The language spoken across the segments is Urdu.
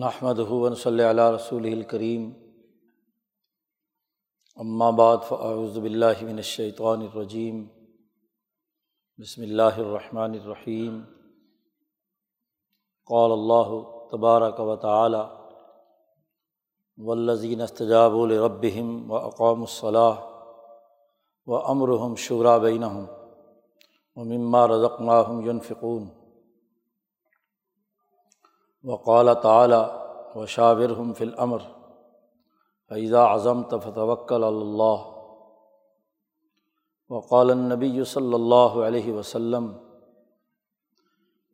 نحمد ہُون صلی اللہ رسول الکریم بعد فاعوذ باللہ من الشیطان الرجیم بسم اللہ الرحمن الرحیم قال اللہ تبارک و تعالی والذین استجابوا لربهم واقاموا الصلاة وامرهم شورى بینہم ومما رزقناهم ينفقون. وقال تعلیٰ و شاورحم فل امر فیضا اعظم تفتوکل اللہ وقال نبی صلی اللہ علیہ وسلم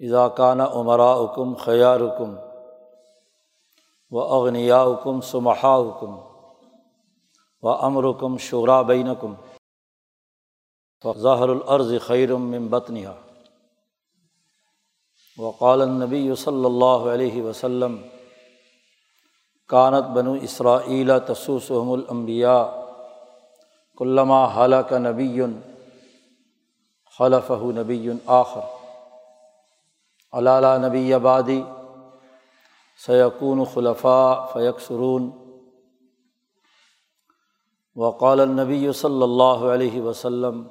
اذاکان عمراء حکم خیارکم و اغنیا حکم سمحا حکم و امرکم شعرا بینکم ظاہر العرض خیرم من بطنہ وقال نبی صلی اللہ علیہ وسلم، کانت بنو اسرائیل تسوسحم الانبیاء علامہ حلق نبی خلف نبی آخر۔ علالہ نبی آبادی سیقون خلفاء فیق سرون وقال النبی صلی اللہ علیہ وسلم،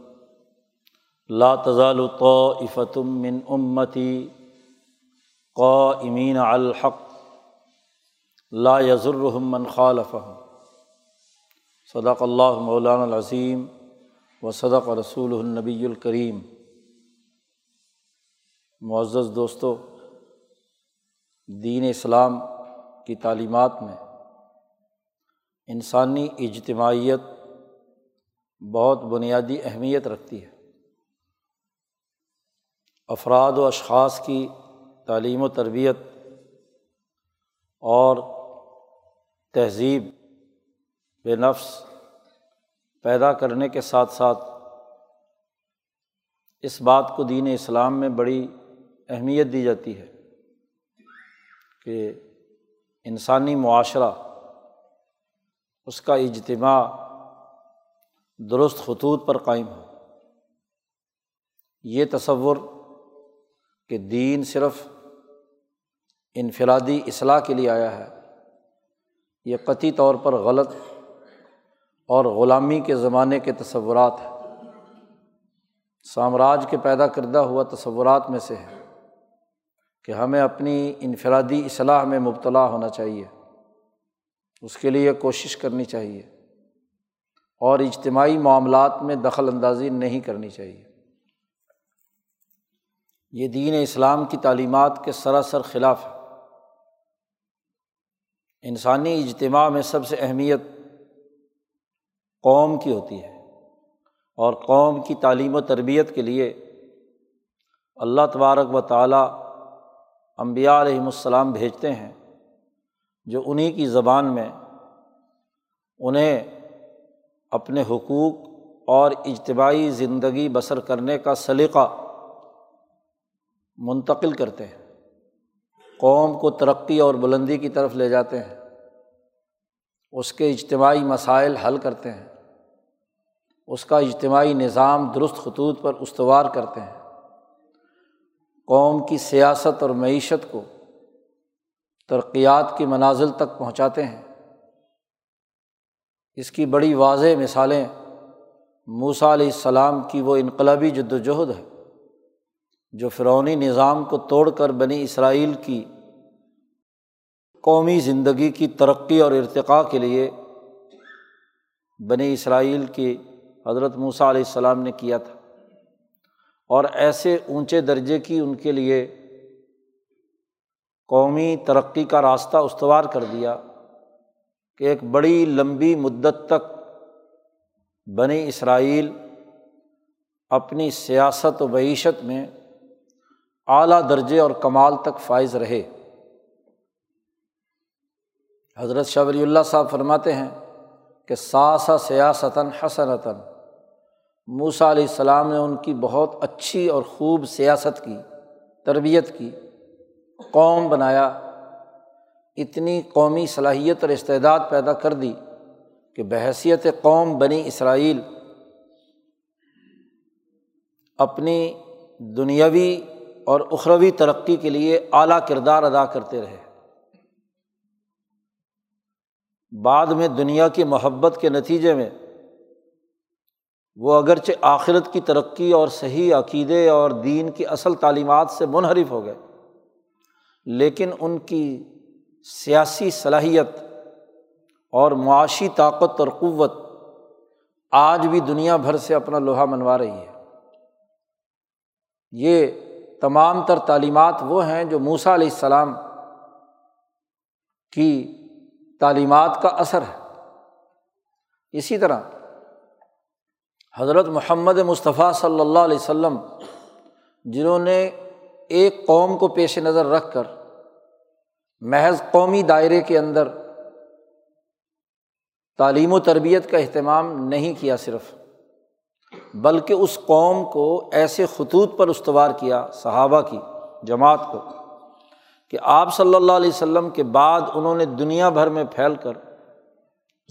لا تزال طائفتم من امتی قائمین الحق لا یضرحمن خالف صدق اللہ مولانا العظیم و صدق رسول النبی الکریم۔ معزز دوستوں دین اسلام کی تعلیمات میں انسانی اجتماعیت بہت بنیادی اہمیت رکھتی ہے۔ افراد و اشخاص کی تعلیم و تربیت اور تہذیب بے نفس پیدا کرنے کے ساتھ ساتھ اس بات کو دین اسلام میں بڑی اہمیت دی جاتی ہے کہ انسانی معاشرہ، اس کا اجتماع درست خطوط پر قائم ہو۔ یہ تصور کہ دین صرف انفرادی اصلاح کے لیے آیا ہے، یہ قطعی طور پر غلط اور غلامی کے زمانے کے تصورات ہیں۔ سامراج کے پیدا کردہ ہوا تصورات میں سے ہے کہ ہمیں اپنی انفرادی اصلاح میں مبتلا ہونا چاہیے، اس کے لیے کوشش کرنی چاہیے اور اجتماعی معاملات میں دخل اندازی نہیں کرنی چاہیے۔ یہ دین اسلام کی تعلیمات کے سراسر خلاف ہے۔ انسانی اجتماع میں سب سے اہمیت قوم کی ہوتی ہے اور قوم کی تعلیم و تربیت کے لیے اللہ تبارک و تعالیٰ امبیا علیہم السلام بھیجتے ہیں، جو انہیں کی زبان میں انہیں اپنے حقوق اور اجتماعی زندگی بسر کرنے کا سلیقہ منتقل کرتے ہیں۔ قوم کو ترقی اور بلندی کی طرف لے جاتے ہیں۔ اس کے اجتماعی مسائل حل کرتے ہیں۔ اس کا اجتماعی نظام درست خطوط پر استوار کرتے ہیں۔ قوم کی سیاست اور معیشت کو ترقیات کی منازل تک پہنچاتے ہیں۔ اس کی بڑی واضح مثالیں موسا علیہ السلام کی وہ انقلابی جد وجہد ہے۔ جو فرونی نظام کو توڑ کر بنی اسرائیل کی قومی زندگی کی ترقی اور ارتقاء کے لیے بنی اسرائیل کی حضرت موسیٰ علیہ السلام نے کیا تھا۔ اور ایسے اونچے درجے کی ان کے لیے قومی ترقی کا راستہ استوار کر دیا کہ ایک بڑی لمبی مدت تک بنی اسرائیل اپنی سیاست و معیشت میں اعلیٰ درجے اور کمال تک فائز رہے۔ حضرت شاہ ولی اللہ صاحب فرماتے ہیں کہ ساسا سیاستاً حسنتاً۔ موسا علیہ السلام نے ان کی بہت اچھی اور خوب سیاست کی، تربیت کی، قوم بنایا۔ اتنی قومی صلاحیت اور استعداد پیدا کر دی کہ بحثیت قوم بنی اسرائیل اپنی دنیاوی اور اخروی ترقی کے لیے اعلیٰ کردار ادا کرتے رہے۔ بعد میں دنیا کی محبت کے نتیجے میں وہ اگرچہ آخرت کی ترقی اور صحیح عقیدے اور دین کی اصل تعلیمات سے منحرف ہو گئے، لیکن ان کی سیاسی صلاحیت اور معاشی طاقت اور قوت آج بھی دنیا بھر سے اپنا لوہا منوا رہی ہے۔ یہ تمام تر تعلیمات وہ ہیں جو موسا علیہ السلام کی تعلیمات کا اثر ہے۔ اسی طرح حضرت محمد مصطفیٰ صلی اللہ علیہ وسلم، جنہوں نے ایک قوم کو پیش نظر رکھ کر محض قومی دائرے کے اندر تعلیم و تربیت کا اہتمام نہیں کیا، صرف بلکہ اس قوم کو ایسے خطوط پر استوار کیا، صحابہ کی، جماعت کو، کہ آپ صلی اللہ علیہ وسلم کے بعد انہوں نے دنیا بھر میں پھیل کر،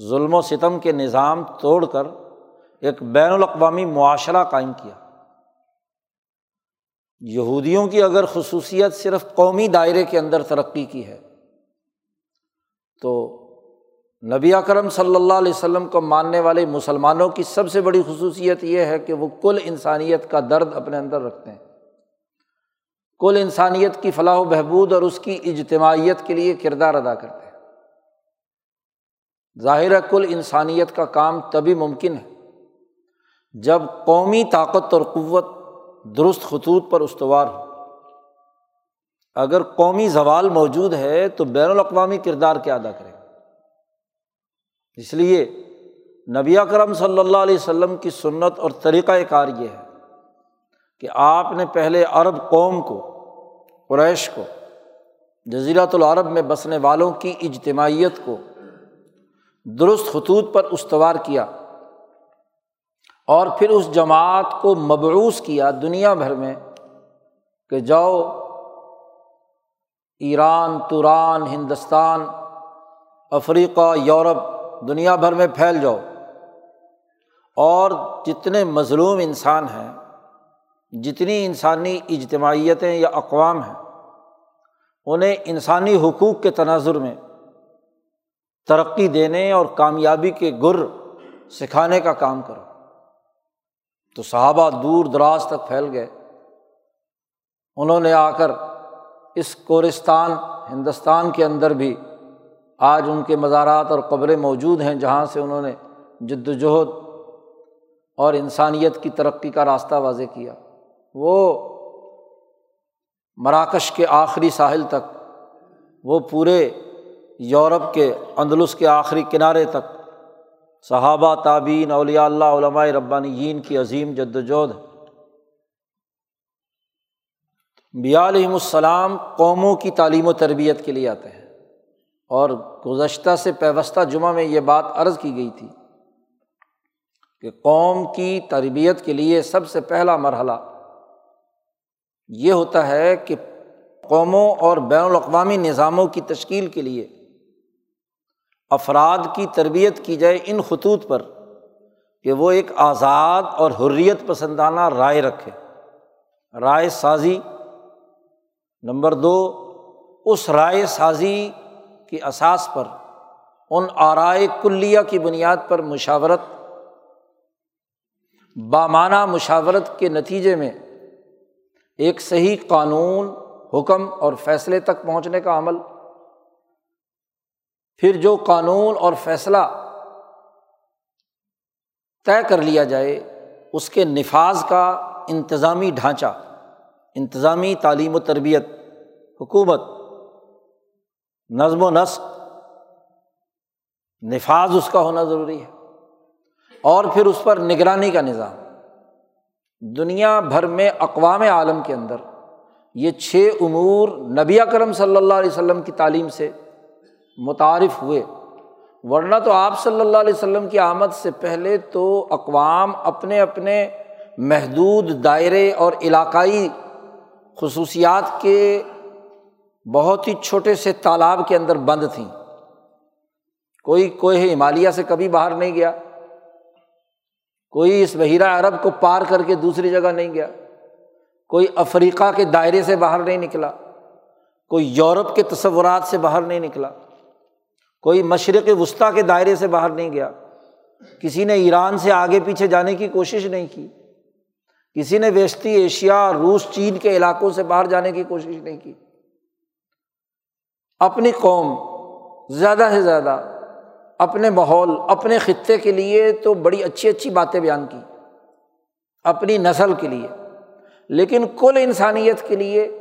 ظلم و ستم کے نظام توڑ کر ایک بین الاقوامی معاشرہ قائم کیا۔ یہودیوں کی اگر خصوصیت صرف قومی دائرے کے اندر ترقی کی ہے، تو نبی اکرم صلی اللہ علیہ وسلم کو ماننے والے مسلمانوں کی سب سے بڑی خصوصیت یہ ہے کہ وہ کل انسانیت کا درد اپنے اندر رکھتے ہیں۔ کل انسانیت کی فلاح و بہبود اور اس کی اجتماعیت کے لیے کردار ادا کرتے ہیں۔ ظاہر ہے کل انسانیت کا کام تبھی ممکن ہے جب قومی طاقت اور قوت درست خطوط پر استوار ہو۔ اگر قومی زوال موجود ہے تو بین الاقوامی کردار کیا ادا کرے اس لیے نبی کرم صلی اللہ علیہ وسلم کی سنت اور طریقۂ کار یہ ہے کہ آپ نے پہلے عرب قوم کو، قریش کو، جزیرۃ العرب میں بسنے والوں کی اجتماعیت کو درست خطوط پر استوار کیا اور پھر اس جماعت کو مبعوث کیا دنیا بھر میں کہ جاؤ ایران، توران، ہندوستان، افریقہ، یورپ دنیا بھر میں پھیل جاؤ۔ اور جتنے مظلوم انسان ہیں، جتنی انسانی اجتماعیتیں یا اقوام ہیں، انہیں انسانی حقوق کے تناظر میں ترقی دینے اور کامیابی کے گر سکھانے کا کام کرو۔ تو صحابہ دور دراز تک پھیل گئے۔ انہوں نے آ کر اس کورستان، ہندوستان کے اندر بھی آج ان کے مزارات اور قبریں موجود ہیں جہاں سے انہوں نے جد وجہد اور انسانیت کی ترقی کا راستہ واضح کیا۔ وہ مراکش کے آخری ساحل تک، وہ پورے یورپ کے اندلس کے آخری کنارے تک، صحابہ تعبین اولیاء اللہ، علماء ربانیین کی عظیم جد وجہد بیا علیہم السلام قوموں کی تعلیم و تربیت کے لیے آتے ہیں۔ اور گزشتہ سے پیوستہ جمعہ میں یہ بات عرض کی گئی تھی کہ قوم کی تربیت کے لیے سب سے پہلا مرحلہ یہ ہوتا ہے کہ قوموں اور بین الاقوامی نظاموں کی تشکیل کے لیے افراد کی تربیت کی جائے ان خطوط پر کہ وہ ایک آزاد اور حریت پسندانہ رائے رکھے۔ رائے سازی، نمبر دو، اس رائے سازی کی اساس پر، ان آرائے کلیہ کی بنیاد پر مشاورت، بامانہ مشاورت کے نتیجے میں ایک صحیح قانون، حکم اور فیصلے تک پہنچنے کا عمل۔ پھر جو قانون اور فیصلہ طے کر لیا جائے، اس کے نفاذ کا انتظامی ڈھانچہ، انتظامی تعلیم و تربیت، حکومت نظم و نسق، نفاذ اس کا ہونا ضروری ہے۔ اور پھر اس پر نگرانی کا نظام۔ دنیا بھر میں اقوام عالم کے اندر یہ چھ امور نبی کرم صلی اللہ علیہ وسلم کی تعلیم سے متعارف ہوئے۔ ورنہ تو آپ صلی اللہ علیہ وسلم کی آمد سے پہلے تو اقوام اپنے اپنے محدود دائرے اور علاقائی خصوصیات کے بہت ہی چھوٹے سے تالاب کے اندر بند تھیں۔ کوئی کوئی ہمالیہ سے کبھی باہر نہیں گیا۔ کوئی اس بحیرہ عرب کو پار کر کے دوسری جگہ نہیں گیا۔ کوئی افریقہ کے دائرے سے باہر نہیں نکلا۔ کوئی یورپ کے تصورات سے باہر نہیں نکلا۔ کوئی مشرق وسطیٰ کے دائرے سے باہر نہیں گیا۔ کسی نے ایران سے آگے پیچھے جانے کی کوشش نہیں کی۔ کسی نے ویسٹی ایشیا، روس، چین کے علاقوں سے باہر جانے کی کوشش نہیں کی۔ اپنی قوم زیادہ سے زیادہ اپنے ماحول، اپنے خطے کے لیے تو بڑی اچھی اچھی باتیں بیان کی، اپنی نسل کے لیے۔ لیکن کل انسانیت کے لیے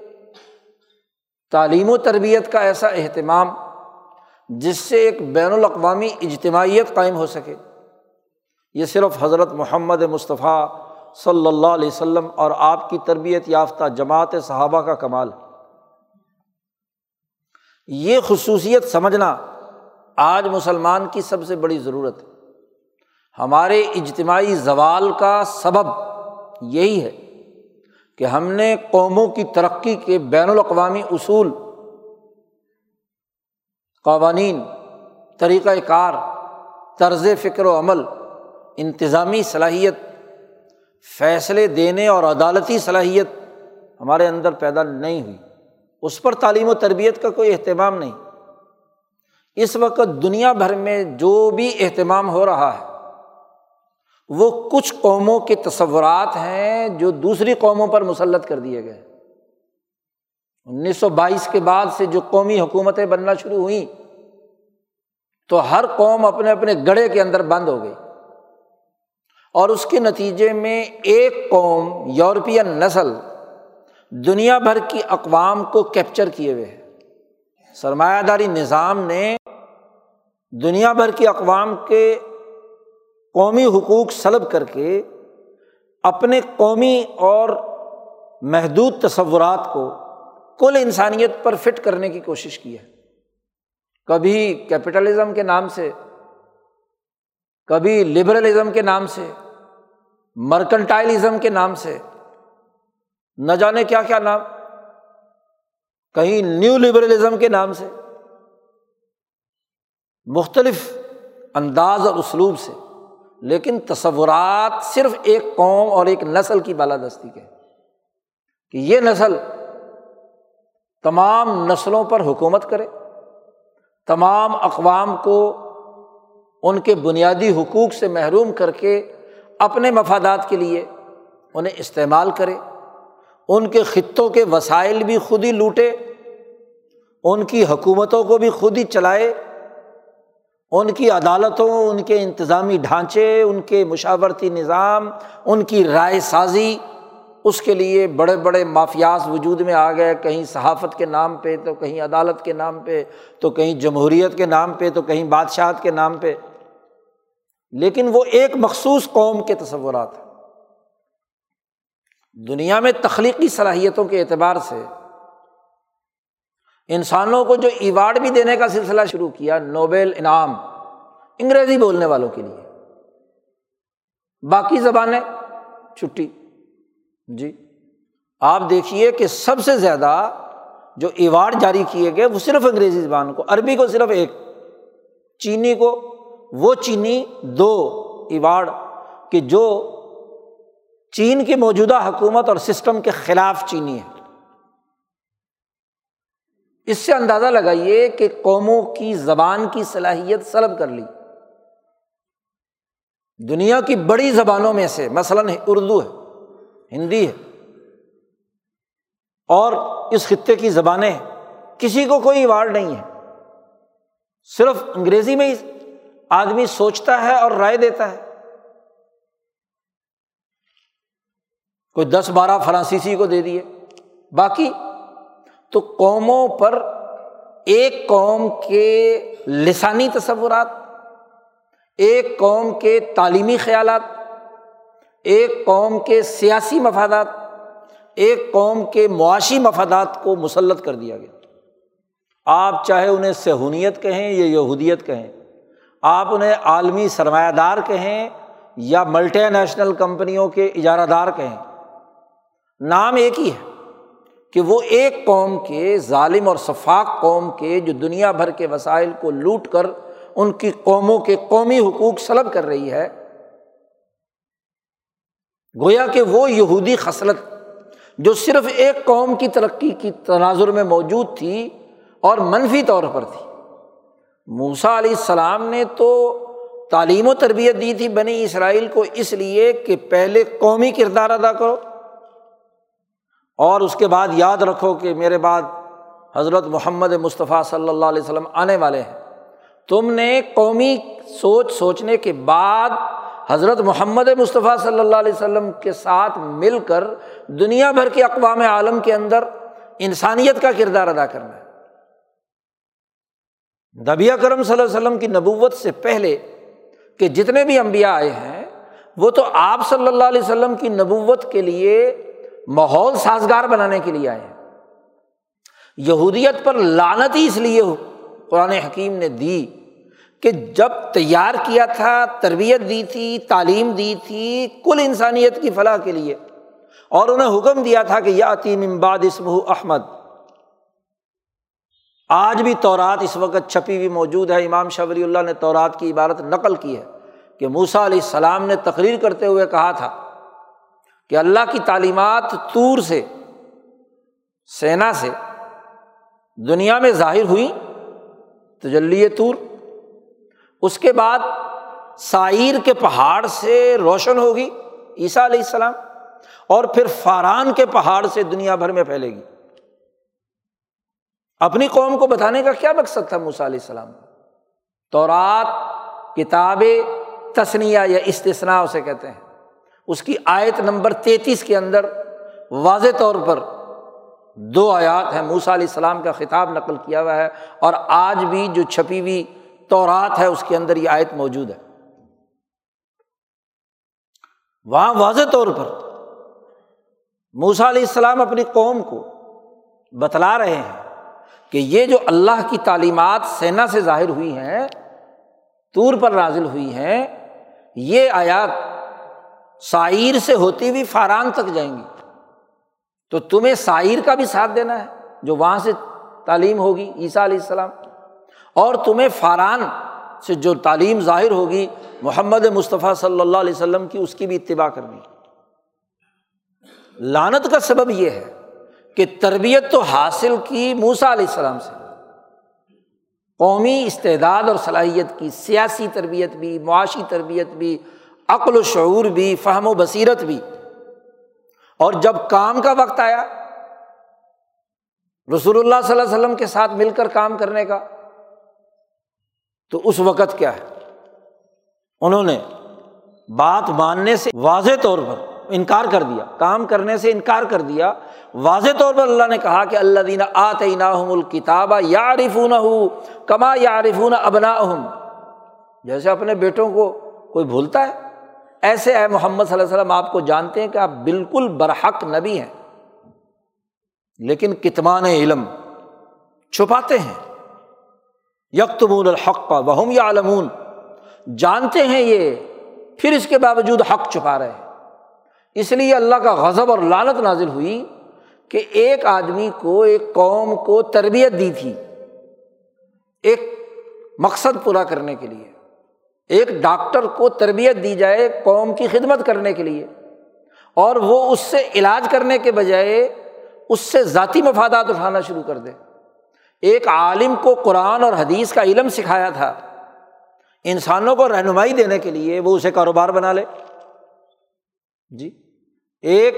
تعلیم و تربیت کا ایسا اہتمام جس سے ایک بین الاقوامی اجتماعیت قائم ہو سکے۔ یہ صرف حضرت محمد مصطفیٰ صلی اللہ علیہ وسلم اور آپ کی تربیت یافتہ جماعت صحابہ کا کمال ہے۔ یہ خصوصیت سمجھنا آج مسلمان کی سب سے بڑی ضرورت ہے۔ ہمارے اجتماعی زوال کا سبب یہی ہے کہ ہم نے قوموں کی ترقی کے بین الاقوامی اصول، قوانین طریقۂ کار، طرز فکر و عمل، انتظامی صلاحیت، فیصلے دینے اور عدالتی صلاحیت ہمارے اندر پیدا نہیں ہوئی۔ اس پر تعلیم و تربیت کا کوئی اہتمام نہیں۔ اس وقت دنیا بھر میں جو بھی اہتمام ہو رہا ہے، وہ کچھ قوموں کے تصورات ہیں جو دوسری قوموں پر مسلط کر دیے گئے۔ انیس سو بائیس کے بعد سے جو قومی حکومتیں بننا شروع ہوئیں، تو ہر قوم اپنے اپنے گڑھے کے اندر بند ہو گئی۔ اور اس کے نتیجے میں ایک قوم یورپین نسل دنیا بھر کی اقوام کو کیپچر کیے ہوئے ہے سرمایہ داری نظام نے دنیا بھر کی اقوام کے قومی حقوق سلب کر کے اپنے قومی اور محدود تصورات کو کل انسانیت پر فٹ کرنے کی کوشش کی ہے۔ کبھی کیپٹلزم کے نام سے، کبھی لبرلزم کے نام سے، مرکنٹائلزم کے نام سے نہ جانے کیا کیا نام، کہیں نیو لبرلزم کے نام سے، مختلف انداز اور اسلوب سے، لیکن تصورات صرف ایک قوم اور ایک نسل کی بالادستی کے کہ یہ نسل تمام نسلوں پر حکومت کرے، تمام اقوام کو ان کے بنیادی حقوق سے محروم کر کے اپنے مفادات کے لیے انہیں استعمال کرے۔ ان کے خطوں کے وسائل بھی خود ہی لوٹے، ان کی حکومتوں کو بھی خود ہی چلائے، ان کی عدالتوں، ان کے انتظامی ڈھانچے، ان کے مشاورتی نظام، ان کی رائے سازی، اس کے لیے بڑے بڑے مافیاز وجود میں آ گئے۔ کہیں صحافت کے نام پہ، تو کہیں عدالت کے نام پہ، تو کہیں جمہوریت کے نام پہ، تو کہیں بادشاہت کے نام پہ۔ لیکن وہ ایک مخصوص قوم کے تصورات ہیں۔ دنیا میں تخلیقی صلاحیتوں کے اعتبار سے انسانوں کو جو ایوارڈ بھی دینے کا سلسلہ شروع کیا، نوبل انعام انگریزی بولنے والوں کے لیے۔ باقی زبانیں، چھٹی۔ جی۔ آپ دیکھیے کہ سب سے زیادہ جو ایوارڈ جاری کیے گئے، وہ صرف انگریزی زبان کو، عربی کو صرف ایک، چینی کو۔ وہ چینی دو ایوارڈ کہ جو چین کی موجودہ حکومت اور سسٹم کے خلاف چینی ہے۔ اس سے اندازہ لگائیے کہ قوموں کی زبان کی صلاحیت سلب کر لی۔ دنیا کی بڑی زبانوں میں سے مثلاً اردو ہے، ہندی ہے۔ اور اس خطے کی زبانیں کسی کو کوئی ایوارڈ نہیں ہے۔ صرف انگریزی میں ہی آدمی سوچتا ہے اور رائے دیتا ہے۔ کوئی دس بارہ فرانسیسی کو دے دیے۔ باقی تو قوموں پر ایک قوم کے لسانی تصورات، ایک قوم کے تعلیمی خیالات، ایک قوم کے سیاسی مفادات، ایک قوم کے معاشی مفادات کو مسلط کر دیا گیا۔ آپ چاہے انہیں سہونیت کہیں یا یہودیت کہیں، آپ انہیں عالمی سرمایہ دار کہیں یا ملٹی نیشنل کمپنیوں کے اجارہ دار کہیں۔ نام ایک ہی ہے کہ وہ ایک قوم کے ظالم اور شفاق قوم کے جو دنیا بھر کے وسائل کو لوٹ کر ان کی قوموں کے قومی حقوق سلب کر رہی ہے، گویا کہ وہ یہودی خصلت جو صرف ایک قوم کی ترقی کی تناظر میں موجود تھی اور منفی طور پر تھی۔ موسا علیہ السلام نے تو تعلیم و تربیت دی تھی بنی اسرائیل کو اس لیے کہ پہلے قومی کردار ادا کرو۔ اور اس کے بعد یاد رکھو کہ میرے بعد حضرت محمد مصطفیٰ صلی اللہ علیہ وسلم آنے والے ہیں۔ تم نے قومی سوچ سوچنے کے بعد حضرت محمد مصطفیٰ صلی اللہ علیہ وسلم کے ساتھ مل کر دنیا بھر کے اقوام عالم کے اندر انسانیت کا کردار ادا کرنا ہے۔ نبی کرم صلی اللہ علیہ وسلم کی نبوت سے پہلے کہ جتنے بھی امبیا آئے ہیں، وہ تو آپ صلی اللہ علیہ وسلم کی نبوت کے لیے ماحول سازگار بنانے کے لیے آئے ہیں۔ یہودیت پر لانت ہی اس لیے قرآن حکیم نے دی کہ جب تیار کیا تھا، تربیت دی تھی، تعلیم دی تھی کل انسانیت کی فلاح کے لیے، اور انہیں حکم دیا تھا کہ یا تیم امباد اسم احمد۔ آج بھی تورات اس وقت چھپی ہوئی موجود ہے۔ امام شبری اللہ نے تورات کی عبارت نقل کی ہے کہ موسا علیہ السلام نے تقریر کرتے ہوئے کہا تھا کہ اللہ کی تعلیمات طور سے، سینا سے دنیا میں ظاہر ہوئی، تجلی طور اس کے بعد سائر کے پہاڑ سے روشن ہوگی عیسیٰ علیہ السلام، اور پھر فاران کے پہاڑ سے دنیا بھر میں پھیلے گی۔ اپنی قوم کو بتانے کا کیا مقصد تھا موسا علیہ السلام؟ تو رات کتاب تسنیا یا استثنا اسے کہتے ہیں۔ اس کی آیت نمبر تینتیس کے اندر واضح طور پر دو آیات ہیں۔ موسا علیہ السلام کا خطاب نقل کیا ہوا ہے اور آج بھی جو چھپی ہوئی تورات ہے، اس کے اندر یہ آیت موجود ہے۔ وہاں واضح طور پر موسا علیہ السلام اپنی قوم کو بتلا رہے ہیں کہ یہ جو اللہ کی تعلیمات سینا سے ظاہر ہوئی ہیں طور پر نازل ہوئی ہیں، یہ آیات سائر سے ہوتی ہوئی فاران تک جائیں گی۔ تو تمہیں سائر کا بھی ساتھ دینا ہے، جو وہاں سے تعلیم ہوگی عیسیٰ علیہ السلام۔ اور تمہیں فاران سے جو تعلیم ظاہر ہوگی محمد مصطفیٰ صلی اللہ علیہ وسلم کی، اس کی بھی اتباع کرنی لانت کا سبب یہ ہے کہ تربیت تو حاصل کی موسا علیہ السلام سے۔ قومی استعداد اور صلاحیت کی، سیاسی تربیت بھی، معاشی تربیت بھی عقل و شعور بھی، فہم و بصیرت بھی۔ اور جب کام کا وقت آیا، رسول اللہ صلی اللہ علیہ وسلم کے ساتھ مل کر کام کرنے کا، تو اس وقت کیا ہے؟ انہوں نے بات ماننے سے واضح طور پر انکار کر دیا، کام کرنے سے انکار کر دیا۔ واضح طور پر اللہ نے کہا کہ اللہ دینا آت الکتاب یا عارفون کما یا عارفون ابنا جیسے اپنے بیٹوں کو کوئی بھولتا ہے ایسے ہے محمد صلی اللہ علیہ وسلم، آپ کو جانتے ہیں کہ آپ بالکل برحق نبی ہیں، لیکن کتمان علم چھپاتے ہیں۔ یکتمون الحق کا وہم یا علمون جانتے ہیں یہ، پھر اس کے باوجود حق چھپا رہے ہیں۔ اس لیے اللہ کا غضب اور لالت نازل ہوئی کہ ایک آدمی کو، ایک قوم کو تربیت دی تھی، ایک مقصد پورا کرنے کے لیے۔ ایک ڈاکٹر کو تربیت دی جائے قوم کی خدمت کرنے کے لیے اور وہ اس سے علاج کرنے کے بجائے اس سے ذاتی مفادات اٹھانا شروع کر دے۔ ایک عالم کو قرآن اور حدیث کا علم سکھایا تھا۔ انسانوں کو رہنمائی دینے کے لیے وہ اسے کاروبار بنا لے۔ جی۔ ایک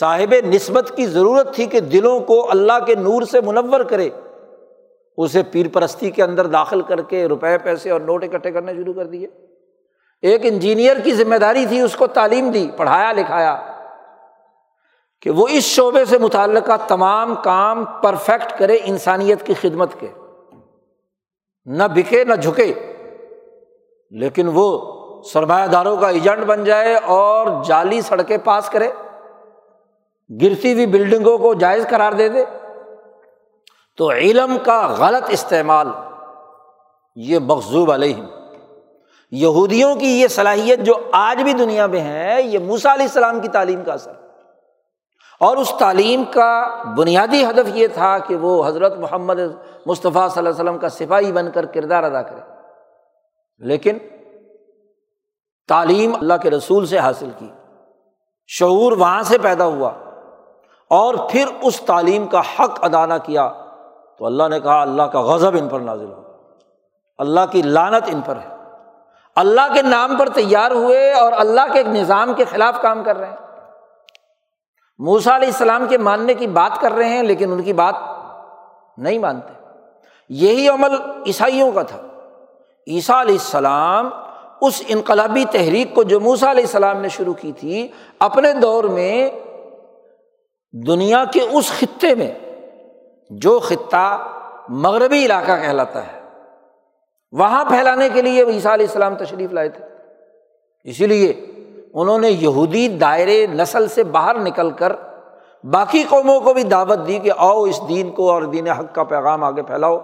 صاحب نسبت کی ضرورت تھی کہ دلوں کو اللہ کے نور سے منور کرے۔ اسے پیر پرستی کے اندر داخل کر کے روپے پیسے اور نوٹ اکٹھے کرنے شروع کر دیے۔ ایک انجینئر کی ذمہ داری تھی، اس کو تعلیم دی، پڑھایا، لکھایا کہ وہ اس شعبے سے متعلقہ تمام کام پرفیکٹ کرے انسانیت کی خدمت کے۔ نہ بکے، نہ جھکے۔ لیکن وہ سرمایہ داروں کا ایجنٹ بن جائے اور جعلی سڑکیں پاس کرے، گرتی ہوئی بلڈنگوں کو جائز قرار دے دے۔ تو علم کا غلط استعمال یہ مخصوب علیہ یہودیوں کی یہ صلاحیت جو آج بھی دنیا میں ہے، یہ موسا علیہ السلام کی تعلیم کا اثر۔ اور اس تعلیم کا بنیادی ہدف یہ تھا کہ وہ حضرت محمد مصطفیٰ صلی اللہ علیہ وسلم کا سپاہی بن کر کردار ادا کرے۔ لیکن تعلیم اللہ کے رسول سے حاصل کی۔ شعور وہاں سے پیدا ہوا اور پھر اس تعلیم کا حق ادا نہ کیا۔ تو اللہ نے کہا اللہ کا غضب ان پر نازل ہو۔ اللہ کی لانت ان پر ہے۔ اللہ کے نام پر تیار ہوئے اور اللہ کے نظام کے خلاف کام کر رہے ہیں۔ موسا علیہ السلام کے ماننے کی بات کر رہے ہیں لیکن ان کی بات نہیں مانتے۔ یہی عمل عیسائیوں کا تھا۔ عیسیٰ علیہ السلام اس انقلابی تحریک کو جو موسا علیہ السلام نے شروع کی تھی، اپنے دور میں دنیا کے اس خطے میں جو خطہ مغربی علاقہ کہلاتا ہے، وہاں پھیلانے کے لیے عیسیٰ علیہ السلام تشریف لائے تھے۔ اسی لیے انہوں نے یہودی دائرے نسل سے باہر نکل کر باقی قوموں کو بھی دعوت دی کہ آؤ اس دین کو اور دین حق کا پیغام آگے پھیلاؤ۔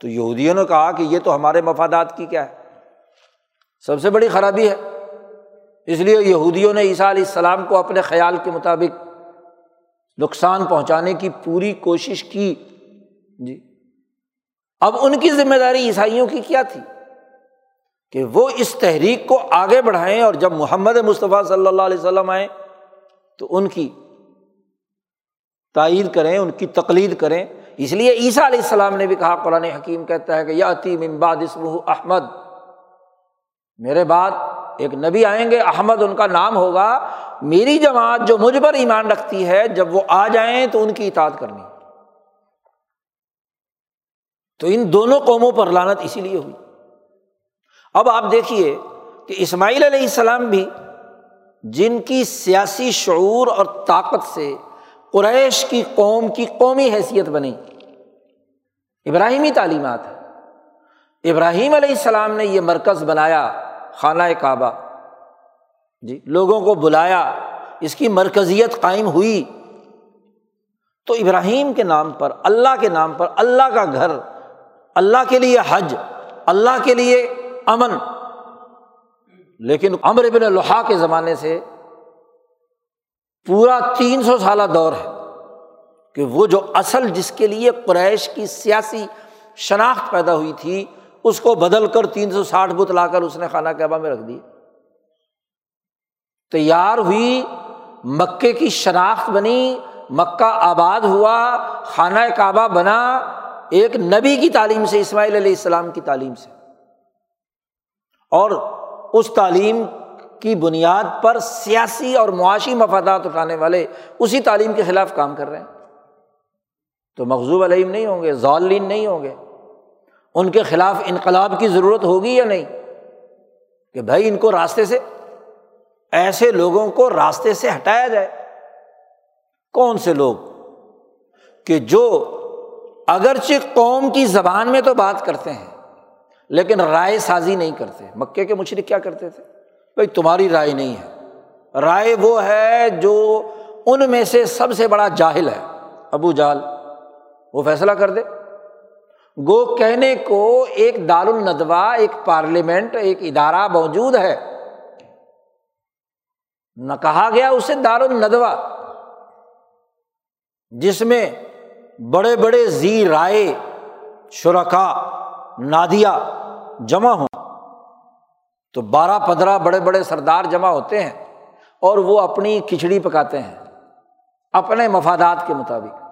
تو یہودیوں نے کہا کہ یہ تو ہمارے مفادات کی کیا ہے۔ سب سے بڑی خرابی ہے۔ اس لیے یہودیوں نے عیسیٰ علیہ السلام کو اپنے خیال کے مطابق نقصان پہنچانے کی پوری کوشش کی۔ جی۔ اب ان کی ذمہ داری عیسائیوں کی کیا تھی؟ کہ وہ اس تحریک کو آگے بڑھائیں اور جب محمد مصطفیٰ صلی اللہ علیہ وسلم آئے تو ان کی تائید کریں، ان کی تقلید کریں۔ اس لیے عیسیٰ علیہ السلام نے بھی کہا، قرآن حکیم کہتا ہے کہ یا عتیم امباد اسم احمد۔ میرے بعد ایک نبی آئیں گے، احمد ان کا نام ہوگا، میری جماعت جو مجھ پر ایمان رکھتی ہے، جب وہ آ جائیں تو ان کی اطاعت کرنی۔ تو ان دونوں قوموں پر لانت اسی لیے ہوئی۔ اب آپ دیکھیے کہ اسماعیل علیہ السلام بھی جن کی سیاسی شعور اور طاقت سے قریش کی قوم کی قومی حیثیت بنی۔ ابراہیمی تعلیمات ہے ابراہیم علیہ السلام نے یہ مرکز بنایا۔ خانہ کعبہ۔ جی لوگوں کو بلایا، اس کی مرکزیت قائم ہوئی۔ تو ابراہیم کے نام پر، اللہ کے نام پر، اللہ کا گھر، اللہ کے لیے حج، اللہ کے لیے امن۔ لیکن امر ابن الحا کے زمانے سے پورا تین سو سالہ دور ہے کہ وہ جو اصل جس کے لیے قریش کی سیاسی شناخت پیدا ہوئی تھی اس کو بدل کر تین سو ساٹھ بت لا کر اس نے خانہ کعبہ میں رکھ دی۔ تیار ہوئی، مکے کی شناخت بنی، مکہ آباد ہوا، خانہ کعبہ بنا، ایک نبی کی تعلیم سے، اسماعیل علیہ السلام کی تعلیم سے۔ اور اس تعلیم کی بنیاد پر سیاسی اور معاشی مفادات اٹھانے والے اسی تعلیم کے خلاف کام کر رہے ہیں۔ تو مغزوب علیم نہیں ہوں گے، ضالین نہیں ہوں گے۔ ان کے خلاف انقلاب کی ضرورت ہوگی یا نہیں؟ کہ بھائی ان کو راستے سے، ایسے لوگوں کو راستے سے ہٹایا جائے۔ کون سے لوگ؟ کہ جو اگرچہ قوم کی زبان میں تو بات کرتے ہیں، لیکن رائے سازی نہیں کرتے۔ مکے کے مشرق کیا کرتے تھے؟ بھائی تمہاری رائے نہیں ہے۔ رائے وہ ہے جو ان میں سے سب سے بڑا جاہل ہے۔ ابو جال وہ فیصلہ کر دے۔ گو کہنے کو ایک دار الندوا ایک پارلیمنٹ، ایک ادارہ موجود ہے۔ نہ کہا گیا اسے دار الندوا جس میں بڑے بڑے زی رائے شرکا نادیا جمع ہوں۔ تو بارہ پندرہ بڑے بڑے سردار جمع ہوتے ہیں اور وہ اپنی کھچڑی پکاتے ہیں، اپنے مفادات کے مطابق۔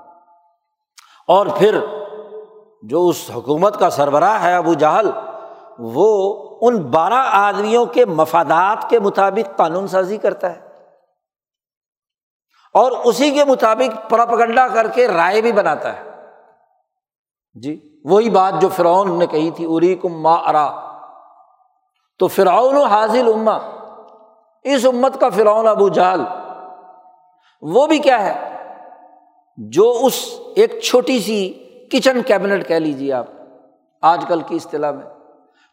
اور پھر جو اس حکومت کا سربراہ ہے ابو جہل، وہ ان بارہ آدمیوں کے مفادات کے مطابق قانون سازی کرتا ہے۔ اور اسی کے مطابق پراپگنڈا کر کے رائے بھی بناتا ہے۔ جی وہی بات جو فرعون نے کہی تھی اری کم ما ارا۔ تو فرعون و حاضل اما اس امت کا فرعون ابو جہل۔ وہ بھی کیا ہے؟ جو اس ایک چھوٹی سی کچن کیبنٹ کہہ لیجیے آپ، آج کل کی اصطلاح میں۔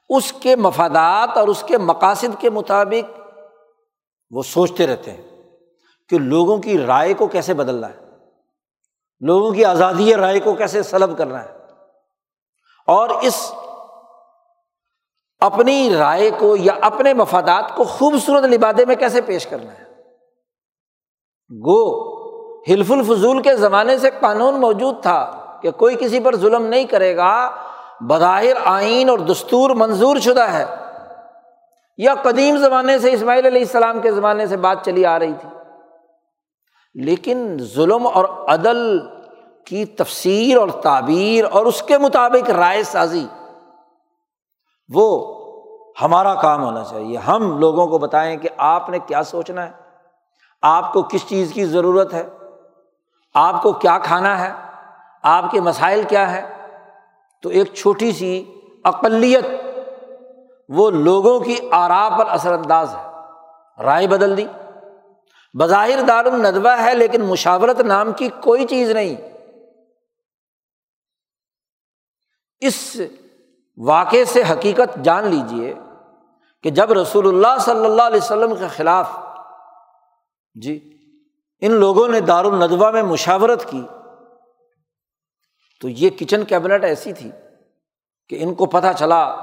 اس کے مفادات اور اس کے مقاصد کے مطابق وہ سوچتے رہتے ہیں کہ لوگوں کی رائے کو کیسے بدلنا ہے، لوگوں کی آزادی رائے کو کیسے سلب کرنا ہے۔ اور اس اپنی رائے کو یا اپنے مفادات کو خوبصورت لبادے میں کیسے پیش کرنا ہے۔ گو حلف الفضول کے زمانے سے قانون موجود تھا۔ کہ کوئی کسی پر ظلم نہیں کرے گا، بظاہر آئین اور دستور منظور شدہ ہے۔ یا قدیم زمانے سے اسماعیل علیہ السلام کے زمانے سے بات چلی آ رہی تھی۔ لیکن ظلم اور عدل کی تفسیر اور تعبیر اور اس کے مطابق رائے سازی، وہ ہمارا کام ہونا چاہیے۔ ہم لوگوں کو بتائیں کہ آپ نے کیا سوچنا ہے۔ آپ کو کس چیز کی ضرورت ہے؟ آپ کو کیا کھانا ہے؟ آپ کے مسائل کیا ہے تو ایک چھوٹی سی اقلیت، وہ لوگوں کی آرا پر اثر انداز ہے۔ رائے بدل دی۔ بظاہر دار الدوہ ہے، لیکن مشاورت نام کی کوئی چیز نہیں۔ اس واقعے سے حقیقت جان لیجیے کہ جب رسول اللہ صلی اللہ علیہ وسلم کے خلاف جی ان لوگوں نے دار الدوہ میں مشاورت کی تو یہ کچن کیبنٹ ایسی تھی کہ ان کو پتہ چلا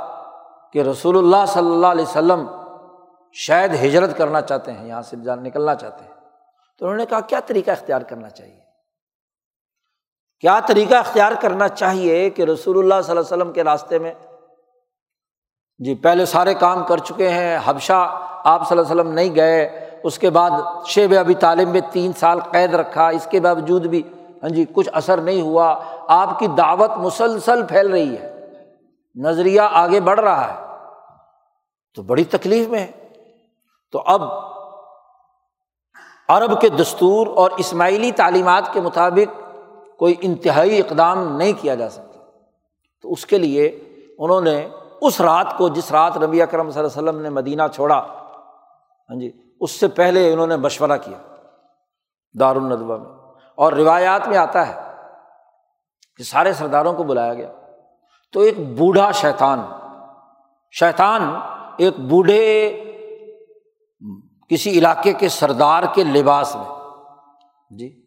کہ رسول اللہ صلی اللہ علیہ وسلم شاید ہجرت کرنا چاہتے ہیں، یہاں سے نکلنا چاہتے ہیں۔ تو انہوں نے کہا، کیا طریقہ اختیار کرنا چاہیے؟ کیا طریقہ اختیار کرنا چاہیے کہ رسول اللہ صلی اللہ علیہ وسلم کے راستے میں؟ جی پہلے سارے کام کر چکے ہیں، حبشہ آپ صلی اللہ علیہ وسلم نہیں گئے، اس کے بعد شیب ابھی تعلیم میں تین سال قید رکھا، اس کے باوجود بھی ہاں جی کچھ اثر نہیں ہوا۔ آپ کی دعوت مسلسل پھیل رہی ہے۔ نظریہ آگے بڑھ رہا ہے۔ تو بڑی تکلیف میں ہے۔ تو اب عرب کے دستور اور اسماعیلی تعلیمات کے مطابق کوئی انتہائی اقدام نہیں کیا جا سکتا۔ تو اس کے لیے انہوں نے اس رات کو جس رات نبی اکرم صلی اللہ علیہ وسلم نے مدینہ چھوڑا ہاں جی اس سے پہلے انہوں نے مشورہ کیا دار میں۔ اور روایات میں آتا ہے کہ سارے سرداروں کو بلایا گیا۔ تو ایک بوڑھا شیطان شیطان ایک بوڑھے کسی علاقے کے سردار کے لباس میں۔ جی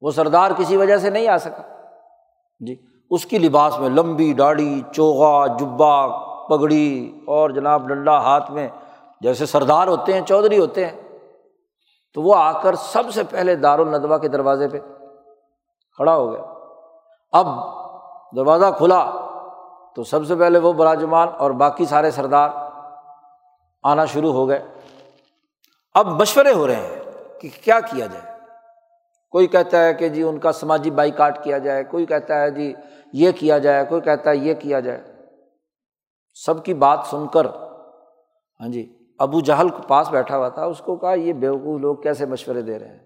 وہ سردار کسی وجہ سے نہیں آ سکا۔ جی اس کی لباس میں لمبی داڑھی، چوغا جبا پگڑی اور جناب ڈنڈا ہاتھ میں جیسے سردار ہوتے ہیں، چودھری ہوتے ہیں۔ تو وہ آ کر سب سے پہلے دار الدوا کے دروازے پہ کھڑا ہو گیا۔ اب دروازہ کھلا تو سب سے پہلے وہ براجمان اور باقی سارے سردار آنا شروع ہو گئے۔ اب مشورے ہو رہے ہیں کہ کیا کیا جائے۔ کوئی کہتا ہے کہ جی ان کا سماجی بائی کاٹ کیا جائے، کوئی کہتا ہے جی یہ کیا جائے، کوئی کہتا ہے یہ کیا جائے۔ سب کی بات سن کر ہاں جی ابو جہل کے پاس بیٹھا ہوا تھا، اس کو کہا یہ بیوقوف لوگ کیسے مشورے دے رہے ہیں؟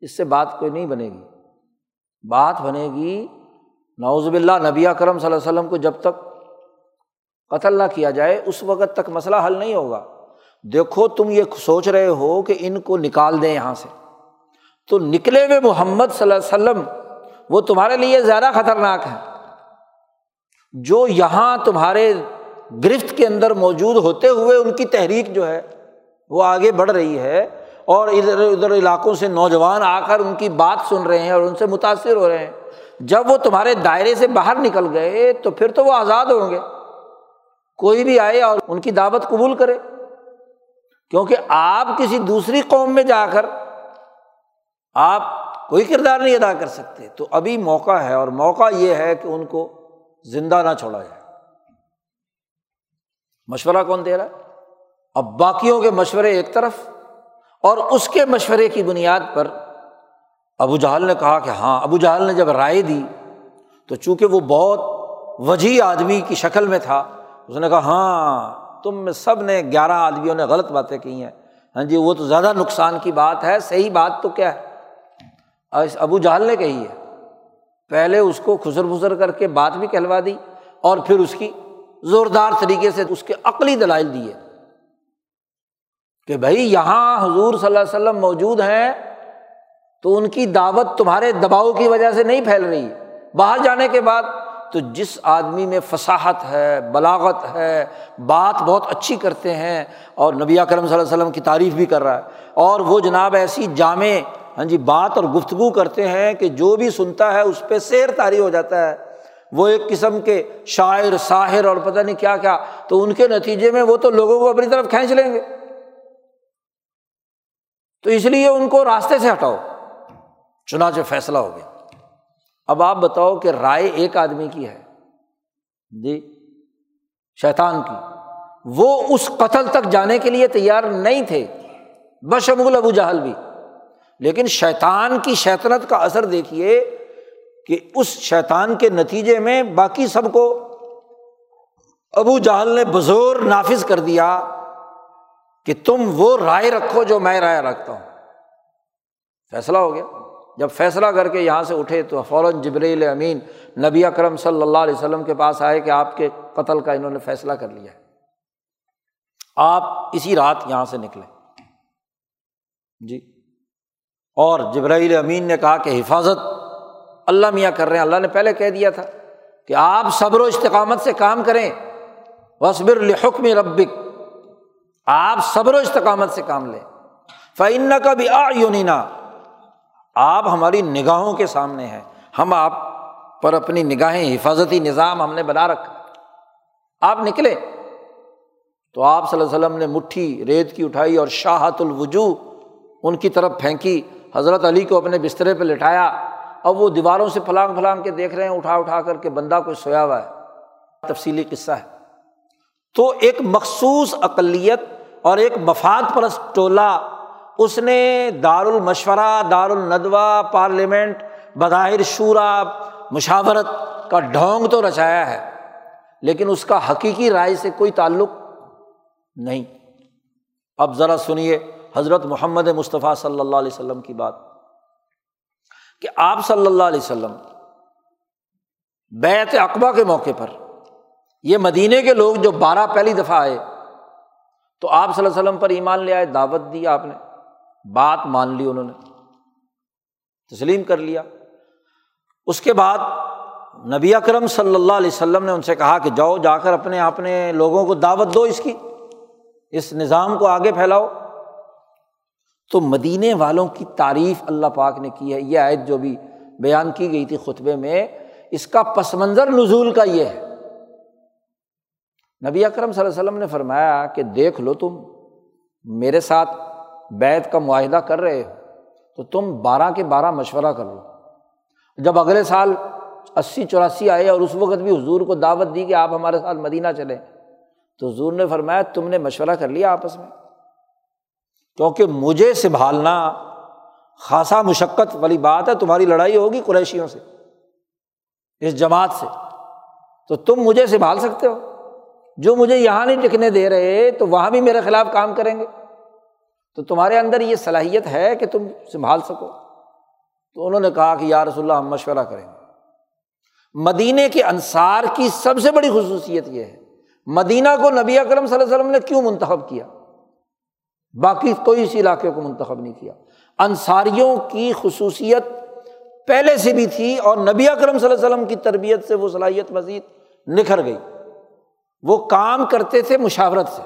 اس سے بات کوئی نہیں بنے گی۔ بات بنے گی نوزب اللہ نبی کرم صلی اللہ علیہ وسلم کو جب تک قتل نہ کیا جائے، اس وقت تک مسئلہ حل نہیں ہوگا۔ دیکھو، تم یہ سوچ رہے ہو کہ ان کو نکال دیں یہاں سے۔ تو نکلے ہوئے محمد صلی اللہ علیہ وسلم، وہ تمہارے لیے زیادہ خطرناک ہے جو یہاں تمہارے گرفت کے اندر موجود ہوتے ہوئے ان کی تحریک جو ہے، وہ آگے بڑھ رہی ہے اور ادھر ادھر علاقوں سے نوجوان آ کر ان کی بات سن رہے ہیں اور ان سے متاثر ہو رہے ہیں۔ جب وہ تمہارے دائرے سے باہر نکل گئے تو پھر تو وہ آزاد ہوں گے۔ کوئی بھی آئے اور ان کی دعوت قبول کرے۔ کیونکہ آپ کسی دوسری قوم میں جا کر آپ کوئی کردار نہیں ادا کر سکتے۔ تو ابھی موقع ہے اور موقع یہ ہے کہ ان کو زندہ نہ چھوڑا جائے۔ مشورہ کون دے رہا ہے؟ اب باقیوں کے مشورے ایک طرف اور اس کے مشورے کی بنیاد پر ابو جہل نے کہا کہ ہاں ابو جہل نے جب رائے دی تو چونکہ وہ بہت وجیح آدمی کی شکل میں تھا، اس نے کہا ہاں تم میں سب نے گیارہ آدمیوں نے غلط باتیں کی ہیں۔ ہاں جی وہ تو زیادہ نقصان کی بات ہے، صحیح بات تو کیا ہے؟ ابو جہل نے کہی ہے، پہلے اس کو خسر بسر کر کے بات بھی کہلوا دی اور پھر اس کی زوردار طریقے سے اس کے عقلی دلائل دیے کہ بھائی، یہاں حضور صلی اللہ علیہ وسلم موجود ہیں تو ان کی دعوت تمہارے دباؤ کی وجہ سے نہیں پھیل رہی۔ باہر جانے کے بعد تو جس آدمی میں فصاحت ہے، بلاغت ہے، بات بہت اچھی کرتے ہیں اور نبی کرم صلی اللہ علیہ وسلم کی تعریف بھی کر رہا ہے۔ اور وہ جناب ایسی جامع ہاں جی بات اور گفتگو کرتے ہیں کہ جو بھی سنتا ہے اس پہ سیر تاری ہو جاتا ہے۔ وہ ایک قسم کے شاعر، ساحر اور پتہ نہیں کیا کیا۔ تو ان کے نتیجے میں وہ تو لوگوں کو اپنی طرف کھینچ لیں گے۔ تو اس لیے ان کو راستے سے ہٹاؤ۔ چنانچہ فیصلہ ہو گیا۔ اب آپ بتاؤ کہ رائے ایک آدمی کی ہے۔ جی شیطان کی۔ وہ اس قتل تک جانے کے لیے تیار نہیں تھے۔ بشمول ابو جہل بھی۔ لیکن شیطان کی شیطنت کا اثر دیکھیے کہ اس شیطان کے نتیجے میں باقی سب کو ابو جہل نے بزور نافذ کر دیا کہ تم وہ رائے رکھو جو میں رائے رکھتا ہوں۔ فیصلہ ہو گیا۔ جب فیصلہ کر کے یہاں سے اٹھے تو فوراً جبریل امین نبی اکرم صلی اللہ علیہ وسلم کے پاس آئے کہ آپ کے قتل کا انہوں نے فیصلہ کر لیا ہے۔ آپ اسی رات یہاں سے نکلے۔ جی۔ اور جبرائیل امین نے کہا کہ حفاظت اللہ میاں کر رہے ہیں۔ اللہ نے پہلے کہہ دیا تھا کہ آپ صبر و استقامت سے کام کریں۔ وصبر الحکم ربک۔ آپ صبر و استقامت سے کام لیں۔ فعن کا بھی آ یونینا آپ ہماری نگاہوں کے سامنے ہیں۔ ہم آپ پر اپنی نگاہیں، حفاظتی نظام ہم نے بنا رکھا۔ آپ نکلے تو آپ صلی اللہ علیہ وسلم نے مٹھی، ریت کی اٹھائی اور شاہت الوجو ان کی طرف پھینکی۔ حضرت علی کو اپنے بسترے پہ لٹایا۔ اب وہ دیواروں سے پھلانگ پھلانگ کے دیکھ رہے ہیں، اٹھا اٹھا کر کے بندہ کوئی سویا ہوا ہے۔ تفصیلی قصہ ہے۔ تو ایک مخصوص اقلیت اور ایک مفاد پرست ٹولہ اس نے دار المشورہ دار الندوہ پارلیمنٹ، بظاہر شعرا مشاورت کا ڈھونگ تو رچایا ہے، لیکن اس کا حقیقی رائے سے کوئی تعلق نہیں۔ اب ذرا سنیے حضرت محمد مصطفیٰ صلی اللہ علیہ وسلم کی بات۔ کہ آپ صلی اللہ علیہ وسلم بیت اقبا کے موقع پر یہ مدینے کے لوگ جو بارہ پہلی دفعہ آئے، تو آپ صلی اللہ علیہ وسلم پر ایمان لے آئے، دعوت دی آپ نے۔ بات مان لی انہوں نے، تسلیم کر لیا۔ اس کے بعد نبی اکرم صلی اللہ علیہ وسلم نے ان سے کہا کہ جاؤ، جا کر اپنے اپنے لوگوں کو دعوت دو اس کی، اس نظام کو آگے پھیلاؤ۔ تو مدینے والوں کی تعریف اللہ پاک نے کی ہے۔ یہ آیت جو بھی بیان کی گئی تھی خطبے میں، اس کا پس منظر نزول کا یہ ہے۔ نبی اکرم صلی اللہ علیہ وسلم نے فرمایا کہ دیکھ لو تم، میرے ساتھ بیت کا معاہدہ کر رہے ہو، تو تم بارہ کے بارہ مشورہ کر لو۔ جب اگلے سال اسی چوراسی آئے اور اس وقت بھی حضور کو دعوت دی کہ آپ ہمارے ساتھ مدینہ چلیں، تو حضور نے فرمایا تم نے مشورہ کر لیا آپس میں۔ کیونکہ مجھے سنبھالنا خاصا مشقت والی بات ہے، تمہاری لڑائی ہوگی قریشیوں سے، اس جماعت سے۔ تو تم مجھے سنبھال سکتے ہو۔ جو مجھے یہاں نہیں ٹکنے دے رہے، تو وہاں بھی میرے خلاف کام کریں گے۔ تو تمہارے اندر یہ صلاحیت ہے کہ تم سنبھال سکو۔ تو انہوں نے کہا کہ یا رسول اللہ ہم مشورہ کریں گے۔ مدینے کے انصار کی سب سے بڑی خصوصیت یہ ہے۔ مدینہ کو نبی اکرم صلی اللہ علیہ وسلم نے کیوں منتخب کیا؟ باقی کوئی اس علاقے کو منتخب نہیں کیا۔ انصاریوں کی خصوصیت پہلے سے بھی تھی اور نبی اکرم صلی اللہ علیہ وسلم کی تربیت سے وہ صلاحیت مزید نکھر گئی۔ وہ کام کرتے تھے مشاورت سے۔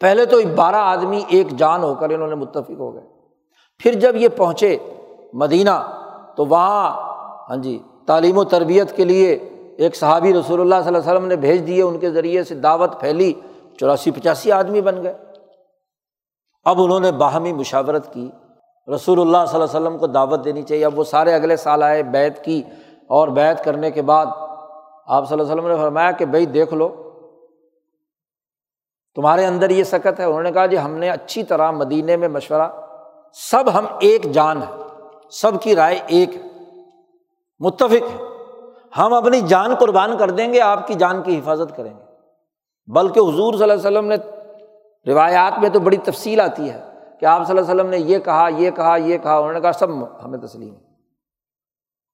پہلے تو بارہ آدمی ایک جان ہو کر انہوں نے متفق ہو گئے۔ پھر جب یہ پہنچے مدینہ، تو وہاں ہاں جی تعلیم و تربیت کے لیے ایک صحابی رسول اللہ صلی اللہ علیہ وسلم نے بھیج دیے، ان کے ذریعے سے دعوت پھیلی، چوراسی پچاسی آدمی بن گئے۔ اب انہوں نے باہمی مشاورت کی۔ رسول اللہ صلی اللہ علیہ وسلم کو دعوت دینی چاہیے۔ اب وہ سارے اگلے سال آئے بیت کی اور بیت کرنے کے بعد آپ صلی اللہ علیہ وسلم نے فرمایا کہ بھائی دیکھ لو تمہارے اندر یہ سکت ہے؟ انہوں نے کہا جی ہم نے اچھی طرح مدینے میں مشورہ، سب ہم ایک جان ہے سب کی رائے ایک ہے، متفق ہے ہم اپنی جان قربان کر دیں گے، آپ کی جان کی حفاظت کریں گے۔ بلکہ حضور صلی اللہ علیہ وسلم نے، روایات میں تو بڑی تفصیل آتی ہے کہ آپ صلی اللہ علیہ وسلم نے یہ کہا یہ کہا یہ کہا، انہوں نے کہا، سب ہمیں تسلیم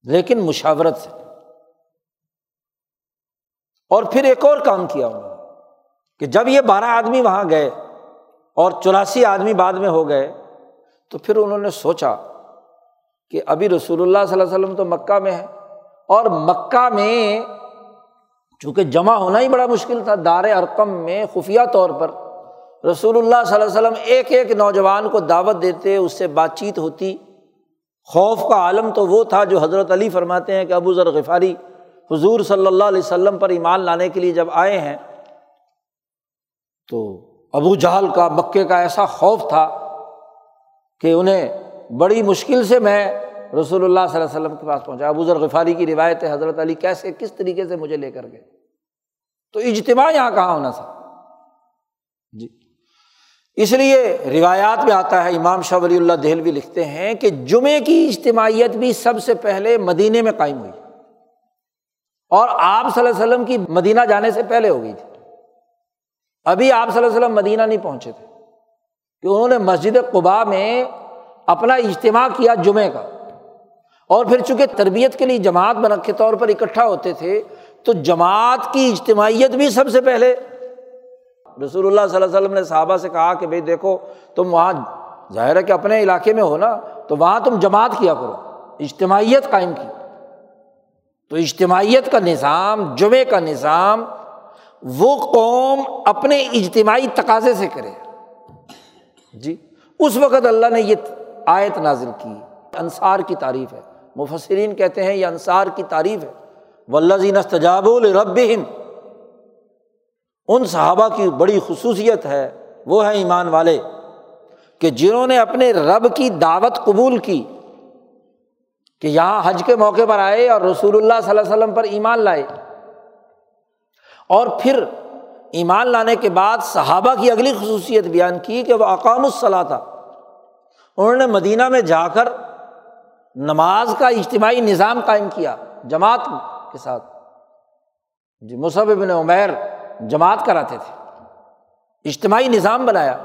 لیکن مشاورت سے۔ اور پھر ایک اور کام کیا انہوں نے۔ کہ جب یہ بارہ آدمی وہاں گئے اور چوراسی آدمی بعد میں ہو گئے، تو پھر انہوں نے سوچا کہ ابھی رسول اللہ صلی اللہ علیہ وسلم تو مکہ میں ہے اور مکہ میں چونکہ جمع ہونا ہی بڑا مشکل تھا، دار ارقم میں خفیہ طور پر رسول اللہ صلی اللہ علیہ وسلم ایک ایک نوجوان کو دعوت دیتے، اس سے بات چیت ہوتی۔ خوف کا عالم تو وہ تھا جو حضرت علی فرماتے ہیں کہ ابو ذر غفاری حضور صلی اللہ علیہ وسلم پر ایمان لانے کے لیے جب آئے ہیں تو ابو جہل کا مکے کا ایسا خوف تھا کہ انہیں بڑی مشکل سے میں رسول اللہ صلی اللہ علیہ وسلم کے پاس پہنچا۔ ابو ذر غفاری کی روایت ہے، حضرت علی کیسے، کس طریقے سے مجھے لے کر گئے؟ تو اجتماع یہاں کہاں ہونا تھا؟ جی۔ اس لیے روایات میں آتا ہے، امام شاہ ولی اللہ دہلوی لکھتے ہیں کہ جمعے کی اجتماعیت بھی سب سے پہلے مدینے میں قائم ہوئی۔ اور آپ صلی اللہ علیہ وسلم کی مدینہ جانے سے پہلے ہو گئی تھی۔ ابھی آپ صلی اللہ علیہ وسلم مدینہ نہیں پہنچے تھے کہ انہوں نے مسجد قبا میں اپنا اجتماع کیا جمعے کا اور پھر چونکہ تربیت کے لیے جماعت بنا کے طور پر اکٹھا ہوتے تھے، تو جماعت کی اجتماعیت بھی سب سے پہلے۔ رسول اللہ صلی اللہ علیہ وسلم نے صحابہ سے کہا کہ بھائی دیکھو، تم وہاں، ظاہر ہے کہ اپنے علاقے میں ہو نا، تو وہاں تم جماعت کیا کرو، اجتماعیت قائم کی۔ تو اجتماعیت کا نظام جمعے کا نظام وہ قوم اپنے اجتماعی تقاضے سے کرے۔ جی اس وقت اللہ نے یہ آیت نازل کی۔ انصار کی تعریف ہے۔ مفسرین کہتے ہیں یہ انصار کی تعریف ہے۔ ولزین استجاب الرب ان صحابہ کی بڑی خصوصیت ہے، وہ ہے ایمان والے، کہ جنہوں نے اپنے رب کی دعوت قبول کی، کہ یہاں حج کے موقع پر آئے اور رسول اللہ صلی اللہ علیہ وسلم پر ایمان لائے۔ اور پھر ایمان لانے کے بعد صحابہ کی اگلی خصوصیت بیان کی کہ وہ اقام الصلاح تھا۔ انہوں نے مدینہ میں جا کر نماز کا اجتماعی نظام قائم کیا جماعت کے ساتھ۔ جی مصحب ابن عمیر جماعت کراتے تھے، اجتماعی نظام بنایا۔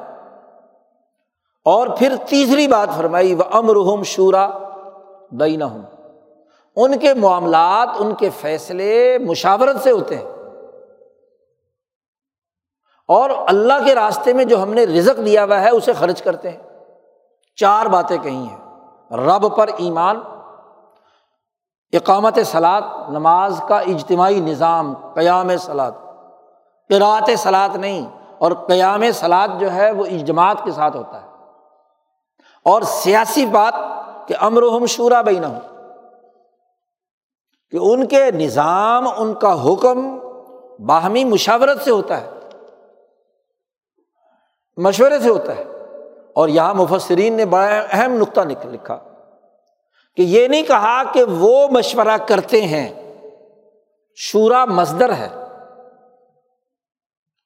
اور پھر تیسری بات فرمائی وہ امرحم شورا بین ہوں ان کے معاملات، ان کے فیصلے مشاورت سے ہوتے ہیں۔ اور اللہ کے راستے میں جو ہم نے رزق دیا ہوا ہے، اسے خرچ کرتے ہیں۔ چار باتیں کہی ہیں۔ رب پر ایمان، اقامت سلاد نماز کا اجتماعی نظام، قیام سلاد قرات سلاد نہیں، اور قیام سلاد جو ہے، وہ اجماعت کے ساتھ ہوتا ہے۔ اور سیاسی بات کہ امر ہم شورا بہ نہ ہو کہ ان کے نظام، ان کا حکم باہمی مشاورت سے ہوتا ہے۔ مشورے سے ہوتا ہے۔ اور یہاں مفسرین نے بڑا اہم نقطہ لکھا کہ یہ نہیں کہا کہ وہ مشورہ کرتے ہیں۔ شورا مزدر ہے۔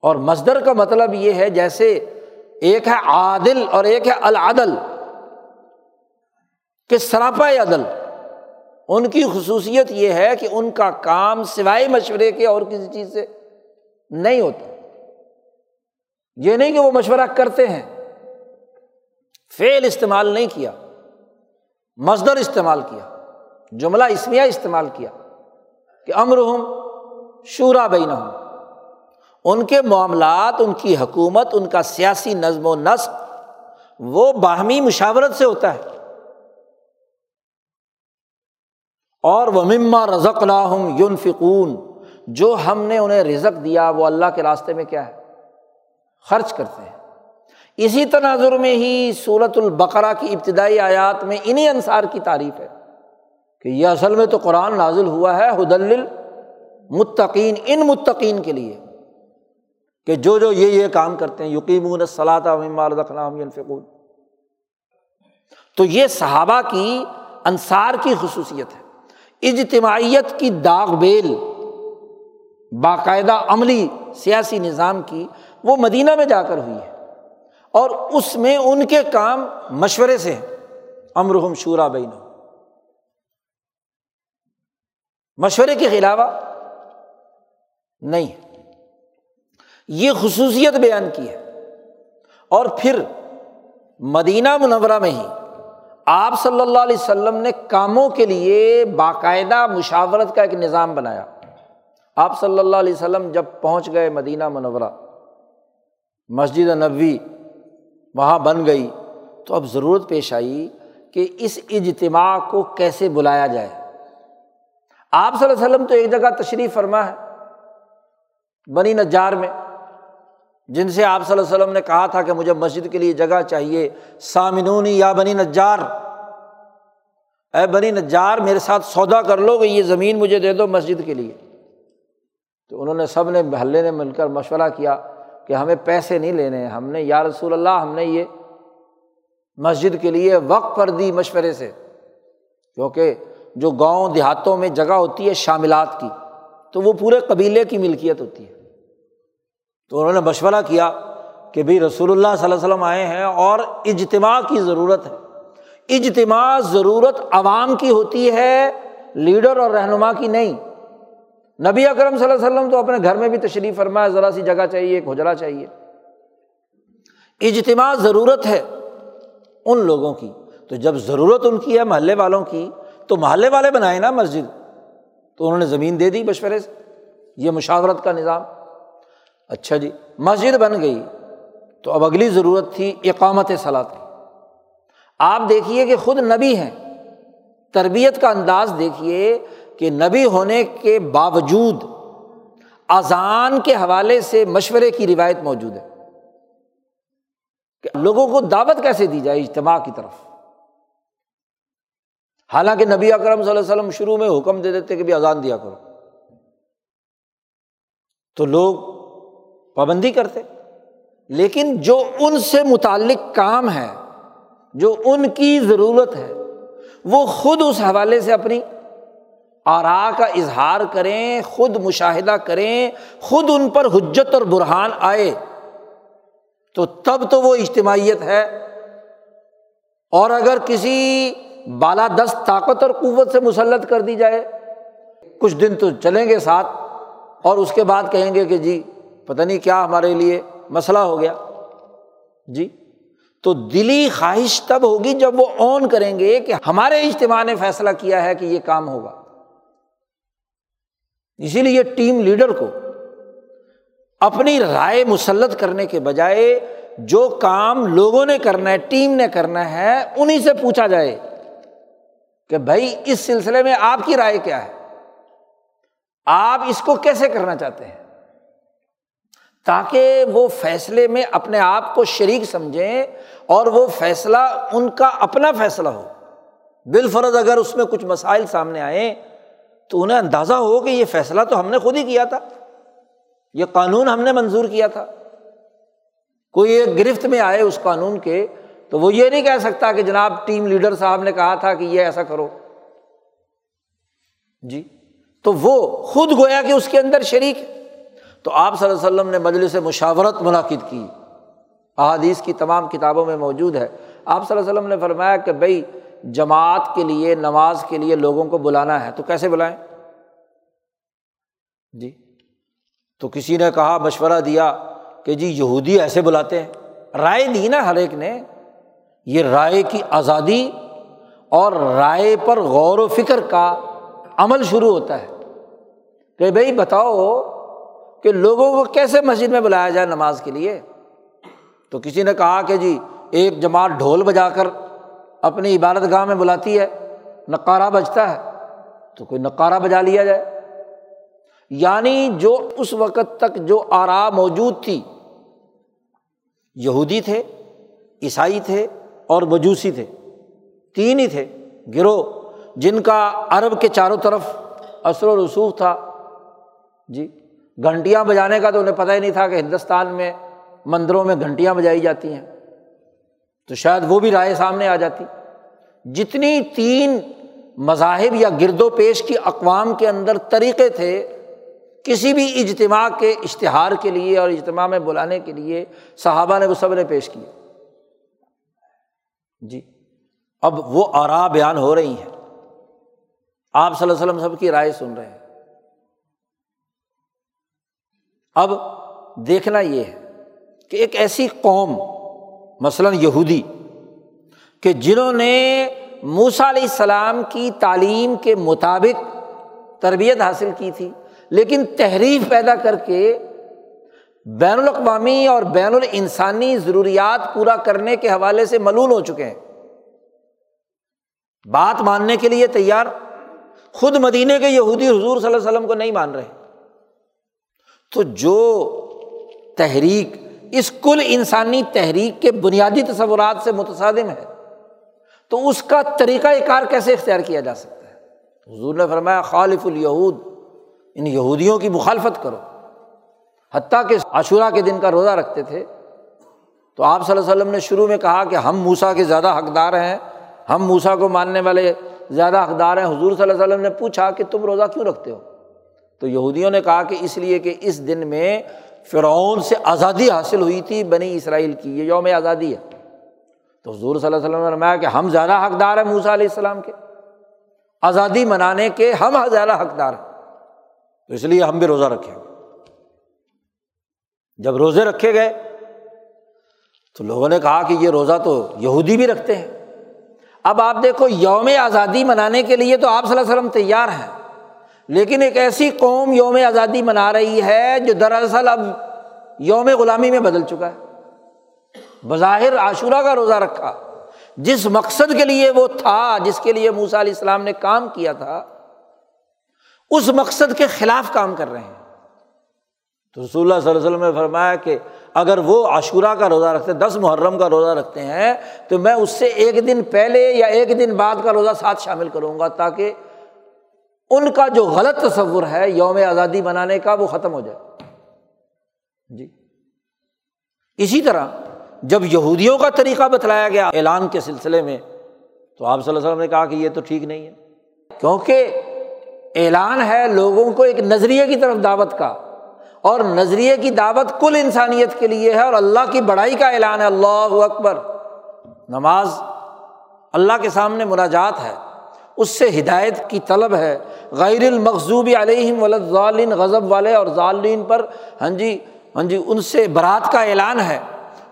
اور مزدر کا مطلب یہ ہے جیسے ایک ہے عادل اور ایک ہے العدل۔ کہ سراپا عدل۔ ان کی خصوصیت یہ ہے کہ ان کا کام سوائے مشورے کے اور کسی چیز سے نہیں ہوتا۔ یہ نہیں کہ وہ مشورہ کرتے ہیں۔ فیل استعمال نہیں کیا۔ مزدور استعمال کیا۔ جملہ اسمیا استعمال کیا۔ کہ امر ہوں شورا بین ہوں ان کے معاملات، ان کی حکومت، ان کا سیاسی نظم و نسق، وہ باہمی مشاورت سے ہوتا ہے۔ اور وہ مما رزق ہوں یون فکون جو ہم نے انہیں رزق دیا، وہ اللہ کے راستے میں کیا ہے؟ خرچ کرتے ہیں۔ اسی تناظر میں ہی صورت البقرا کی ابتدائی آیات میں انہیں انصار کی تعریف ہے کہ یہ اصل میں تو قرآن نازل ہوا ہے حدل متقین ان متقین کے لیے کہ جو جو یہ یہ کام کرتے ہیں یقین صلاح فکون تو یہ صحابہ کی انصار کی خصوصیت ہے۔ اجتماعیت کی داغ بیل، باقاعدہ عملی سیاسی نظام کی وہ مدینہ میں جا کر ہوئی ہے۔ اور اس میں ان کے کام مشورے سے امرحم شورا بین مشورے کے خلاف نہیں۔ یہ خصوصیت بیان کی ہے۔ اور پھر مدینہ منورہ میں ہی آپ صلی اللہ علیہ وسلم نے کاموں کے لیے باقاعدہ مشاورت کا ایک نظام بنایا۔ آپ صلی اللہ علیہ وسلم جب پہنچ گئے مدینہ منورہ مسجد نبوی وہاں بن گئی تو اب ضرورت پیش آئی کہ اس اجتماع کو کیسے بلایا جائے۔ آپ صلی اللہ علیہ وسلم تو ایک جگہ تشریف فرما ہے بنی نجار میں، جن سے آپ صلی اللہ علیہ وسلم نے کہا تھا کہ مجھے مسجد کے لیے جگہ چاہیے۔ سامنونی یا بنی نجار۔ اے بنی نجار، میرے ساتھ سودا کر لو کہ یہ زمین مجھے دے دو مسجد کے لیے۔ تو انہوں نے سب نے، محلے نے مل کر مشورہ کیا۔ کہ ہمیں پیسے نہیں لینے ہم نے، یا رسول اللہ، ہم نے یہ مسجد کے لیے وقت پر دی مشورے سے۔ کیونکہ جو گاؤں دیہاتوں میں جگہ ہوتی ہے شاملات کی، تو وہ پورے قبیلے کی ملکیت ہوتی ہے۔ تو انہوں نے مشورہ کیا کہ بھائی رسول اللہ صلی اللہ علیہ وسلم آئے ہیں اور اجتماع کی ضرورت ہے۔ اجتماع ضرورت عوام کی ہوتی ہے، لیڈر اور رہنما کی نہیں۔ نبی اکرم صلی اللہ علیہ وسلم تو اپنے گھر میں بھی تشریف فرمایا، ذرا سی جگہ چاہیے، ایک حجرا چاہیے۔ اجتماع ضرورت ہے ان لوگوں کی۔ تو جب ضرورت ان کی ہے، محلے والوں کی، تو محلے والے بنائے نا مسجد۔ تو انہوں نے زمین دے دی مشورے سے۔ یہ مشاورت کا نظام۔ اچھا جی مسجد بن گئی۔ تو اب اگلی ضرورت تھی اقامت صلاح کی۔ آپ دیکھیے کہ خود نبی ہیں۔ تربیت کا انداز دیکھیے کہ نبی ہونے کے باوجود اذان کے حوالے سے مشورے کی روایت موجود ہے۔ کہ لوگوں کو دعوت کیسے دی جائے اجتماع کی طرف؟ حالانکہ نبی اکرم صلی اللہ علیہ وسلم شروع میں حکم دے دیتے کہ بھی اذان دیا کرو۔ تو لوگ پابندی کرتے۔ لیکن جو ان سے متعلق کام ہے، جو ان کی ضرورت ہے، وہ خود اس حوالے سے اپنی آرا کا اظہار کریں، خود مشاہدہ کریں، خود ان پر حجت اور برہان آئے۔ تو تب تو وہ اجتماعیت ہے۔ اور اگر کسی بالادست طاقت اور قوت سے مسلط کر دی جائے، کچھ دن تو چلیں گے ساتھ اور اس کے بعد کہیں گے کہ جی پتہ نہیں کیا ہمارے لیے مسئلہ ہو گیا۔ جی تو دلی خواہش تب ہوگی جب وہ آن کریں گے کہ ہمارے اجتماع نے فیصلہ کیا ہے کہ یہ کام ہوگا۔ اسی لیے ٹیم لیڈر کو اپنی رائے مسلط کرنے کے بجائے جو کام لوگوں نے کرنا ہے، ٹیم نے کرنا ہے انہیں سے پوچھا جائے کہ بھائی اس سلسلے میں آپ کی رائے کیا ہے؟ آپ اس کو کیسے کرنا چاہتے ہیں؟ تاکہ وہ فیصلے میں اپنے آپ کو شریک سمجھیں اور وہ فیصلہ ان کا اپنا فیصلہ ہو۔ بالفرض اگر اس میں کچھ مسائل سامنے آئے تو انہیں اندازہ ہو کہ یہ فیصلہ تو ہم نے خود ہی کیا تھا، یہ قانون ہم نے منظور کیا تھا۔ کوئی ایک گرفت میں آئے اس قانون کے تو وہ یہ نہیں کہہ سکتا کہ جناب ٹیم لیڈر صاحب نے کہا تھا کہ یہ ایسا کرو۔ جی تو وہ خود گویا کہ اس کے اندر شریک۔ ہے تو آپ صلی اللہ علیہ وسلم نے مجلس مشاورت منعقد کی۔ احادیث کی تمام کتابوں میں موجود ہے۔ آپ صلی اللہ علیہ وسلم نے فرمایا کہ بھائی جماعت کے لیے، نماز کے لیے لوگوں کو بلانا ہے تو کیسے بلائیں؟ جی تو کسی نے کہا، مشورہ دیا کہ جی یہودی ایسے بلاتے ہیں۔ رائے دی نا ہر ایک نے۔ یہ رائے کی آزادی اور رائے پر غور و فکر کا عمل شروع ہوتا ہے۔ کہ بھائی بتاؤ کہ لوگوں کو کیسے مسجد میں بلایا جائے نماز کے لیے؟ تو کسی نے کہا کہ جی ایک جماعت ڈھول بجا کر اپنی عبادت گاہ میں بلاتی ہے، نقارہ بجتا ہے، تو کوئی نقارہ بجا لیا جائے۔ یعنی جو اس وقت تک جو آرا موجود تھی، یہودی تھے، عیسائی تھے اور مجوسی تھے، تین ہی تھے، گروہ، جن کا عرب کے چاروں طرف اثر و رسوخ تھا۔ جی گھنٹیاں بجانے کا تو انہیں پتہ ہی نہیں تھا کہ ہندوستان میں مندروں میں گھنٹیاں بجائی جاتی ہیں، تو شاید وہ بھی رائے سامنے آ جاتی۔ جتنی تین مذاہب یا گرد و پیش کی اقوام کے اندر طریقے تھے، کسی بھی اجتماع کے اشتہار کے لیے اور اجتماع میں بلانے کے لیے صحابہ نے وہ سب نے پیش کیے۔ جی اب وہ آرا بیان ہو رہی ہیں۔ آپ صلی اللہ علیہ وسلم سب کی رائے سن رہے ہیں۔ اب دیکھنا یہ ہے کہ ایک ایسی قوم، مثلاً یہودی کہ جنہوں نے موسا علیہ السلام کی تعلیم کے مطابق تربیت حاصل کی تھی، لیکن تحریف پیدا کر کے بین الاقوامی اور بین الانسانی ضروریات پورا کرنے کے حوالے سے ملول ہو چکے ہیں۔ بات ماننے کے لیے تیار۔ خود مدینے کے یہودی حضور صلی اللہ علیہ وسلم کو نہیں مان رہے۔ تو جو تحریک، اس کل انسانی تحریک کے بنیادی تصورات سے متصادم ہے۔ تو اس کا طریقۂ کار کیسے اختیار کیا جا سکتا ہے؟ حضور نے فرمایا، خالف الہود ان یہودیوں کی مخالفت کرو۔ حتیٰ کہ عاشورہ کے دن کا روزہ رکھتے تھے۔ تو آپ صلی اللہ علیہ وسلم نے شروع میں کہا کہ ہم موسا کے زیادہ حقدار ہیں، ہم موسا کو ماننے والے زیادہ حقدار ہیں۔ حضور صلی اللہ علیہ وسلم نے پوچھا کہ تم روزہ کیوں رکھتے ہو؟ تو یہودیوں نے کہا کہ اس لیے کہ اس دن میں فرعون سے آزادی حاصل ہوئی تھی، بنی اسرائیل کی، یہ یوم آزادی ہے۔ تو حضور صلی اللہ علیہ وسلم نے فرمایا کہ ہم زیادہ حقدار ہیں موسا علیہ السلام کے۔ آزادی منانے کے ہم زیادہ حقدار ہیں۔ تو اس لیے ہم بھی روزہ رکھیں گے۔ جب روزے رکھے گئے تو لوگوں نے کہا کہ یہ روزہ تو یہودی بھی رکھتے ہیں۔ اب آپ دیکھو یوم آزادی منانے کے لیے تو آپ صلی اللہ علیہ وسلم تیار ہیں۔ لیکن ایک ایسی قوم یوم آزادی منا رہی ہے جو دراصل اب یوم غلامی میں بدل چکا ہے۔ بظاہر عاشورہ کا روزہ رکھا۔ جس مقصد کے لیے وہ تھا، جس کے لیے موسا علیہ السلام نے کام کیا تھا، اس مقصد کے خلاف کام کر رہے ہیں۔ تو رسول اللہ صلی اللہ علیہ وسلم نے فرمایا کہ اگر وہ عاشورہ کا روزہ رکھتے ہیں دس محرم کا روزہ رکھتے ہیں، تو میں اس سے ایک دن پہلے یا ایک دن بعد کا روزہ ساتھ شامل کروں گا تاکہ ان کا جو غلط تصور ہے یوم آزادی منانے کا وہ ختم ہو جائے۔ جی۔ اسی طرح جب یہودیوں کا طریقہ بتلایا گیا اعلان کے سلسلے میں، تو آپ صلی اللہ علیہ وسلم نے کہا کہ یہ تو ٹھیک نہیں ہے۔ کیونکہ اعلان ہے لوگوں کو ایک نظریے کی طرف دعوت کا، اور نظریے کی دعوت کل انسانیت کے لیے ہے، اور اللہ کی بڑائی کا اعلان ہے، اللہ اکبر۔ نماز اللہ کے سامنے مناجات ہے، اس سے ہدایت کی طلب ہے۔ غیر المخوبی علیہم ولادین غضب والے اور ظالین پر ہاں جی ہاں جی ان سے برات کا اعلان ہے۔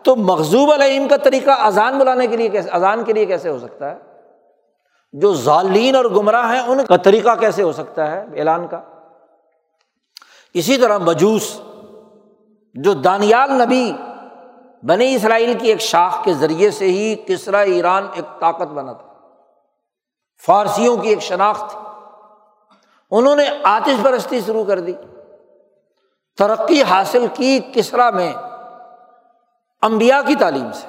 تو مغزوب علیہم کا طریقہ اذان بلانے کے لیے کیسے اذان کے لیے کیسے ہو سکتا ہے؟ جو ظالین اور گمراہ ہیں، ان کا طریقہ کیسے ہو سکتا ہے اعلان کا؟ اسی طرح مجوس، جو دانیال نبی بنی اسرائیل کی ایک شاخ کے ذریعے سے ہی کسرا، ایران ایک طاقت بنا تھا۔ فارسیوں کی ایک شناخت۔ تھی انہوں نے آتش پرستی شروع کر دی۔ ترقی حاصل کی کسرا میں امبیا کی تعلیم سے۔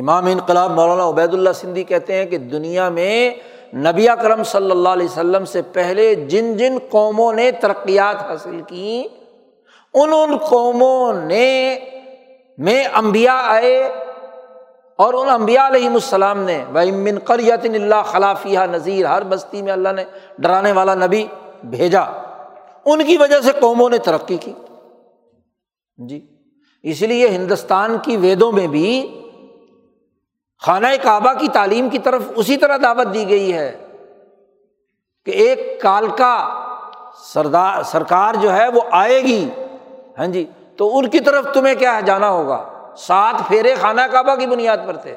امام انقلاب مولانا عبید اللہ سندھی کہتے ہیں کہ دنیا میں نبی کرم صلی اللہ علیہ وسلم سے پہلے جن جن قوموں نے ترقیات حاصل کی، ان ان قوموں نے میں امبیا آئے اور ان امبیا علیہم السلام نے من قریت اللہ خلافیہ نذیر ہر بستی میں اللہ نے ڈرانے والا نبی بھیجا۔ ان کی وجہ سے قوموں نے ترقی کی۔ جی۔ اس لیے ہندوستان کی ویدوں میں بھی خانہ کعبہ کی تعلیم کی طرف اسی طرح دعوت دی گئی ہے کہ ایک کال کا سردار سرکار جو ہے وہ آئے گی۔ ہاں جی تو ان کی طرف تمہیں کیا جانا ہوگا۔ سات پھیرے خانہ کعبہ کی بنیاد پر تھے۔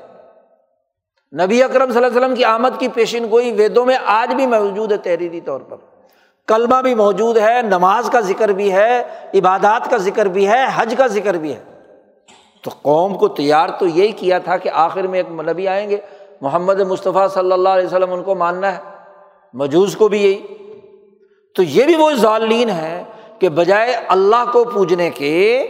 نبی اکرم صلی اللہ علیہ وسلم کی آمد کی پیشن گوئی ویدوں میں آج بھی موجود ہے تحریری طور پر۔ کلمہ بھی موجود ہے، نماز کا ذکر بھی ہے، عبادات کا ذکر بھی ہے، حج کا ذکر بھی ہے۔ تو قوم کو تیار تو یہی کیا تھا کہ آخر میں ایک نبی آئیں گے، محمد مصطفیٰ صلی اللہ علیہ وسلم ان کو ماننا ہے مجوز کو بھی یہی۔ تو یہ بھی وہ ظالین ہے کہ بجائے اللہ کو پوجنے کے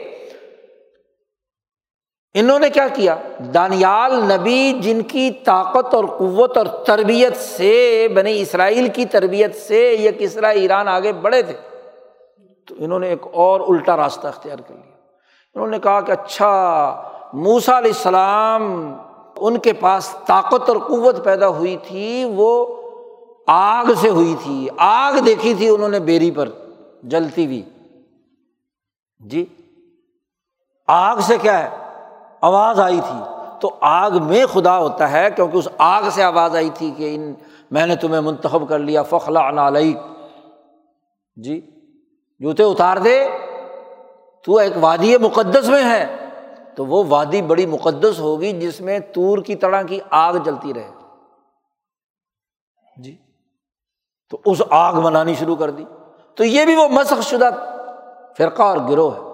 انہوں نے کیا کیا؟ دانیال نبی جن کی طاقت اور قوت اور تربیت سے، بنی اسرائیل کی تربیت سے یہ کسرا ایران آگے بڑھے تھے۔ تو انہوں نے ایک اور الٹا راستہ اختیار کر لیا۔ انہوں نے کہا کہ اچھا موسا علیہ السلام ان کے پاس طاقت اور قوت پیدا ہوئی تھی، وہ آگ سے ہوئی تھی۔ آگ دیکھی تھی، انہوں نے بیری پر جلتی ہوئی۔ جی آگ سے کیا ہے؟ آواز آئی تھی۔ تو آگ میں خدا ہوتا ہے کیونکہ اس آگ سے آواز آئی تھی کہ ان میں نے تمہیں منتخب کر لیا فخلا نالئی جی جوتے اتار دے، تو ایک وادی مقدس میں ہے۔ تو وہ وادی بڑی مقدس ہوگی جس میں تور کی طرح کی آگ جلتی رہے۔ جی تو اس آگ منانی شروع کر دی۔ تو یہ بھی وہ مسخ شدہ فرقہ اور گروہ ہے۔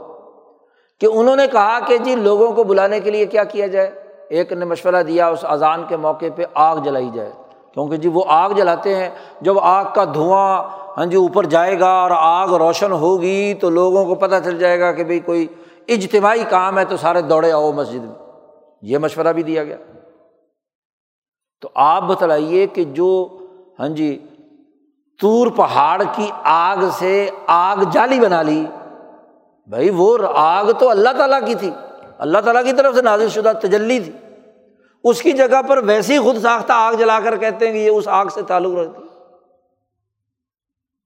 کہ انہوں نے کہا کہ جی لوگوں کو بلانے کے لیے کیا کیا جائے؟ ایک نے مشورہ دیا اس اذان کے موقع پہ آگ جلائی جائے۔ کیونکہ جی وہ آگ جلاتے ہیں، جب آگ کا دھواں ہاں جی اوپر جائے گا اور آگ روشن ہوگی تو لوگوں کو پتہ چل جائے گا کہ بھائی کوئی اجتماعی کام ہے تو سارے دوڑے آؤ مسجد میں۔ یہ مشورہ بھی دیا گیا۔ تو آپ بتلائیے کہ جو ہاں جی تور پہاڑ کی آگ سے آگ جالی بنا لی بھائی وہ آگ تو اللہ تعالیٰ کی تھی۔ اللہ تعالیٰ کی طرف سے نازل شدہ تجلی تھی۔ اس کی جگہ پر ویسی خود ساختہ آگ جلا کر کہتے ہیں کہ یہ اس آگ سے تعلق رکھتی۔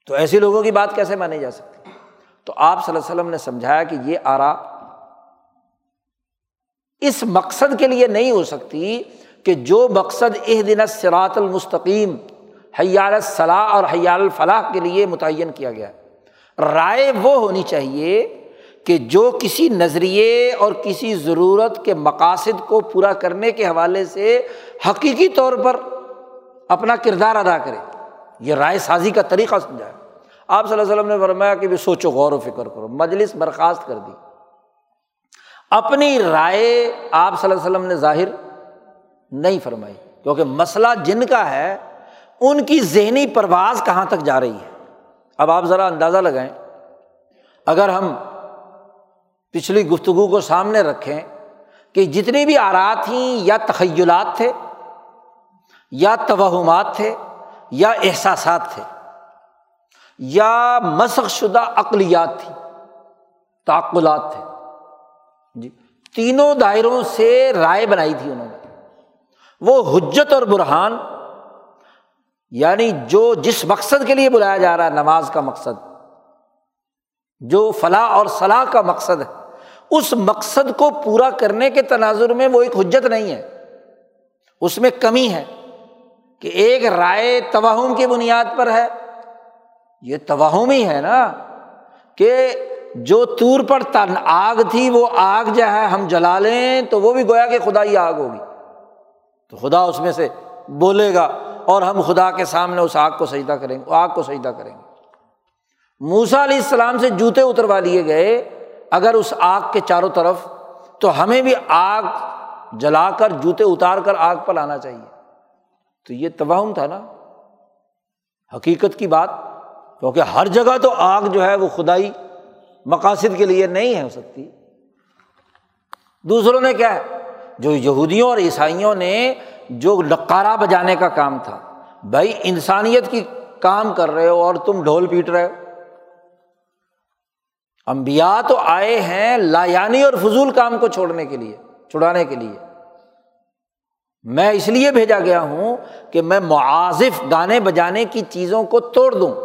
تو ایسے لوگوں کی بات کیسے مانی جا سکتی؟ تو آپ صلی اللہ علیہ وسلم نے سمجھایا کہ یہ آرا اس مقصد کے لیے نہیں ہو سکتی کہ جو مقصد اح دن سرات المستقیم، حیال صلاح اور حیال الفلاح کے لیے متعین کیا گیا۔ ہے رائے وہ ہونی چاہیے کہ جو کسی نظریے اور کسی ضرورت کے مقاصد کو پورا کرنے کے حوالے سے حقیقی طور پر اپنا کردار ادا کرے، یہ رائے سازی کا طریقہ سمجھا آپ صلی اللہ علیہ وسلم نے فرمایا کہ بھی سوچو، غور و فکر کرو، مجلس برخاست کر دی۔ اپنی رائے آپ صلی اللہ علیہ وسلم نے ظاہر نہیں فرمائی، کیونکہ مسئلہ جن کا ہے، ان کی ذہنی پرواز کہاں تک جا رہی ہے؟ اب آپ ذرا اندازہ لگائیں، اگر ہم پچھلی گفتگو کو سامنے رکھیں کہ جتنی بھی آرات تھیں یا تخیلات تھے، یا توہمات تھے، یا احساسات تھے، یا مسخ شدہ اقلیات تھی تعقلات تھے۔ جی تینوں دائروں سے رائے بنائی تھی انہوں نے۔ وہ حجت اور برہان یعنی جو جس مقصد کے لیے بلایا جا رہا ہے، نماز کا مقصد، جو فلاح اور صلاح کا مقصد ہے اس مقصد کو پورا کرنے کے تناظر میں وہ ایک حجت نہیں ہے۔ اس میں کمی ہے کہ ایک رائے توہم کی بنیاد پر ہے۔ یہ توہم ہی ہے نا کہ جو تور پر تن آگ تھی وہ آگ جو ہے، ہم جلا لیں تو وہ بھی گویا کہ خدا ہی آگ ہوگی۔ تو خدا اس میں سے بولے گا اور ہم خدا کے سامنے اس آگ کو سجدہ کریں گے، آگ کو سجدہ کریں گے۔ موسا علیہ السلام سے جوتے اتروا لیے گئے۔ اگر اس آگ کے چاروں طرف تو ہمیں بھی آگ جلا کر جوتے اتار کر آگ پر لانا چاہیے۔ تو یہ توہم تھا نا۔ حقیقت کی بات، کیونکہ ہر جگہ تو آگ جو ہے وہ خدائی مقاصد کے لیے نہیں ہے ہو سکتی۔ دوسروں نے کیا ہے؟ جو یہودیوں اور عیسائیوں نے جو نقارہ بجانے کا کام تھا، بھائی انسانیت کی کام کر رہے ہو اور تم ڈھول پیٹ رہے ہو۔ امبیا تو آئے ہیں لایانی اور فضول کام کو چھوڑنے کے لیے، چھڑانے کے لیے۔ میں اس لیے بھیجا گیا ہوں کہ میں معازف گانے بجانے کی چیزوں کو توڑ دوں۔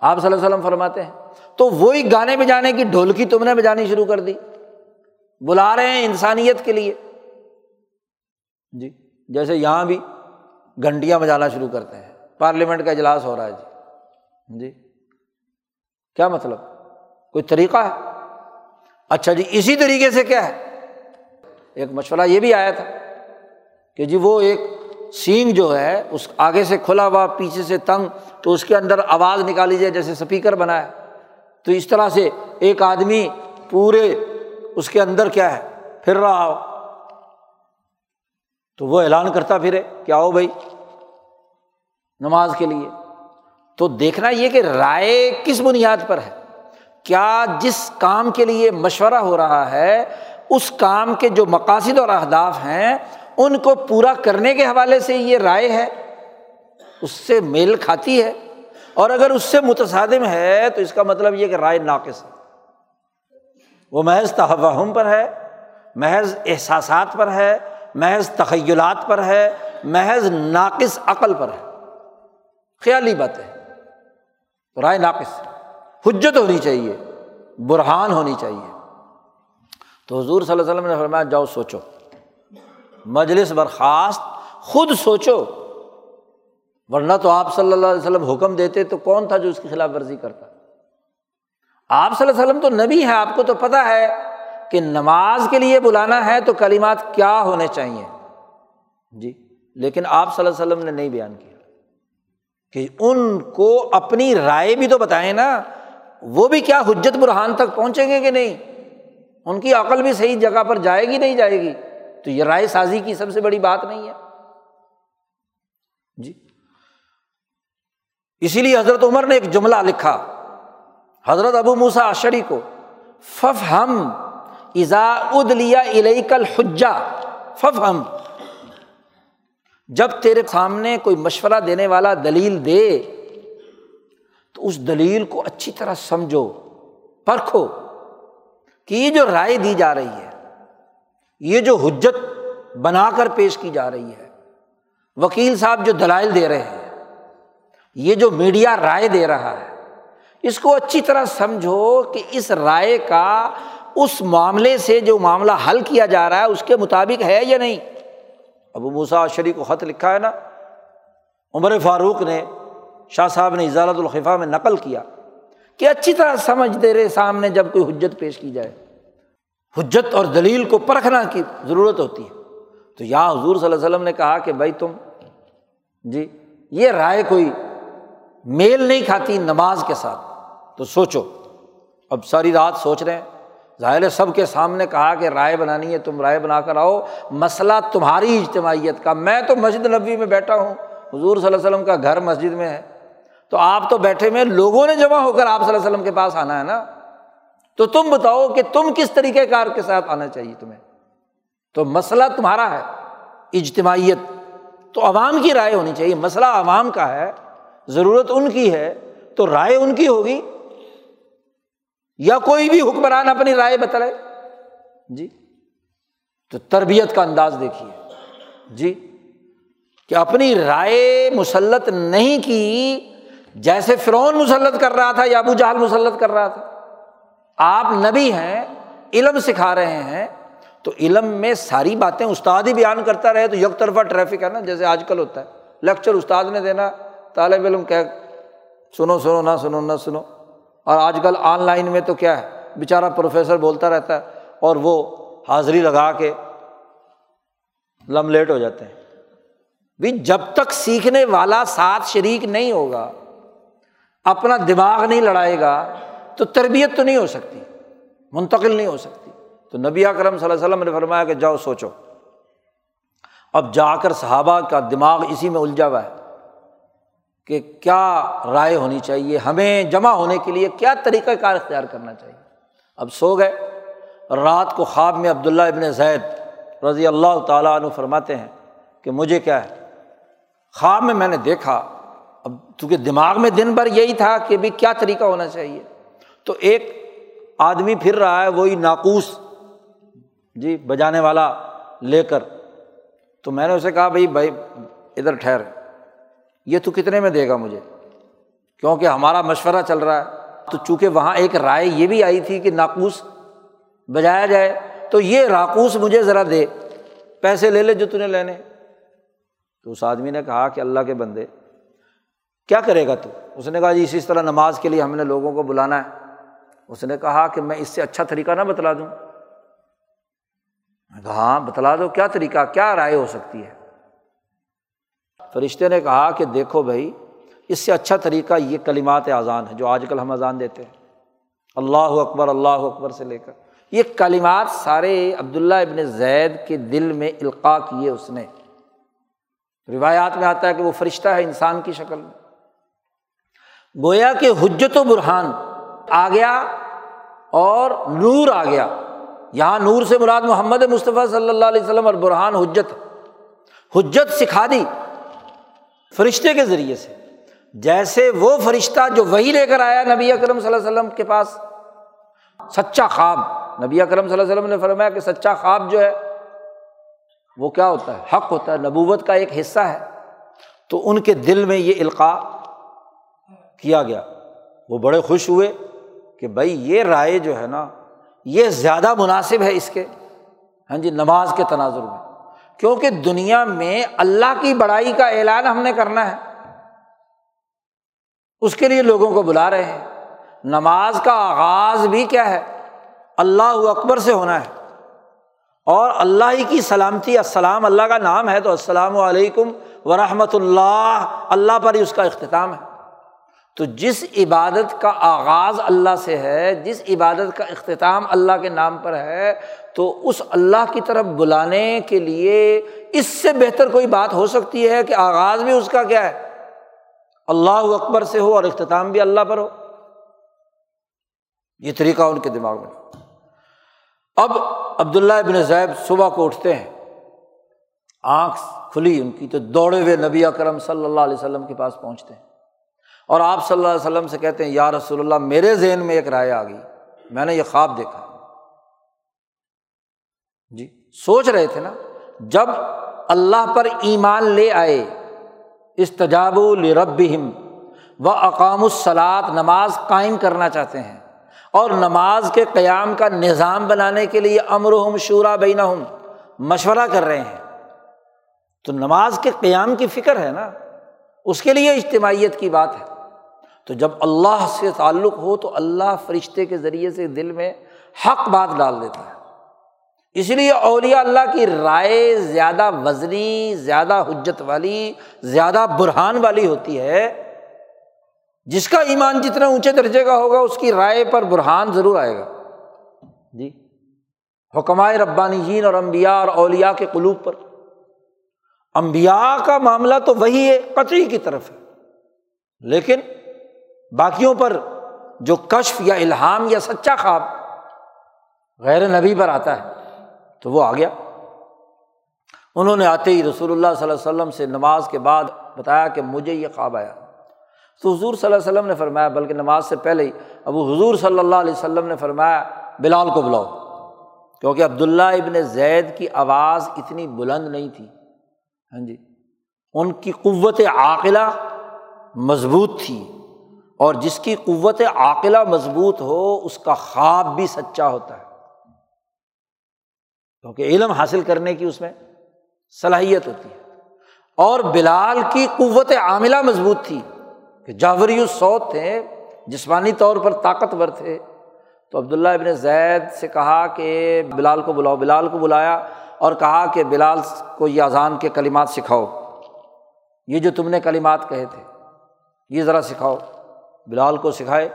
آپ صلی اللہ علیہ وسلم فرماتے ہیں، تو وہی گانے بجانے کی ڈھولکی تم نے بجانی شروع کر دی۔ بلا رہے ہیں انسانیت کے لیے۔ جی جیسے یہاں بھی گھنٹیاں بجانا شروع کرتے ہیں۔ پارلیمنٹ کا اجلاس ہو رہا ہے جی۔ جی۔ کیا مطلب؟ کوئی طریقہ ہے؟ اچھا جی اسی طریقے سے کیا ہے؟ ایک مشورہ یہ بھی آیا تھا کہ جی وہ ایک سینگ جو ہے، اس آگے سے کھلا ہوا، پیچھے سے تنگ، تو اس کے اندر آواز نکالی جائے، جیسے اسپیکر بنا ہے تو اس طرح سے ایک آدمی پورے اس کے اندر کیا ہے، پھر رہا ہو۔ تو وہ اعلان کرتا پھرے کیا ہو بھائی، نماز کے لیے۔ تو دیکھنا یہ کہ رائے کس بنیاد پر ہے؟ کیا جس کام کے لیے مشورہ ہو رہا ہے، اس کام کے جو مقاصد اور اہداف ہیں، ان کو پورا کرنے کے حوالے سے یہ رائے ہے؟ اس سے میل کھاتی ہے؟ اور اگر اس سے متصادم ہے، تو اس کا مطلب یہ کہ رائے ناقص ہے۔ وہ محض تحم پر ہے، محض احساسات پر ہے، محض تخیلات پر ہے، محض ناقص عقل پر ہے۔ خیالی بات ہے رائے ناقص۔ حجت ہونی چاہیے، برہان ہونی چاہیے۔ تو حضور صلی اللہ علیہ وسلم نے فرمایا، جاؤ سوچو۔ مجلس برخاست، خود سوچو۔ ورنہ تو آپ صلی اللہ علیہ وسلم حکم دیتے تو کون تھا جو اس کی خلاف ورزی کرتا؟ آپ صلی اللہ علیہ وسلم تو نبی ہے آپ کو تو پتا ہے کہ نماز کے لیے بلانا ہے تو کلیمات کیا ہونے چاہیے۔ جی لیکن آپ صلی اللہ علیہ وسلم نے نہیں بیان کیا۔ کہ ان کو اپنی رائے بھی تو بتائیں نا، وہ بھی کیا حجت برحان تک پہنچیں گے کہ نہیں؟ ان کی عقل بھی صحیح جگہ پر جائے گی، نہیں جائے گی؟ تو یہ رائے سازی کی سب سے بڑی بات نہیں ہے۔ جی۔ اسی لیے حضرت عمر نے ایک جملہ لکھا، حضرت ابو موسا اشری کو فف ہم ازا اد لیا کل حجا فف ہم جب تیرے سامنے کوئی مشورہ دینے والا دلیل دے، تو اس دلیل کو اچھی طرح سمجھو، پرکھو کہ یہ جو رائے دی جا رہی ہے، یہ جو حجت بنا کر پیش کی جا رہی ہے، وکیل صاحب جو دلائل دے رہے ہیں، یہ جو میڈیا رائے دے رہا ہے، اس کو اچھی طرح سمجھو کہ اس رائے کا اس معاملے سے جو معاملہ حل کیا جا رہا ہے، اس کے مطابق ہے یا نہیں۔ ابو موسا شریف کو خط لکھا ہے نا، عمر فاروق نے شاہ صاحب نے اضالت الخفا میں نقل کیا کہ اچھی طرح سمجھ دے رہے سامنے جب کوئی حجت پیش کی جائے۔ حجت اور دلیل کو پرکھنا کی ضرورت ہوتی ہے۔ تو یہاں حضور صلی اللہ علیہ وسلم نے کہا کہ بھائی تم جی یہ رائے کوئی میل نہیں کھاتی نماز کے ساتھ۔ تو سوچو، اب ساری رات سوچ رہے ہیں۔ ظاہر سب کے سامنے کہا کہ رائے بنانی ہے، تم رائے بنا کر آؤ۔ مسئلہ تمہاری اجتماعیت کا۔ میں تو مسجد نبی میں بیٹھا ہوں۔ حضور صلی اللہ علیہ وسلم کا گھر مسجد میں ہے۔ تو آپ تو بیٹھے میں لوگوں نے جمع ہو کر آپ صلی اللہ علیہ وسلم کے پاس آنا ہے نا۔ تو تم بتاؤ کہ تم کس طریقے کار کے ساتھ آنا چاہیے تمہیں۔ تو مسئلہ تمہارا ہے۔ اجتماعیت۔ تو عوام کی رائے ہونی چاہیے۔ مسئلہ عوام کا ہے۔ ضرورت ان کی ہے۔ تو رائے ان کی ہوگی۔ یا کوئی بھی حکمران اپنی رائے بتلائے۔ جی۔ تو تربیت کا انداز دیکھیے۔ جی۔ کہ اپنی رائے مسلط نہیں کی، جیسے فرعون مسلط کر رہا تھا یا ابو جہل مسلط کر رہا تھا۔ آپ نبی ہیں، علم سکھا رہے ہیں، تو علم میں ساری باتیں استاد ہی بیان کرتا رہے، تو یک طرفہ ٹریفک ہے نا، جیسے آج کل ہوتا ہے۔ لیکچر استاد نے دینا، طالب علم کہ سنو سنو، نہ سنو نہ سنو۔ اور آج کل آن لائن میں تو کیا ہے، بیچارہ پروفیسر بولتا رہتا ہے اور وہ حاضری لگا کے لم لیٹ ہو جاتے ہیں۔ بھی جب تک سیکھنے والا ساتھ شریک نہیں ہوگا، اپنا دماغ نہیں لڑائے گا، تو تربیت تو نہیں ہو سکتی، منتقل نہیں ہو سکتی۔ تو نبی اکرم صلی اللہ علیہ وسلم نے فرمایا کہ جاؤ سوچو۔ اب جا کر صحابہ کا دماغ اسی میں الجھا ہوا ہے۔ کہ کیا رائے ہونی چاہیے؟ ہمیں جمع ہونے کے لیے کیا طریقہ کار اختیار کرنا چاہیے؟ اب سو گئے۔ رات کو خواب میں عبداللہ ابن زید رضی اللہ تعالیٰ عنہ فرماتے ہیں کہ مجھے کیا ہے؟ خواب میں میں نے دیکھا، اب چونکہ دماغ میں دن بھر یہی تھا کہ بھی کیا طریقہ ہونا چاہیے۔ تو ایک آدمی پھر رہا ہے، وہی ناقوس جی بجانے والا لے کر۔ تو میں نے اسے کہا، بھائی بھائی، ادھر ٹھہر۔ یہ تو کتنے میں دے گا مجھے؟ کیونکہ ہمارا مشورہ چل رہا ہے۔ تو چونکہ وہاں ایک رائے یہ بھی آئی تھی کہ ناقوس بجایا جائے، تو یہ راکوس مجھے ذرا دے، پیسے لے لے جو تھی لینے۔ تو اس آدمی نے کہا کہ اللہ کے بندے، کیا کرے گا تو؟ اس نے کہا جی اسی طرح نماز کے لیے ہم نے لوگوں کو بلانا ہے۔ اس نے کہا کہ میں اس سے اچھا طریقہ نہ بتلا دوں۔ کہا ہاں بتلا دو، کیا طریقہ، کیا رائے ہو سکتی ہے؟ فرشتے نے کہا کہ دیکھو بھائی، اس سے اچھا طریقہ یہ کلیمات اذان ہے جو آج کل ہم اذان دیتے ہیں۔ اللہ اکبر اللہ اکبر سے لے کر۔ یہ کلیمات سارے عبداللہ ابن زید کے دل میں القاع کیے اس نے۔ روایات میں آتا ہے کہ وہ فرشتہ ہے انسان کی شکل میں۔ گویا کہ حجت و برہان آ گیا اور نور آ گیا۔ یہاں نور سے مراد محمد مصطفیٰ صلی اللہ علیہ وسلم اور برہان حجت۔ حجت سکھا دی۔ فرشتے کے ذریعے سے۔ جیسے وہ فرشتہ جو وہی لے کر آیا نبی اکرم صلی اللہ علیہ وسلم کے پاس، سچا خواب۔ نبی اکرم صلی اللہ علیہ وسلم نے فرمایا کہ سچا خواب جو ہے، وہ کیا ہوتا ہے؟ حق ہوتا ہے، نبوت کا ایک حصہ ہے۔ تو ان کے دل میں یہ القاع کیا گیا۔ وہ بڑے خوش ہوئے کہ بھائی، یہ رائے جو ہے نا، یہ زیادہ مناسب ہے اس کے۔ ہاں جی نماز کے تناظر میں۔ کیونکہ دنیا میں اللہ کی بڑائی کا اعلان ہم نے کرنا ہے۔ اس کے لیے لوگوں کو بلا رہے ہیں۔ نماز کا آغاز بھی کیا ہے؟ اللہ اکبر سے ہونا ہے۔ اور اللہ ہی کی سلامتی، السلام اللہ کا نام ہے تو السلام علیکم ورحمۃ اللہ اللہ پر ہی اس کا اختتام ہے۔ تو جس عبادت کا آغاز اللہ سے ہے، جس عبادت کا اختتام اللہ کے نام پر ہے تو اس اللہ کی طرف بلانے کے لیے اس سے بہتر کوئی بات ہو سکتی ہے کہ آغاز بھی اس کا کیا ہے؟ اللہ اکبر سے ہو اور اختتام بھی اللہ پر ہو۔ یہ طریقہ ان کے دماغ میں۔ اب عبداللہ ابن زیب صبح کو اٹھتے ہیں۔ آنکھ کھلی ان کی تو دوڑے ہوئے نبی اکرم صلی اللہ علیہ وسلم کے پاس پہنچتے ہیں۔ اور آپ صلی اللہ علیہ وسلم سے کہتے ہیں، یا رسول اللہ، میرے ذہن میں ایک رائے آ گئی۔ میں نے یہ خواب دیکھا۔ جی سوچ رہے تھے نا، جب اللہ پر ایمان لے آئے اس تجاب الرب و اقام الصلاط نماز قائم کرنا چاہتے ہیں، اور نماز کے قیام کا نظام بنانے کے لیے امر ہم شورا بینا ہوں مشورہ کر رہے ہیں۔ تو نماز کے قیام کی فکر ہے نا، اس کے لیے اجتماعیت کی بات ہے۔ تو جب اللہ سے تعلق ہو، تو اللہ فرشتے کے ذریعے سے دل میں حق بات ڈال دیتا ہے۔ اس لیے اولیاء اللہ کی رائے زیادہ وزنی، زیادہ حجت والی، زیادہ برہان والی ہوتی ہے۔ جس کا ایمان جتنا اونچے درجے کا ہوگا، اس کی رائے پر برہان ضرور آئے گا۔ جی۔ حکمائے ربانی جین اور امبیا اور اولیا کے قلوب پر۔ امبیا کا معاملہ تو وہی ہے، قطعی کی طرف ہے۔ لیکن باقیوں پر جو کشف یا الہام یا سچا خواب غیر نبی پر آتا ہے۔ تو وہ آ گیا۔ انہوں نے آتے ہی رسول اللہ صلی اللہ علیہ وسلم سے نماز کے بعد بتایا کہ مجھے یہ خواب آیا۔ تو حضور صلی اللہ علیہ وسلم نے فرمایا، بلکہ نماز سے پہلے ہی ابو حضور صلی اللہ علیہ وسلم نے فرمایا، بلال کو بلاؤ۔ کیونکہ عبداللہ ابن زید کی آواز اتنی بلند نہیں تھی۔ ہاں جی۔ ان کی قوت عاقلہ مضبوط تھی۔ اور جس کی قوت عاقلہ مضبوط ہو، اس کا خواب بھی سچا ہوتا ہے۔ کیونکہ علم حاصل کرنے کی اس میں صلاحیت ہوتی ہے۔ اور بلال کی قوت عاملہ مضبوط تھی کہ جاوری سعود تھے، جسمانی طور پر طاقتور تھے۔ تو عبداللہ ابن زید سے کہا کہ بلال کو بلاؤ، بلال کو بلایا اور کہا کہ بلال کو یہ اذان کے کلیمات سکھاؤ۔ یہ جو تم نے کلیمات کہے تھے، یہ ذرا سکھاؤ۔ بلال کو سکھائے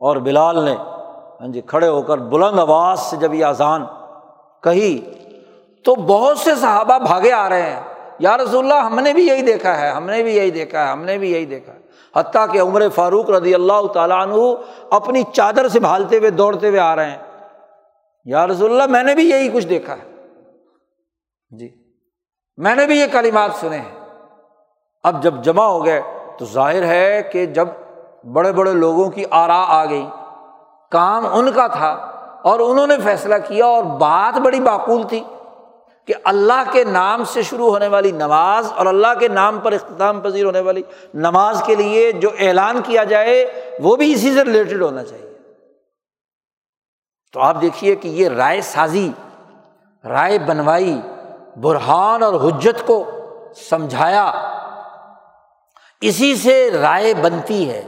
اور بلال نے ہاں جی کھڑے ہو کر بلند آواز سے جب یہ اذان کہی، تو بہت سے صحابہ بھاگے آ رہے ہیں۔ یا رسول اللہ ہم نے بھی یہی دیکھا ہے، ہم نے بھی یہی دیکھا ہے، ہم نے بھی یہی دیکھا ہے۔ حتیٰ کہ عمر فاروق رضی اللہ تعالیٰ عنہ اپنی چادر سے بھالتے ہوئے دوڑتے ہوئے آ رہے ہیں۔ یا رسول اللہ میں نے بھی یہی کچھ دیکھا ہے۔ جی میں نے بھی یہ کالیمات سنے ہیں۔ اب جب جمع ہو گئے، تو ظاہر ہے کہ جب بڑے بڑے لوگوں کی آرا آ گئی کام ان کا تھا۔ اور انہوں نے فیصلہ کیا اور بات بڑی معقول تھی کہ اللہ کے نام سے شروع ہونے والی نماز اور اللہ کے نام پر اختتام پذیر ہونے والی نماز کے لیے جو اعلان کیا جائے وہ بھی اسی سے ریلیٹڈ ہونا چاہیے۔ تو آپ دیکھیے کہ یہ رائے سازی، رائے بنوائی، برہان اور حجت کو سمجھایا، اسی سے رائے بنتی ہے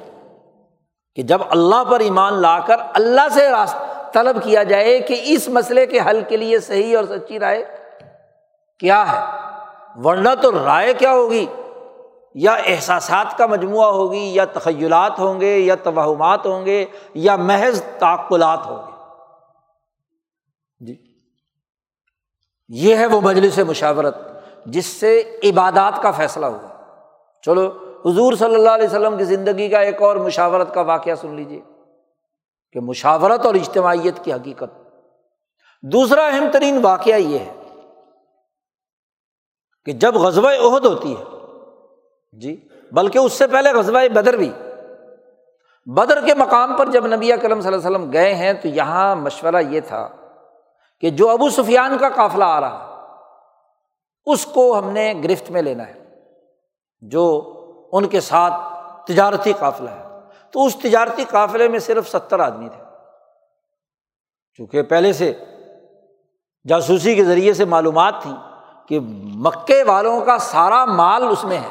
کہ جب اللہ پر ایمان لا کر اللہ سے راست طلب کیا جائے کہ اس مسئلے کے حل کے لیے صحیح اور سچی رائے کیا ہے؟ ورنہ تو رائے کیا ہوگی؟ یا احساسات کا مجموعہ ہوگی، یا تخیلات ہوں گے، یا توہمات ہوں گے، یا محض تعقلات ہوں گے۔ جی۔ یہ ہے وہ مجلس مشاورت جس سے عبادات کا فیصلہ ہوا۔ چلو، حضور صلی اللہ علیہ وسلم کی زندگی کا ایک اور مشاورت کا واقعہ سن لیجیے کہ مشاورت اور اجتماعیت کی حقیقت۔ دوسرا اہم ترین واقعہ یہ ہے کہ جب غزبۂ عہد ہوتی ہے جی بلکہ اس سے پہلے غزبۂ بدر بھی، بدر کے مقام پر جب نبی کرم صلی اللہ علیہ وسلم گئے ہیں، تو یہاں مشورہ یہ تھا کہ جو ابو سفیان کا قافلہ آ رہا، اس کو ہم نے گرفت میں لینا ہے، جو ان کے ساتھ تجارتی قافلہ ہے۔ تو اس تجارتی قافلے میں صرف ستر آدمی تھے۔ چونکہ پہلے سے جاسوسی کے ذریعے سے معلومات تھیں کہ مکے والوں کا سارا مال اس میں ہے۔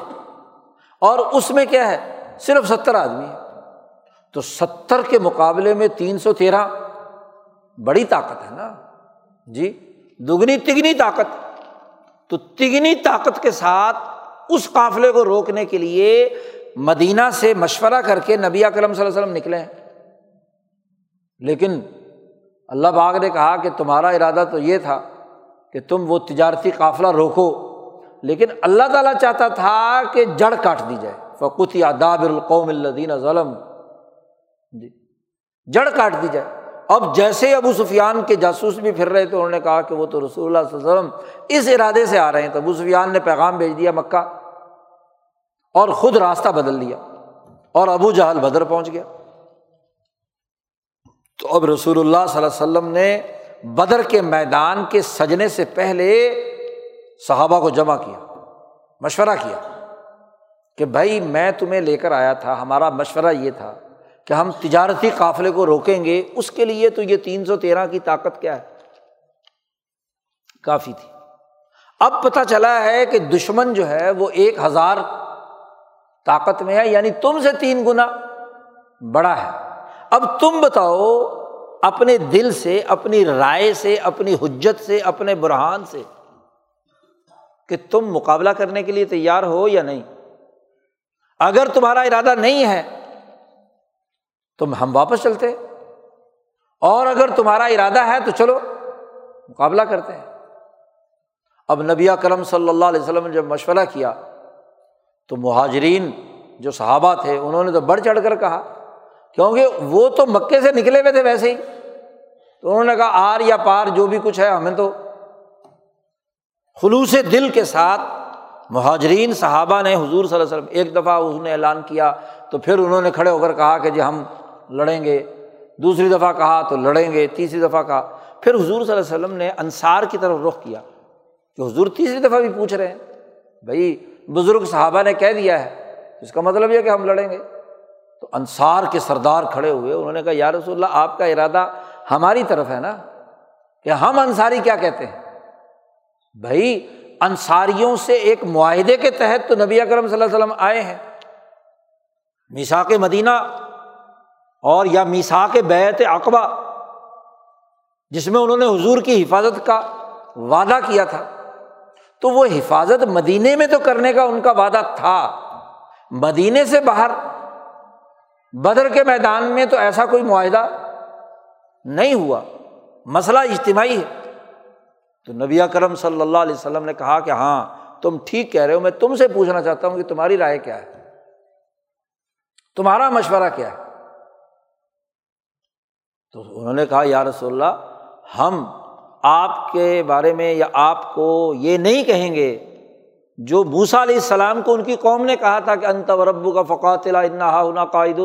اور اس میں کیا ہے؟ صرف ستر آدمی ہے تو ستر کے مقابلے میں تین سو تیرہ بڑی طاقت ہے نا؟ جی دگنی تگنی طاقت۔ تو تگنی طاقت کے ساتھ اس قافلے کو روکنے کے لیے مدینہ سے مشورہ کر کے نبی کرم صلی اللہ علیہ وسلم نکلے ہیں۔ لیکن اللہ باغ نے کہا کہ تمہارا ارادہ تو یہ تھا کہ تم وہ تجارتی قافلہ روکو، لیکن اللہ تعالیٰ چاہتا تھا کہ جڑ کاٹ دی جائے۔ فقوت یا دابر القوم الدین ظلم جی جڑ کاٹ دی جائے۔ اب جیسے ابو سفیان کے جاسوس بھی پھر رہے تھے انہوں نے کہا کہ وہ تو رسول اللہ صلی اللہ علیہ وسلم اس ارادے سے آ رہے ہیں۔ تو ابو سفیان نے پیغام بھیج دیا مکہ۔ اور خود راستہ بدل دیا اور ابو جہل بدر پہنچ گیا۔ تو اب رسول اللہ صلی اللہ علیہ وسلم نے بدر کے میدان کے سجنے سے پہلے صحابہ کو جمع کیا، مشورہ کیا کہ بھائی میں تمہیں لے کر آیا تھا، ہمارا مشورہ یہ تھا کہ ہم تجارتی قافلے کو روکیں گے، اس کے لیے تو یہ تین سو تیرہ کی طاقت کیا ہے؟ کافی تھی۔ اب پتہ چلا ہے کہ دشمن جو ہے وہ ایک ہزار طاقت میں ہے یعنی تم سے تین گنا بڑا ہے۔ اب تم بتاؤ، اپنے دل سے، اپنی رائے سے، اپنی حجت سے، اپنے برہان سے کہ تم مقابلہ کرنے کے لیے تیار ہو یا نہیں۔ اگر تمہارا ارادہ نہیں ہے تو ہم واپس چلتے۔ اور اگر تمہارا ارادہ ہے تو چلو، مقابلہ کرتے۔ ہیں اب نبی کرم صلی اللہ علیہ وسلم نے جب مشورہ کیا تو مہاجرین جو صحابہ تھے، انہوں نے تو بڑھ چڑھ کر کہا، کیونکہ وہ تو مکے سے نکلے ہوئے تھے ویسے ہی۔ تو انہوں نے کہا، آر یا پار جو بھی کچھ ہے، ہمیں تو خلوص دل کے ساتھ مہاجرین، صحابہ نے، حضور صلی اللہ علیہ وسلم، ایک دفعہ اس نے اعلان کیا، تو پھر انہوں نے کھڑے ہو کر کہا کہ جی ہم لڑیں گے۔ دوسری دفعہ کہا تو لڑیں گے، تیسری دفعہ کہا۔ پھر حضور صلی اللہ علیہ وسلم نے انصار کی طرف رخ کیا کہ حضور تیسری دفعہ بھی پوچھ رہے ہیں۔ بھائی بزرگ صحابہ نے کہہ دیا ہے، اس کا مطلب یہ کہ ہم لڑیں گے۔ تو انصار کے سردار کھڑے ہوئے، انہوں نے کہا، یا رسول اللہ، آپ کا ارادہ ہماری طرف ہے نا کہ ہم انصاری کیا کہتے ہیں؟ بھائی، انصاریوں سے ایک معاہدے کے تحت تو نبی اکرم صلی اللہ علیہ وسلم آئے ہیں۔ میساک مدینہ اور یا میساک بیت اقبا، جس میں انہوں نے حضور کی حفاظت کا وعدہ کیا تھا۔ تو وہ حفاظت مدینے میں تو کرنے کا ان کا وعدہ تھا۔ مدینے سے باہر، بدر کے میدان میں تو ایسا کوئی معاہدہ نہیں ہوا۔ مسئلہ اجتماعی ہے۔ تو نبی کرم صلی اللہ علیہ وسلم نے کہا کہ ہاں تم ٹھیک کہہ رہے ہو، میں تم سے پوچھنا چاہتا ہوں کہ تمہاری رائے کیا ہے؟ تمہارا مشورہ کیا ہے؟ تو انہوں نے کہا، یا رسول اللہ، ہم آپ کے بارے میں یا آپ کو یہ نہیں کہیں گے جو موسا علیہ السلام کو ان کی قوم نے کہا تھا کہ انت و ربو کا فقات انا قائد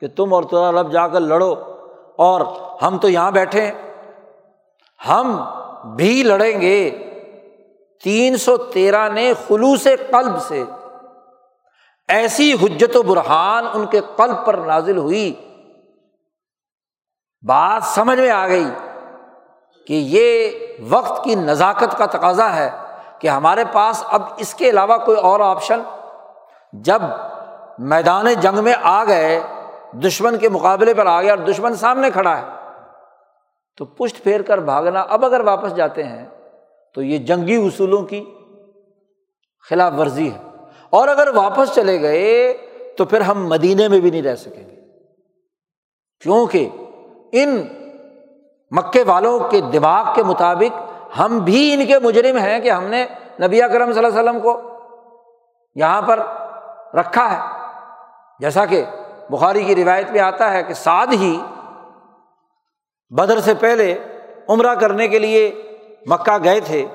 کہ تم اور تمہارا رب جا کر لڑو اور ہم تو یہاں بیٹھے ہیں۔ ہم بھی لڑیں گے۔ تین سو تیرہ نے خلوص قلب سے ایسی حجت و برحان ان کے قلب پر نازل ہوئی۔ بات سمجھ میں آ گئی۔ کہ یہ وقت کی نزاکت کا تقاضا ہے کہ ہمارے پاس اب اس کے علاوہ کوئی اور آپشن، جب میدان جنگ میں آ گئے، دشمن کے مقابلے پر آ گیا اور دشمن سامنے کھڑا ہے، تو پشت پھیر کر بھاگنا اب اگر واپس جاتے ہیں تو یہ جنگی اصولوں کی خلاف ورزی ہے۔ اور اگر واپس چلے گئے تو پھر ہم مدینے میں بھی نہیں رہ سکیں گے۔ کیونکہ ان مکے والوں کے دماغ کے مطابق ہم بھی ان کے مجرم ہیں کہ ہم نے نبی کرم صلی اللہ علیہ وسلم کو یہاں پر رکھا ہے۔ جیسا کہ بخاری کی روایت میں آتا ہے کہ سعد ہی بدر سے پہلے عمرہ کرنے کے لیے مکہ گئے تھے۔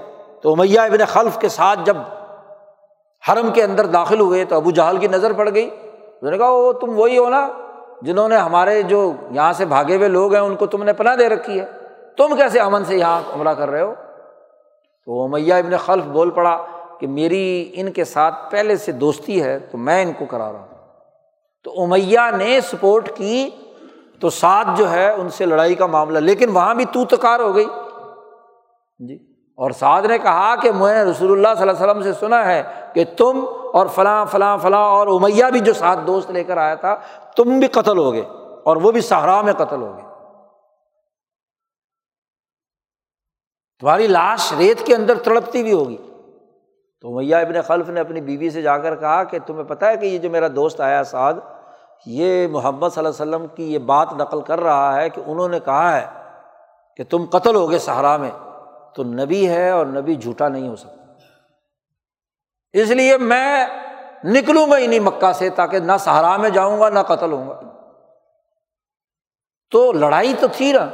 تو میاں ابن خلف کے ساتھ جب حرم کے اندر داخل ہوئے تو ابو جہل کی نظر پڑ گئی۔ انہوں نے کہا وہ تم وہی ہو نا؟ جنہوں نے ہمارے جو یہاں سے بھاگے ہوئے لوگ ہیں، ان کو تم نے پناہ دے رکھی ہے۔ تم کیسے امن سے یہاں عمرہ کر رہے ہو؟ تو میاں ابن خلف بول پڑا کہ میری ان کے ساتھ پہلے سے دوستی ہے، تو میں ان کو کرا رہا ہوں۔ تو امیہ نے سپورٹ کی، تو ساتھ جو ہے، ان سے لڑائی کا معاملہ، لیکن وہاں بھی تو تکار ہو گئی۔ جی۔ اور سعد نے کہا کہ میں رسول اللہ صلی اللہ علیہ وسلم سے سنا ہے کہ تم اور فلاں فلاں فلاں، اور امیہ بھی جو ساتھ دوست لے کر آیا تھا تم بھی قتل ہو گئے اور وہ بھی صحرا میں قتل ہو گئے تمہاری لاش ریت کے اندر تڑپتی بھی ہوگی۔ تو میاں ابن خلف نے اپنی بیوی سے جا کر کہا کہ تمہیں پتہ ہے کہ یہ جو میرا دوست آیا سعد، یہ محمد صلی اللہ علیہ وسلم کی یہ بات نقل کر رہا ہے کہ انہوں نے کہا ہے کہ تم قتل ہو گئے صحرا میں، تو نبی ہے اور نبی جھوٹا نہیں ہو سکتا۔ اس لیے میں نکلوں گا انہیں مکہ سے تاکہ نہ سہارا میں جاؤں گا، نہ قتل ہوں گا۔ تو لڑائی تو تھی نا۔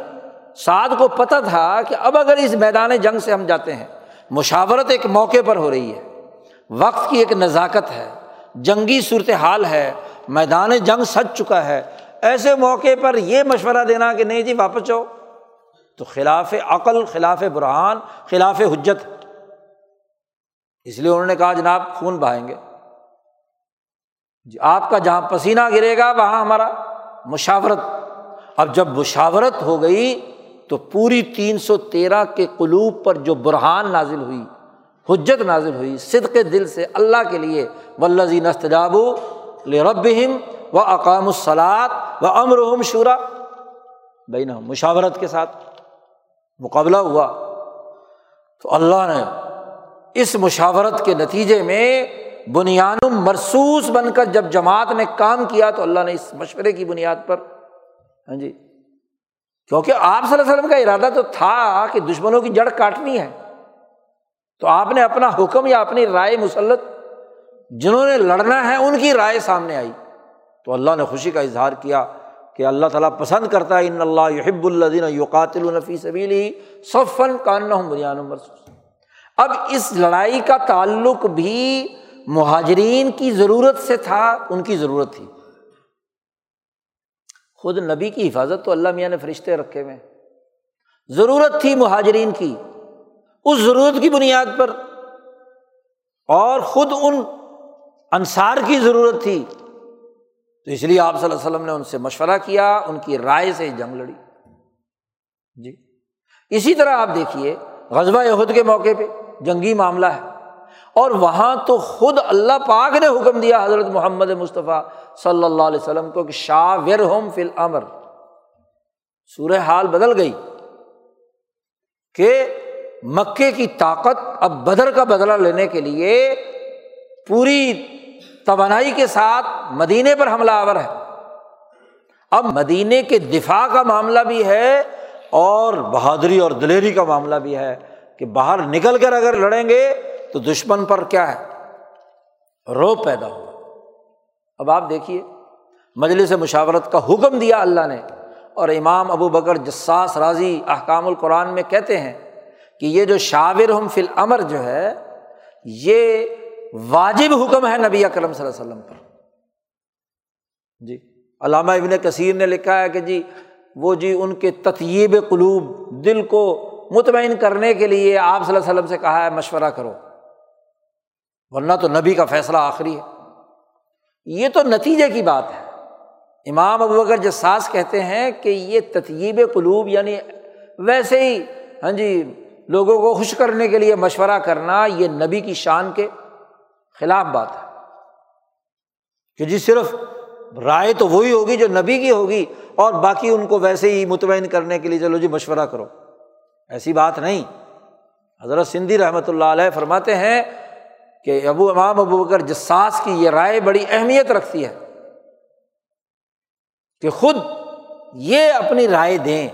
سعد کو پتہ تھا کہ اب اگر اس میدان جنگ سے ہم جاتے ہیں، مشاورت ایک موقع پر ہو رہی ہے۔ وقت کی ایک نزاکت ہے۔ جنگی صورت حال ہے۔ میدان جنگ سج چکا ہے۔ ایسے موقع پر یہ مشورہ دینا کہ نہیں جی واپس جاؤ۔ تو خلاف عقل، خلاف برحان خلاف حجت۔ اس لیے انہوں نے کہا جناب، خون بہائیں گے۔ جی، آپ کا جہاں پسینہ گرے گا، وہاں ہمارا مشاورت۔ اب جب مشاورت ہو گئی، تو پوری تین سو تیرہ کے قلوب پر جو برہان نازل ہوئی، حجت نازل ہوئی، صدق دل سے اللہ کے لیے ولزی نستجاب رب و اقام الصلاط و امرحم شورا بین مشاورت کے ساتھ مقابلہ ہوا۔ تو اللہ نے اس مشاورت کے نتیجے میں بنیاد مرسوس بن کر جب جماعت نے کام کیا تو اللہ نے اس مشورے کی بنیاد پر۔ ہاں جی۔ کیونکہ آپ صلی اللہ علیہ وسلم کا ارادہ تو تھا کہ دشمنوں کی جڑ کاٹنی ہے۔ تو آپ نے اپنا حکم یا اپنی رائے مسلط، جنہوں نے لڑنا ہے، ان کی رائے سامنے آئی۔ تو اللہ نے خوشی کا اظہار کیا کہ اللہ تعالیٰ پسند کرتا ہے، ان اللہ یحب الدین یوقاتل النفی سبیلی صفن کان بنیاد مرسوس۔ اب اس لڑائی کا تعلق بھی مہاجرین کی ضرورت سے تھا، ان کی ضرورت تھی۔ خود نبی کی حفاظت تو اللہ میاں نے فرشتے رکھے ہوئے ضرورت تھی مہاجرین کی، اس ضرورت کی بنیاد پر۔ اور خود ان انصار کی ضرورت تھی۔ تو اس لیے آپ صلی اللہ علیہ وسلم نے ان سے مشورہ کیا، ان کی رائے سے جنگ لڑی۔ جی۔ اسی طرح آپ دیکھیے غزبہ یہود کے موقع پہ جنگی معاملہ ہے۔ اور وہاں تو خود اللہ پاک نے حکم دیا حضرت محمد مصطفیٰ صلی اللہ علیہ وسلم کو کہ شاہ ور ہوم فل امر سورہ حال بدل گئی کہ مکے کی طاقت اب بدر کا بدلا لینے کے لیے پوری توانائی کے ساتھ مدینے پر حملہ آور ہے۔ اب مدینے کے دفاع کا معاملہ بھی ہے اور بہادری اور دلیری کا معاملہ بھی ہے کہ باہر نکل کر اگر لڑیں گے تو دشمن پر کیا ہے؟ رو پیدا ہوا اب آپ دیکھیے، مجلس مشاورت کا حکم دیا اللہ نے۔ اور امام ابو بکر جساس راضی احکام القرآن میں کہتے ہیں کہ یہ جو شاور ہم فل امر جو ہے، یہ واجب حکم ہے نبی اکرم صلی اللہ علیہ وسلم پر۔ جی علامہ ابن کثیر نے لکھا ہے کہ جی وہ جی ان کے تطیب قلوب دل کو مطمئن کرنے کے لیے آپ صلی اللہ علیہ وسلم سے کہا ہے، مشورہ کرو۔ ورنہ تو نبی کا فیصلہ آخری ہے۔ یہ تو نتیجے کی بات ہے۔ امام ابو اگر جساس کہتے ہیں کہ یہ تطیب قلوب یعنی ویسے ہی ہاں جی لوگوں کو خوش کرنے کے لیے مشورہ کرنا یہ نبی کی شان کے خلاف بات ہے۔ کہ جی صرف رائے تو وہی ہوگی جو نبی کی ہوگی اور باقی ان کو ویسے ہی مطمئن کرنے کے لیے چلو جی مشورہ کرو۔ ایسی بات نہیں۔ حضرت سندھی رحمۃ اللہ علیہ فرماتے ہیں کہ ابو امام ابو بکر جساس کی یہ رائے بڑی اہمیت رکھتی ہے کہ خود یہ اپنی رائے دیں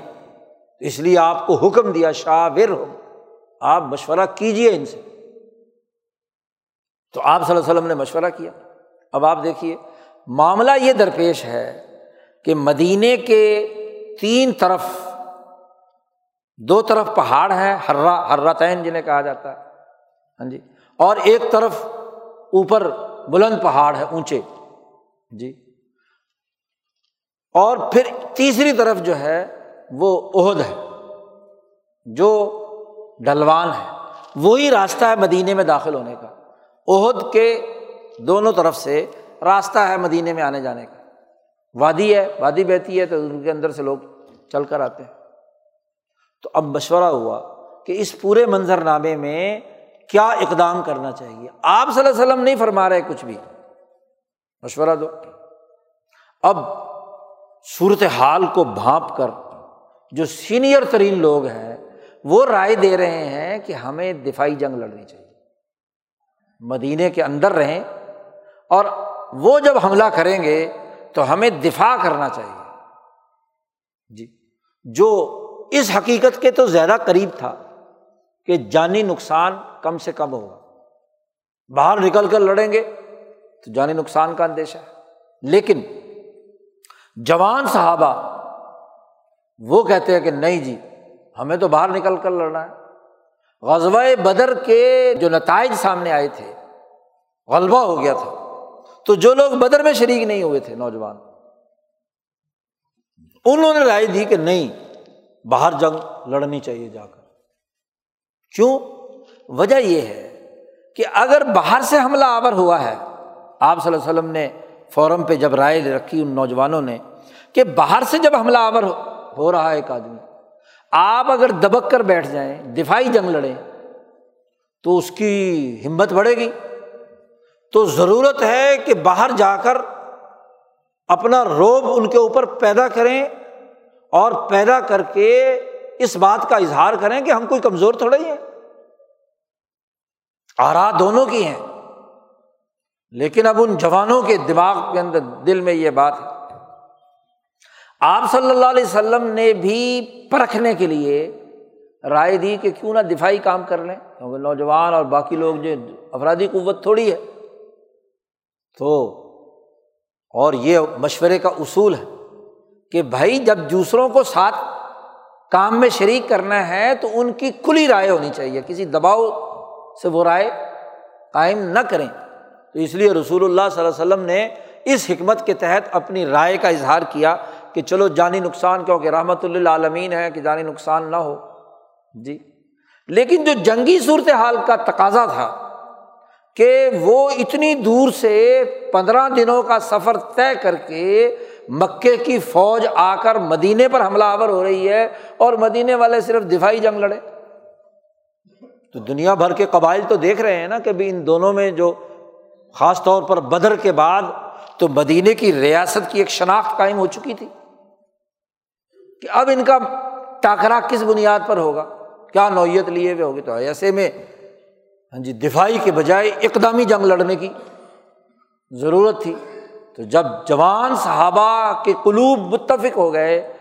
اس لیے آپ کو حکم دیا شاہ ور ہو۔ آپ مشورہ کیجیے ان سے۔ تو آپ صلی اللہ علیہ وسلم نے مشورہ کیا۔ اب آپ دیکھیے، معاملہ یہ درپیش ہے کہ مدینے کے تین طرف، دو طرف پہاڑ ہیں ہررا ہررا تعین جنہیں کہا جاتا ہے۔ ہاں جی۔ اور ایک طرف اوپر بلند پہاڑ ہے اونچے۔ جی۔ اور پھر تیسری طرف جو ہے وہ عہد ہے، جو ڈلوان ہے۔ وہی راستہ ہے مدینے میں داخل ہونے کا۔ عہد کے دونوں طرف سے راستہ ہے مدینے میں آنے جانے کا۔ وادی ہے، وادی بہتی ہے تو ان کے اندر سے لوگ چل کر آتے ہیں۔ تو اب مشورہ ہوا کہ اس پورے منظر نامے میں کیا اقدام کرنا چاہیے؟ آپ صلی اللہ علیہ وسلم نہیں فرما رہے کچھ بھی۔ مشورہ دو۔ اب صورت حال کو بھانپ کر، جو سینئر ترین لوگ ہیں، وہ رائے دے رہے ہیں کہ ہمیں دفاعی جنگ لڑنی چاہیے۔ مدینے کے اندر رہیں اور وہ جب حملہ کریں گے تو ہمیں دفاع کرنا چاہیے۔ جی۔ جو اس حقیقت کے تو زیادہ قریب تھا۔ کہ جانی نقصان کم سے کم ہوگا۔ باہر نکل کر لڑیں گے تو جانی نقصان کا اندیشہ ہے۔ لیکن جوان صحابہ وہ کہتے ہیں کہ نہیں جی ہمیں تو باہر نکل کر لڑنا ہے۔ غزوہ بدر کے جو نتائج سامنے آئے تھے، غلبہ ہو گیا تھا۔ تو جو لوگ بدر میں شریک نہیں ہوئے تھے نوجوان، انہوں نے رائے دی کہ نہیں، باہر جنگ لڑنی چاہیے جا کر۔ کیوں؟ وجہ یہ ہے کہ اگر باہر سے حملہ آور ہوا ہے، آپ صلی اللہ علیہ وسلم نے فورم پہ جب رائے رکھی ان نوجوانوں نے کہ باہر سے جب حملہ آور ہو رہا ہے ایک آدمی، آپ اگر دبک کر بیٹھ جائیں، دفاعی جنگ لڑیں، تو اس کی ہمت بڑھے گی۔ تو ضرورت ہے کہ باہر جا کر اپنا روب ان کے اوپر پیدا کریں اور پیدا کر کے اس بات کا اظہار کریں کہ ہم کوئی کمزور تھوڑے ہی ہیں۔ آرا دونوں کی ہیں۔ لیکن اب ان جوانوں کے دماغ کے اندر دل میں یہ بات ہے۔ آپ صلی اللہ علیہ وسلم نے بھی پرکھنے کے لیے رائے دی کہ کیوں نہ دفاعی کام کر لیں۔ کیونکہ نوجوان اور باقی لوگ جو افرادی قوت تھوڑی ہے۔ تو اور یہ مشورے کا اصول ہے کہ بھائی جب دوسروں کو ساتھ کام میں شریک کرنا ہے تو ان کی کھلی رائے ہونی چاہیے۔ کسی دباؤ سے وہ رائے قائم نہ کریں۔ تو اس لیے رسول اللہ صلی اللہ علیہ وسلم نے اس حکمت کے تحت اپنی رائے کا اظہار کیا کہ چلو جانی نقصان کیونکہ رحمۃ اللہ عالمین ہے کہ جانی نقصان نہ ہو۔ جی۔ لیکن جو جنگی صورت حال کا تقاضا تھا کہ وہ اتنی دور سے پندرہ دنوں کا سفر طے کر کے مکے کی فوج آ کر مدینے پر حملہ آور ہو رہی ہے اور مدینے والے صرف دفاعی جنگ لڑے تو دنیا بھر کے قبائل تو دیکھ رہے ہیں نا کہ بھی ان دونوں میں جو خاص طور پر بدر کے بعد تو مدینے کی ریاست کی ایک شناخت قائم ہو چکی تھی کہ اب ان کا ٹاکرا کس بنیاد پر ہوگا؟ کیا نوعیت لیے ہوئے ہوگی تو ایسے میں ہاں جی دفاعی کے بجائے اقدامی جنگ لڑنے کی ضرورت تھی۔ تو جب جوان صحابہ کے قلوب متفق ہو گئے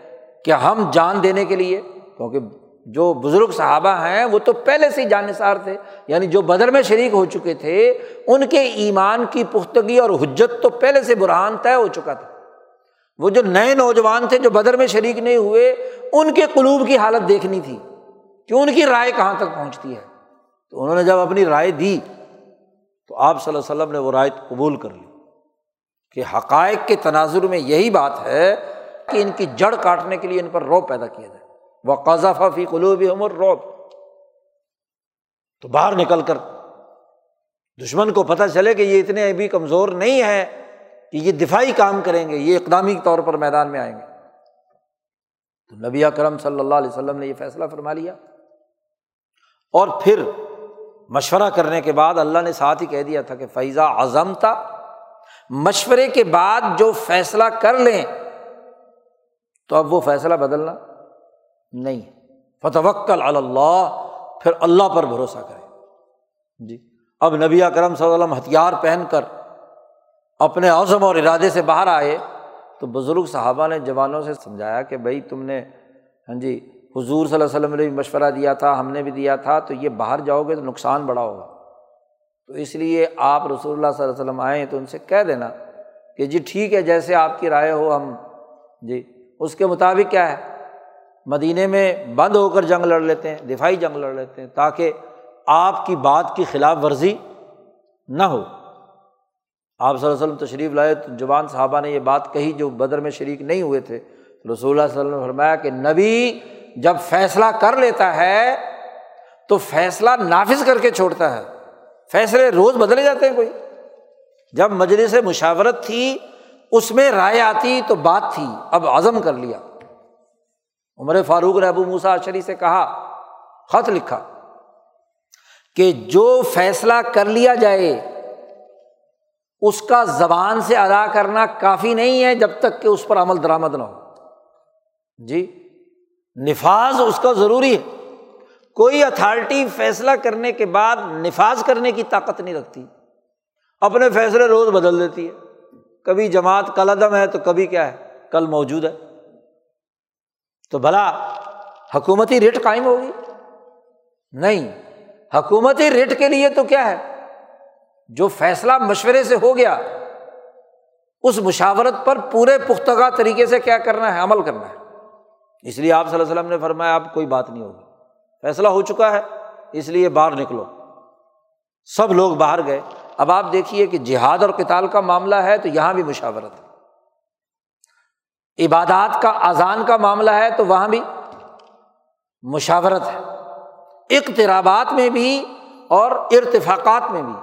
کہ ہم جان دینے کے لیے، کیونکہ جو بزرگ صحابہ ہیں وہ تو پہلے سے ہی جانصار تھے یعنی جو بدر میں شریک ہو چکے تھے، ان کے ایمان کی پختگی اور حجت تو پہلے سے برہان طے ہو چکا تھا۔ وہ جو نئے نوجوان تھے جو بدر میں شریک نہیں ہوئے، ان کے قلوب کی حالت دیکھنی تھی کہ ان کی رائے کہاں تک پہنچتی ہے۔ تو انہوں نے جب اپنی رائے دی، تو آپ صلی اللہ علیہ وسلم نے وہ رائے قبول کر لی۔ کہ حقائق کے تناظر میں یہی بات ہے کہ ان کی جڑ کاٹنے کے لیے ان پر روب پیدا کیا جائے۔ وہ قذافہ فی قلوب عمر روب تو باہر نکل کر دشمن کو پتہ چلے کہ یہ اتنے ابھی کمزور نہیں ہے کہ یہ دفاعی کام کریں گے، یہ اقدامی طور پر میدان میں آئیں گے۔ تو نبی کرم صلی اللہ علیہ وسلم نے یہ فیصلہ فرما لیا۔ اور پھر مشورہ کرنے کے بعد اللہ نے ساتھ ہی کہہ دیا تھا کہ فیضا اعظم تھا مشورے کے بعد جو فیصلہ کر لیں، تو اب وہ فیصلہ بدلنا نہیں۔ فتوکل اللہ پھر اللہ پر بھروسہ کرے جی۔ اب نبی کرم صلی اللہ علیہ وسلم ہتھیار پہن کر اپنے عزم اور ارادے سے باہر آئے، تو بزرگ صحابہ نے جوانوں سے سمجھایا کہ بھائی تم نے ہاں جی حضور صلی اللہ علیہ وسلم نے بھی مشورہ دیا تھا، ہم نے بھی دیا تھا، تو یہ باہر جاؤ گے تو نقصان بڑا ہوگا۔ تو اس لیے آپ رسول اللہ صلی اللہ علیہ وسلم آئیں تو ان سے کہہ دینا کہ جی ٹھیک ہے، جیسے آپ کی رائے ہو ہم جی اس کے مطابق کیا ہے؟ مدینے میں بند ہو کر جنگ لڑ لیتے ہیں، دفاعی جنگ لڑ لیتے ہیں، تاکہ آپ کی بات کی خلاف ورزی نہ ہو۔ آپ صلی اللہ علیہ وسلم تشریف لائے تو جوان صحابہ نے یہ بات کہی جو بدر میں شریک نہیں ہوئے تھے۔ تو رسول اللہ صلی اللہ علیہ وسلم نے فرمایا کہ نبی جب فیصلہ کر لیتا ہے تو فیصلہ نافذ کر کے چھوڑتا ہے۔ فیصلے روز بدلے جاتے ہیں کوئی۔ جب مجلس مشاورت تھی، اس میں رائے آتی تو بات تھی، اب عزم کر لیا۔ عمر فاروق نے ابو موسا اشری سے کہا، خط لکھا کہ جو فیصلہ کر لیا جائے، اس کا زبان سے ادا کرنا کافی نہیں ہے جب تک کہ اس پر عمل درآمد نہ ہو۔ جی نفاذ اس کا ضروری ہے۔ کوئی اتھارٹی فیصلہ کرنے کے بعد نفاذ کرنے کی طاقت نہیں رکھتی۔ اپنے فیصلے روز بدل دیتی ہے۔ کبھی جماعت کل عدم ہے تو کبھی کیا ہے؟ کل موجود ہے۔ تو بھلا، حکومتی ریٹ قائم ہوگی؟ نہیں، حکومتی ریٹ کے لیے تو کیا ہے؟ جو فیصلہ مشورے سے ہو گیا، اس مشاورت پر پورے پختگا طریقے سے کیا کرنا ہے؟ عمل کرنا ہے۔ اس لیے آپ صلی اللہ علیہ وسلم نے فرمایا، اب کوئی بات نہیں ہوگی۔ فیصلہ ہو چکا ہے، اس لیے باہر نکلو۔ سب لوگ باہر گئے۔ اب آپ دیکھیے کہ جہاد اور کتال کا معاملہ ہے تو یہاں بھی مشاورت ہے۔ عبادات کا، اذان کا معاملہ ہے تو وہاں بھی مشاورت ہے۔ اقترابات میں بھی اور ارتفاقات میں بھی۔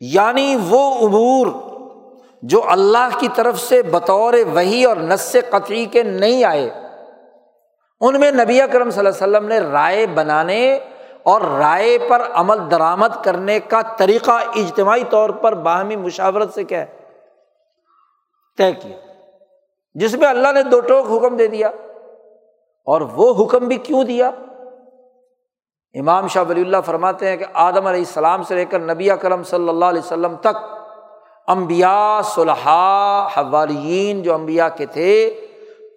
یعنی وہ امور جو اللہ کی طرف سے بطور وہی اور نس قطعی کے نہیں آئے ان میں نبی اکرم صلی اللہ علیہ وسلم نے رائے بنانے اور رائے پر عمل درآمد کرنے کا طریقہ اجتماعی طور پر باہمی مشاورت سے کیا ہے؟ طے کیا۔ جس میں اللہ نے دو ٹوک حکم دے دیا اور وہ حکم بھی کیوں دیا؟ امام شاہ ولی اللہ فرماتے ہیں کہ آدم علیہ السلام سے لے کر نبی کرم صلی اللہ علیہ وسلم تک امبیا صلحاء حوالین جو امبیا کے تھے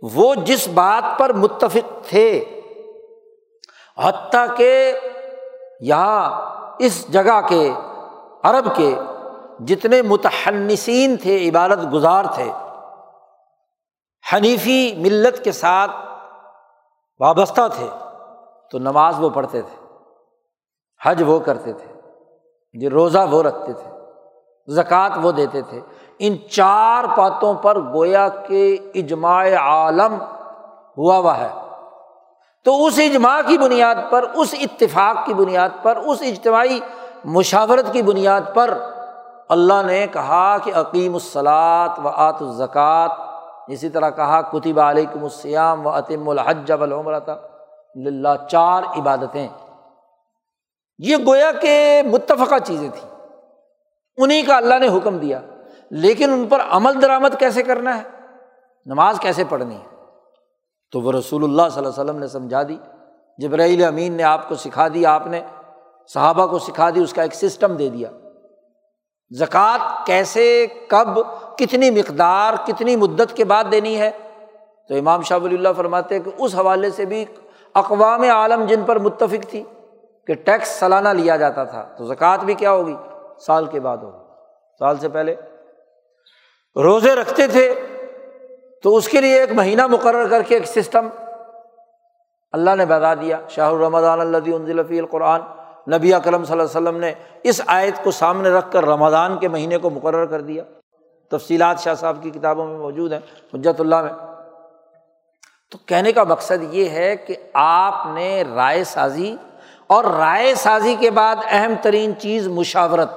وہ جس بات پر متفق تھے۔ حتیٰ کہ یہاں اس جگہ کے عرب کے جتنے متحنسین تھے، عبادت گزار تھے، حنیفی ملت کے ساتھ وابستہ تھے، تو نماز وہ پڑھتے تھے، حج وہ کرتے تھے جی روزہ وہ رکھتے تھے، زکوٰۃ وہ دیتے تھے۔ ان چار باتوں پر گویا کے اجماع عالم ہوا ہوا ہے۔ تو اس اجماع کی بنیاد پر، اس اتفاق کی بنیاد پر، اس اجتماعی مشاورت کی بنیاد پر اللہ نے کہا کہ عقیم الصلاط و آت الزکوٰۃ اسی طرح کہا، کتب علیکم السیام و عطم الحج العمرۃ۔ اللہ چار عبادتیں۔ یہ گویا کہ متفقہ چیزیں تھیں۔ انہیں کا اللہ نے حکم دیا۔ لیکن ان پر عمل درآمد کیسے کرنا ہے؟ نماز کیسے پڑھنی ہے؟ تو وہ رسول اللہ صلی اللہ علیہ وسلم نے سمجھا دی، جبرائیل امین نے آپ کو سکھا دی، آپ نے صحابہ کو سکھا دی، اس کا ایک سسٹم دے دیا۔ زکوٰۃ کیسے، کب، کتنی مقدار، کتنی مدت کے بعد دینی ہے؟ تو امام شاہ ولی اللہ فرماتے کہ اس حوالے سے بھی اقوام عالم جن پر متفق تھی کہ ٹیکس سالانہ لیا جاتا تھا، تو زکوٰۃ بھی کیا ہوگی؟ سال کے بعد ہوگی۔ سال سے پہلے روزے رکھتے تھے، تو اس کے لیے ایک مہینہ مقرر کر کے ایک سسٹم اللہ نے بتا دیا شاہ الرمضان اللہ انضلفی القرآن، نبی اکرم صلی اللہ علیہ وسلم نے اس آیت کو سامنے رکھ کر رمضان کے مہینے کو مقرر کر دیا۔ تفصیلات شاہ صاحب کی کتابوں میں موجود ہیں، حجت اللہ میں۔ تو کہنے کا مقصد یہ ہے کہ آپ نے رائے سازی اور رائے سازی کے بعد اہم ترین چیز مشاورت۔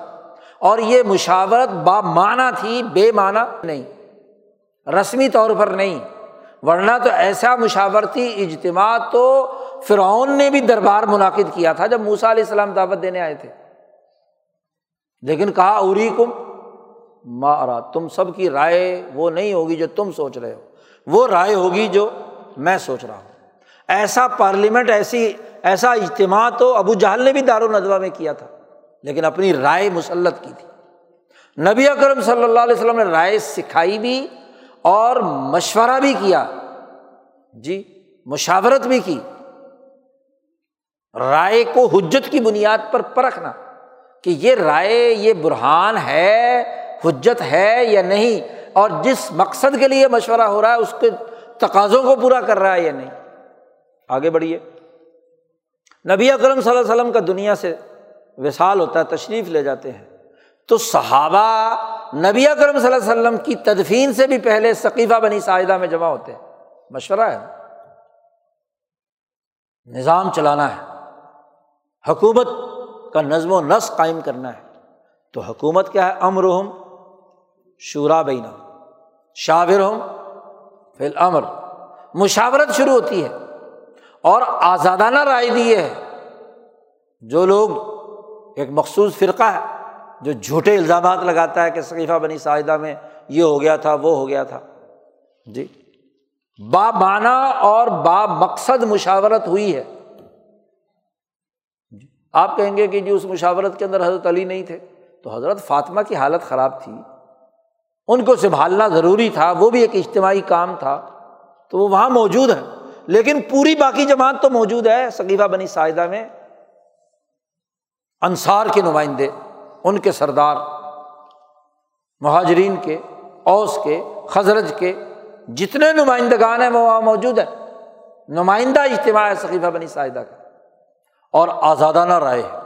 اور یہ مشاورت با معنی تھی، بے معنی نہیں، رسمی طور پر نہیں۔ ورنہ تو ایسا مشاورتی اجتماع تو فرعون نے بھی دربار منعقد کیا تھا جب موسا علیہ السلام دعوت دینے آئے تھے۔ لیکن کہا اری کم مارا تم سب کی رائے وہ نہیں ہوگی جو تم سوچ رہے ہو، وہ رائے ہوگی جو میں سوچ رہا ہوں۔ ایسا پارلیمنٹ، ایسی، ایسا اجتماع تو ابو جہل نے بھی دار و ندوہ میں کیا تھا۔ لیکن اپنی رائے مسلط کی تھی۔ نبی اکرم صلی اللہ علیہ وسلم نے رائے سکھائی بھی اور مشورہ بھی کیا۔ جی مشاورت بھی کی۔ رائے کو حجت کی بنیاد پر پرکھنا کہ یہ رائے، یہ برہان ہے، حجت ہے یا نہیں، اور جس مقصد کے لیے مشورہ ہو رہا ہے، اس کے تقاضوں کو پورا کر رہا ہے یا نہیں۔ آگے بڑھیے۔ نبی اکرم صلی اللہ علیہ وسلم کا دنیا سے وصال ہوتا ہے، تشریف لے جاتے ہیں۔ تو صحابہ نبی اکرم صلی اللہ علیہ وسلم کی تدفین سے بھی پہلے ثقیفہ بنی ساحدہ میں جمع ہوتے ہیں۔ مشورہ ہے۔ نظام چلانا ہے۔ حکومت کا نظم و نسق قائم کرنا ہے۔ تو حکومت کیا ہے؟ امرحم شورا بینا شاور ہم فی الامر۔ مشاورت شروع ہوتی ہے اور آزادانہ رائے دی ہے۔ جو لوگ ایک مخصوص فرقہ ہے جو جھوٹے الزامات لگاتا ہے کہ ثقیفہ بنی ساحدہ میں یہ ہو گیا تھا، وہ ہو گیا تھا۔ جی۔ با معنی اور با مقصد مشاورت ہوئی ہے۔ جی۔ آپ کہیں گے کہ جی اس مشاورت کے اندر حضرت علی نہیں تھے۔ تو حضرت فاطمہ کی حالت خراب تھی۔ ان کو سنبھالنا ضروری تھا، وہ بھی ایک اجتماعی کام تھا۔ تو وہ وہاں موجود ہے لیکن پوری باقی جماعت تو موجود ہے ثقیفہ بنی ساحدہ میں۔ انصار کے نمائندے، ان کے سردار، مہاجرین کے، اوس کے، خزرج کے، جتنے نمائندگان ہیں وہ وہاں موجود ہیں۔ نمائندہ اجتماع ہے ثقیفہ بنی ساحدہ کا۔ اور آزادانہ رائے ہے۔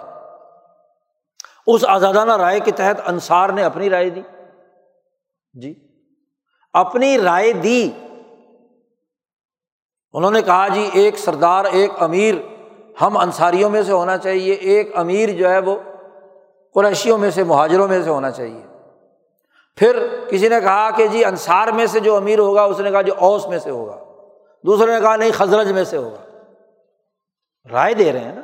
اس آزادانہ رائے کے تحت انصار نے اپنی رائے دی۔ جی۔ اپنی رائے دی۔ انہوں نے کہا جی ایک سردار، ایک امیر ہم انصاریوں میں سے ہونا چاہیے، ایک امیر جو ہے وہ قریشیوں میں سے، مہاجروں میں سے ہونا چاہیے۔ پھر کسی نے کہا کہ جی انصار میں سے جو امیر ہوگا، اس نے کہا جو اوس میں سے ہوگا۔ دوسرے نے کہا نہیں، خزرج میں سے ہوگا۔ رائے دے رہے ہیں نا۔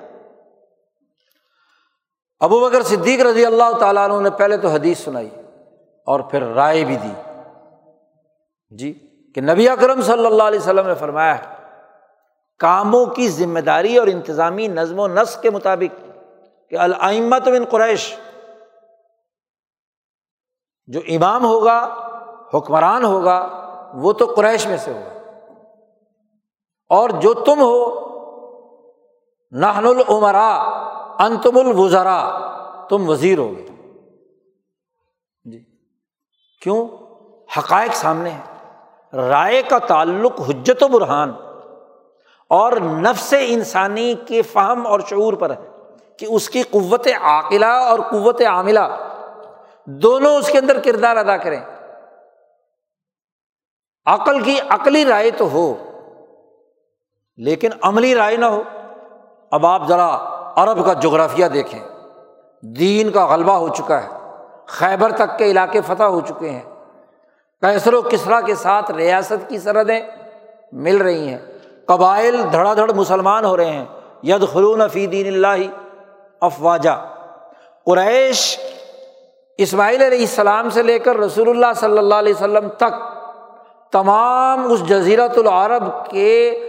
ابو بکر صدیق رضی اللہ تعالیٰ عنہ نے پہلے تو حدیث سنائی اور پھر رائے بھی دی۔ جی کہ نبی اکرم صلی اللہ علیہ وسلم نے فرمایا ہے کاموں کی ذمہ داری اور انتظامی نظم و نسق کے مطابق کہ العمت بن قریش، جو امام ہوگا، حکمران ہوگا، وہ تو قریش میں سے ہوگا۔ اور جو تم ہو نہن العمرا انتم الوزرا تم وزیر ہو گے۔ جی۔ کیوں؟ حقائق سامنے ہے رائے کا تعلق حجت و برہان۔ اور نفس انسانی کے فہم اور شعور پر ہے کہ اس کی قوت عاقلہ اور قوت عاملہ دونوں اس کے اندر کردار ادا کریں۔ عقل کی عقلی رائے تو ہو، لیکن عملی رائے نہ ہو۔ اب آپ ذرا عرب کا جغرافیہ دیکھیں۔ دین کا غلبہ ہو چکا ہے، خیبر تک کے علاقے فتح ہو چکے ہیں۔ کیسر و کسرا کے ساتھ ریاست کی سرحدیں مل رہی ہیں۔ قبائل دھڑا دھڑ مسلمان ہو رہے ہیں۔ ید خلون فی دین اللہ افواجہ قریش اسماعیل علیہ السلام سے لے کر رسول اللہ صلی اللہ علیہ وسلم تک تمام اس جزیرت العرب کے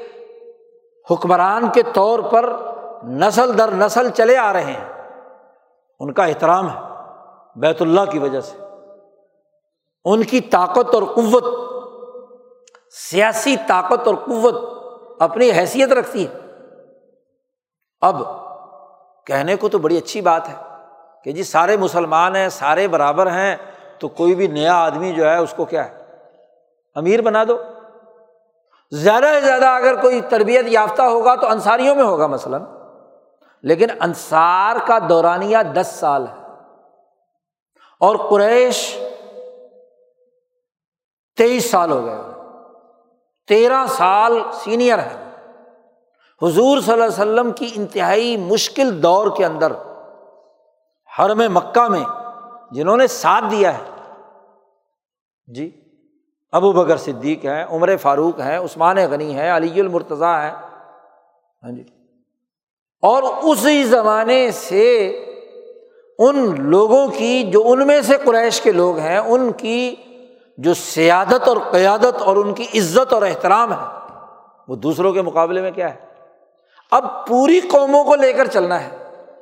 حکمران کے طور پر نسل در نسل چلے آ رہے ہیں۔ ان کا احترام ہے بیت اللہ کی وجہ سے۔ ان کی طاقت اور قوت، سیاسی طاقت اور قوت اپنی حیثیت رکھتی ہے اب کہنے کو تو بڑی اچھی بات ہے کہ جی سارے مسلمان ہیں، سارے برابر ہیں، تو کوئی بھی نیا آدمی جو ہے اس کو کیا ہے؟ امیر بنا دو۔ زیادہ سے زیادہ اگر کوئی تربیت یافتہ ہوگا تو انصاریوں میں ہوگا مثلاً۔ لیکن انصار کا دورانیہ دس سال ہے۔ اور قریش تیئیس سال ہو گئے۔ تیرہ سال سینئر ہے حضور صلی اللہ علیہ وسلم کی انتہائی مشکل دور کے اندر، حرم مکہ میں جنہوں نے ساتھ دیا ہے۔ جی ابو بکر صدیق ہیں، عمر فاروق ہیں، عثمان غنی ہے علی المرتضیٰ ہے ہاں جی۔ اور اسی زمانے سے ان لوگوں کی، جو ان میں سے قریش کے لوگ ہیں، ان کی جو سیادت اور قیادت اور ان کی عزت اور احترام ہے، وہ دوسروں کے مقابلے میں کیا ہے؟ اب پوری قوموں کو لے کر چلنا ہے۔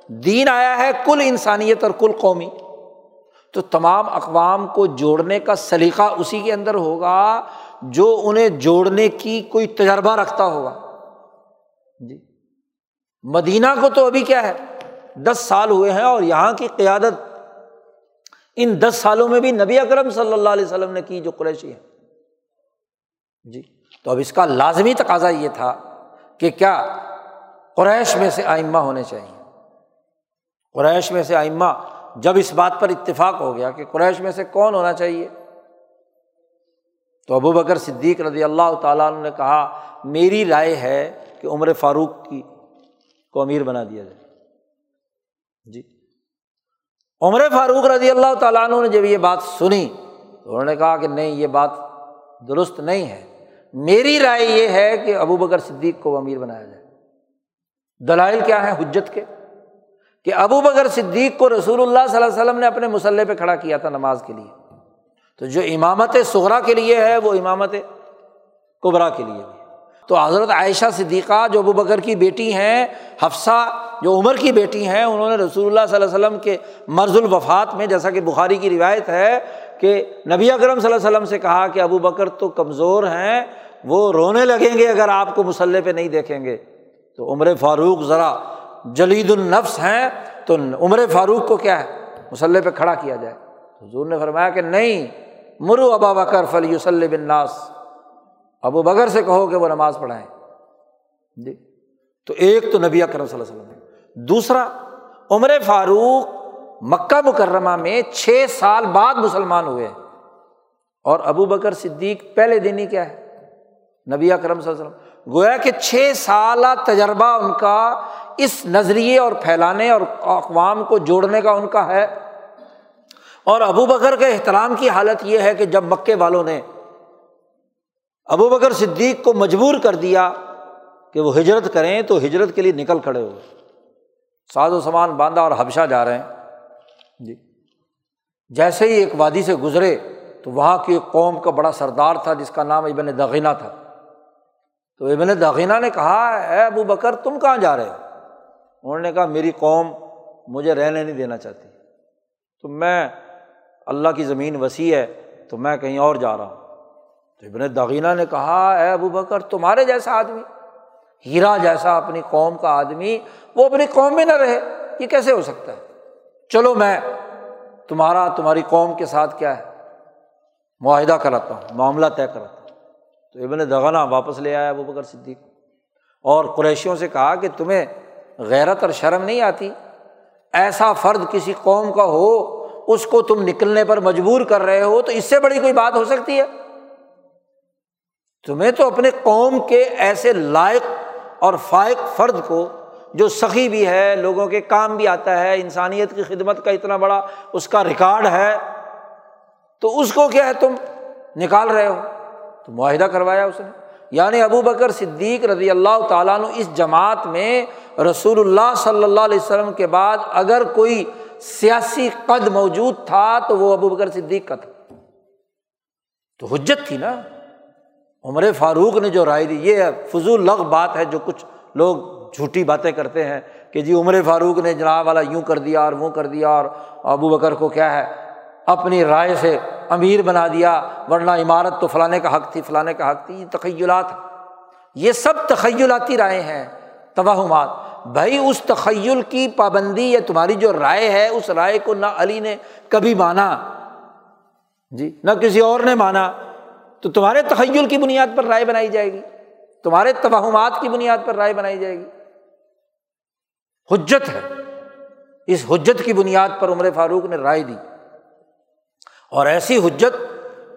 دین آیا ہے کل انسانیت اور کل قومی۔ تو تمام اقوام کو جوڑنے کا سلیقہ اسی کے اندر ہوگا جو انہیں جوڑنے کی کوئی تجربہ رکھتا ہوگا۔ جی۔ مدینہ کو تو ابھی کیا ہے؟ دس سال ہوئے ہیں اور یہاں کی قیادت ان دس سالوں میں بھی نبی اکرم صلی اللہ علیہ وسلم نے کی جو قریشی ہے جی تو اب اس کا لازمی تقاضا یہ تھا کہ کیا قریش میں سے آئمہ ہونے چاہیے۔ قریش میں سے آئمہ جب اس بات پر اتفاق ہو گیا کہ قریش میں سے کون ہونا چاہیے۔ تو ابو بکر صدیق رضی اللہ تعالیٰ نے کہا، میری رائے ہے کہ عمر فاروق کی کو امیر بنا دیا جائے۔ جی عمر فاروق رضی اللہ تعالیٰ عنہ نے جب یہ بات سنی تو انہوں نے کہا کہ نہیں، یہ بات درست نہیں ہے۔ میری رائے یہ ہے کہ ابو بکر صدیق کو امیر بنایا جائے۔ دلائل کیا ہے حجت کے؟ کہ ابو بکر صدیق کو رسول اللہ صلی اللہ علیہ وسلم نے اپنے مسلح پہ کھڑا کیا تھا نماز کے لیے۔ تو جو امامت سغرا کے لیے ہے، وہ امامت قبرا کے لیے بھی تو حضرت عائشہ صدیقہ جو ابو بکر کی بیٹی ہیں، حفصہ جو عمر کی بیٹی ہیں، انہوں نے رسول اللہ صلی اللہ علیہ وسلم کے مرض الوفات میں، جیسا کہ بخاری کی روایت ہے، کہ نبی اکرم صلی اللہ علیہ وسلم سے کہا کہ ابو بکر تو کمزور ہیں، وہ رونے لگیں گے اگر آپ کو مسلح پہ نہیں دیکھیں گے۔ تو عمر فاروق ذرا جلید النفس ہیں، تو عمر فاروق کو کیا ہے؟ مسلح پہ کھڑا کیا جائے۔ حضور نے فرمایا کہ نہیں، مرو ابا بکر فلی وسلم بن ابو بغر سے کہو کہ وہ نماز پڑھائیں۔ جی۔ تو ایک تو نبی اکرم صلی اللہ علیہ وسلم۔ دوسرا، عمر فاروق مکہ مکرمہ میں چھ سال بعد مسلمان ہوئے۔ اور ابو بکر صدیق پہلے دن ہی کیا ہے؟ نبی اکرم صلی اللہ علیہ وسلم۔ گویا کہ چھ سالہ تجربہ ان کا اس نظریے اور پھیلانے اور اقوام کو جوڑنے کا ان کا ہے۔ اور ابو بکر کے احترام کی حالت یہ ہے کہ جب مکے والوں نے ابو بکر صدیق کو مجبور کر دیا کہ وہ ہجرت کریں تو ہجرت کے لیے نکل کھڑے ہوئے ساز و سامان باندھا اور حبشہ جا رہے ہیں۔ جی۔ جیسے ہی ایک وادی سے گزرے تو وہاں کی ایک قوم کا بڑا سردار تھا جس کا نام ابن دغینہ تھا۔ تو ابن دغینہ نے کہا، اے ابو بکر، تم کہاں جا رہے ہو؟ انہوں نے کہا، میری قوم مجھے رہنے نہیں دینا چاہتی۔ تو میں اللہ کی زمین وسیع ہے، تو میں کہیں اور جا رہا ہوں۔ تو ابن دغینہ نے کہا، اے ابو بکر، تمہارے جیسا آدمی، ہیرا جیسا اپنی قوم کا آدمی، وہ اپنی قوم میں نہ رہے، یہ کیسے ہو سکتا ہے؟ چلو میں تمہارا، تمہاری قوم کے ساتھ کیا ہے؟ معاہدہ کراتا ہوں، معاملہ طے کراتا ہوں. تو ابن دغنا واپس لے آیا ابو بکر صدیق اور قریشیوں سے کہا کہ، تمہیں غیرت اور شرم نہیں آتی؟ ایسا فرد کسی قوم کا ہو، اس کو تم نکلنے پر مجبور کر رہے ہو، تو اس سے بڑی کوئی بات ہو سکتی ہے؟ تمہیں تو اپنے قوم کے ایسے لائق اور فائق فرد کو، جو سخی بھی ہے، لوگوں کے کام بھی آتا ہے، انسانیت کی خدمت کا اتنا بڑا اس کا ریکارڈ ہے، تو اس کو کیا ہے تم نکال رہے ہو؟ تو معاہدہ کروایا اس نے۔ یعنی ابو بکر صدیق رضی اللہ تعالیٰ نے اس جماعت میں رسول اللہ صلی اللہ علیہ وسلم کے بعد اگر کوئی سیاسی قد موجود تھا تو وہ ابو بکر صدیق کا تھا۔ تو حجت تھی نا۔ عمر فاروق نے جو رائے دی، یہ فضول لغ بات ہے جو کچھ لوگ جھوٹی باتیں کرتے ہیں کہ جی عمر فاروق نے جناب والا یوں کر دیا اور وہ کر دیا اور ابو بکر کو کیا ہے، اپنی رائے سے امیر بنا دیا، ورنہ عمارت تو فلانے کا حق تھی، فلانے کا حق تھی، یہ تخیلات یہ سب تخیلاتی رائے ہیں، توہمات۔ بھائی اس تخیل کی پابندی یا تمہاری جو رائے ہے، اس رائے کو نہ علی نے کبھی مانا۔ جی نہ کسی اور نے مانا۔ تو تمہارے تخیل کی بنیاد پر رائے بنائی جائے گی۔ تمہارے توہمات کی بنیاد پر رائے بنائی جائے گی۔ حجت ہے۔ اس حجت کی بنیاد پر عمر فاروق نے رائے دی۔ اور ایسی حجت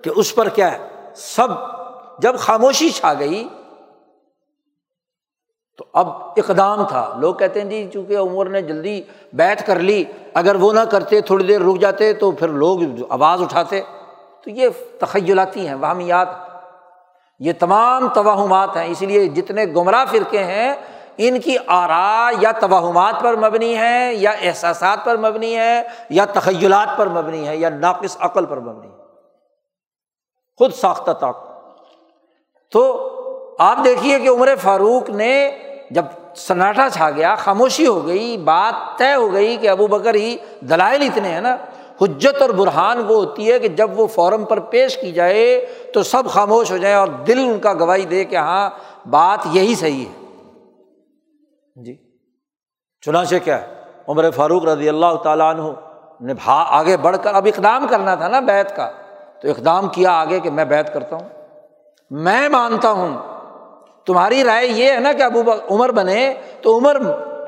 کہ اس پر کیا ہے؟ سب جب خاموشی چھا گئی تو اب اقدام تھا۔ لوگ کہتے ہیں جی چونکہ عمر نے جلدی بیٹھ کر لی، اگر وہ نہ کرتے، تھوڑی دیر رک جاتے تو پھر لوگ آواز اٹھاتے۔ تو یہ تخیلاتی ہیں واہمیات یہ تمام توہمات ہیں اس لیے جتنے گمراہ فرقے ہیں، ان کی آرا یا توہمات پر مبنی ہے یا احساسات پر مبنی ہے یا تخیلات پر مبنی ہے یا ناقص عقل پر مبنی ہے خود ساختہ طاقت۔ تو آپ دیکھیے کہ عمر فاروق نے جب سناٹا چھا گیا، خاموشی ہو گئی، بات طے ہو گئی کہ ابو بکر ہی دلائل اتنے ہیں نا۔ حجت اور برہان وہ ہوتی ہے کہ جب وہ فورم پر پیش کی جائے تو سب خاموش ہو جائیں اور دل ان کا گواہی دے کہ ہاں بات یہی صحیح ہے۔ جی۔ چنانچہ کیا ہے؟ عمر فاروق رضی اللہ تعالیٰ عنہ نے بھا، آگے بڑھ کر، اب اقدام کرنا تھا نا بیت کا۔ تو اقدام کیا آگے کہ میں بیت کرتا ہوں؟ میں مانتا ہوں۔ تمہاری رائے یہ ہے نا کہ ابو عمر بنے تو عمر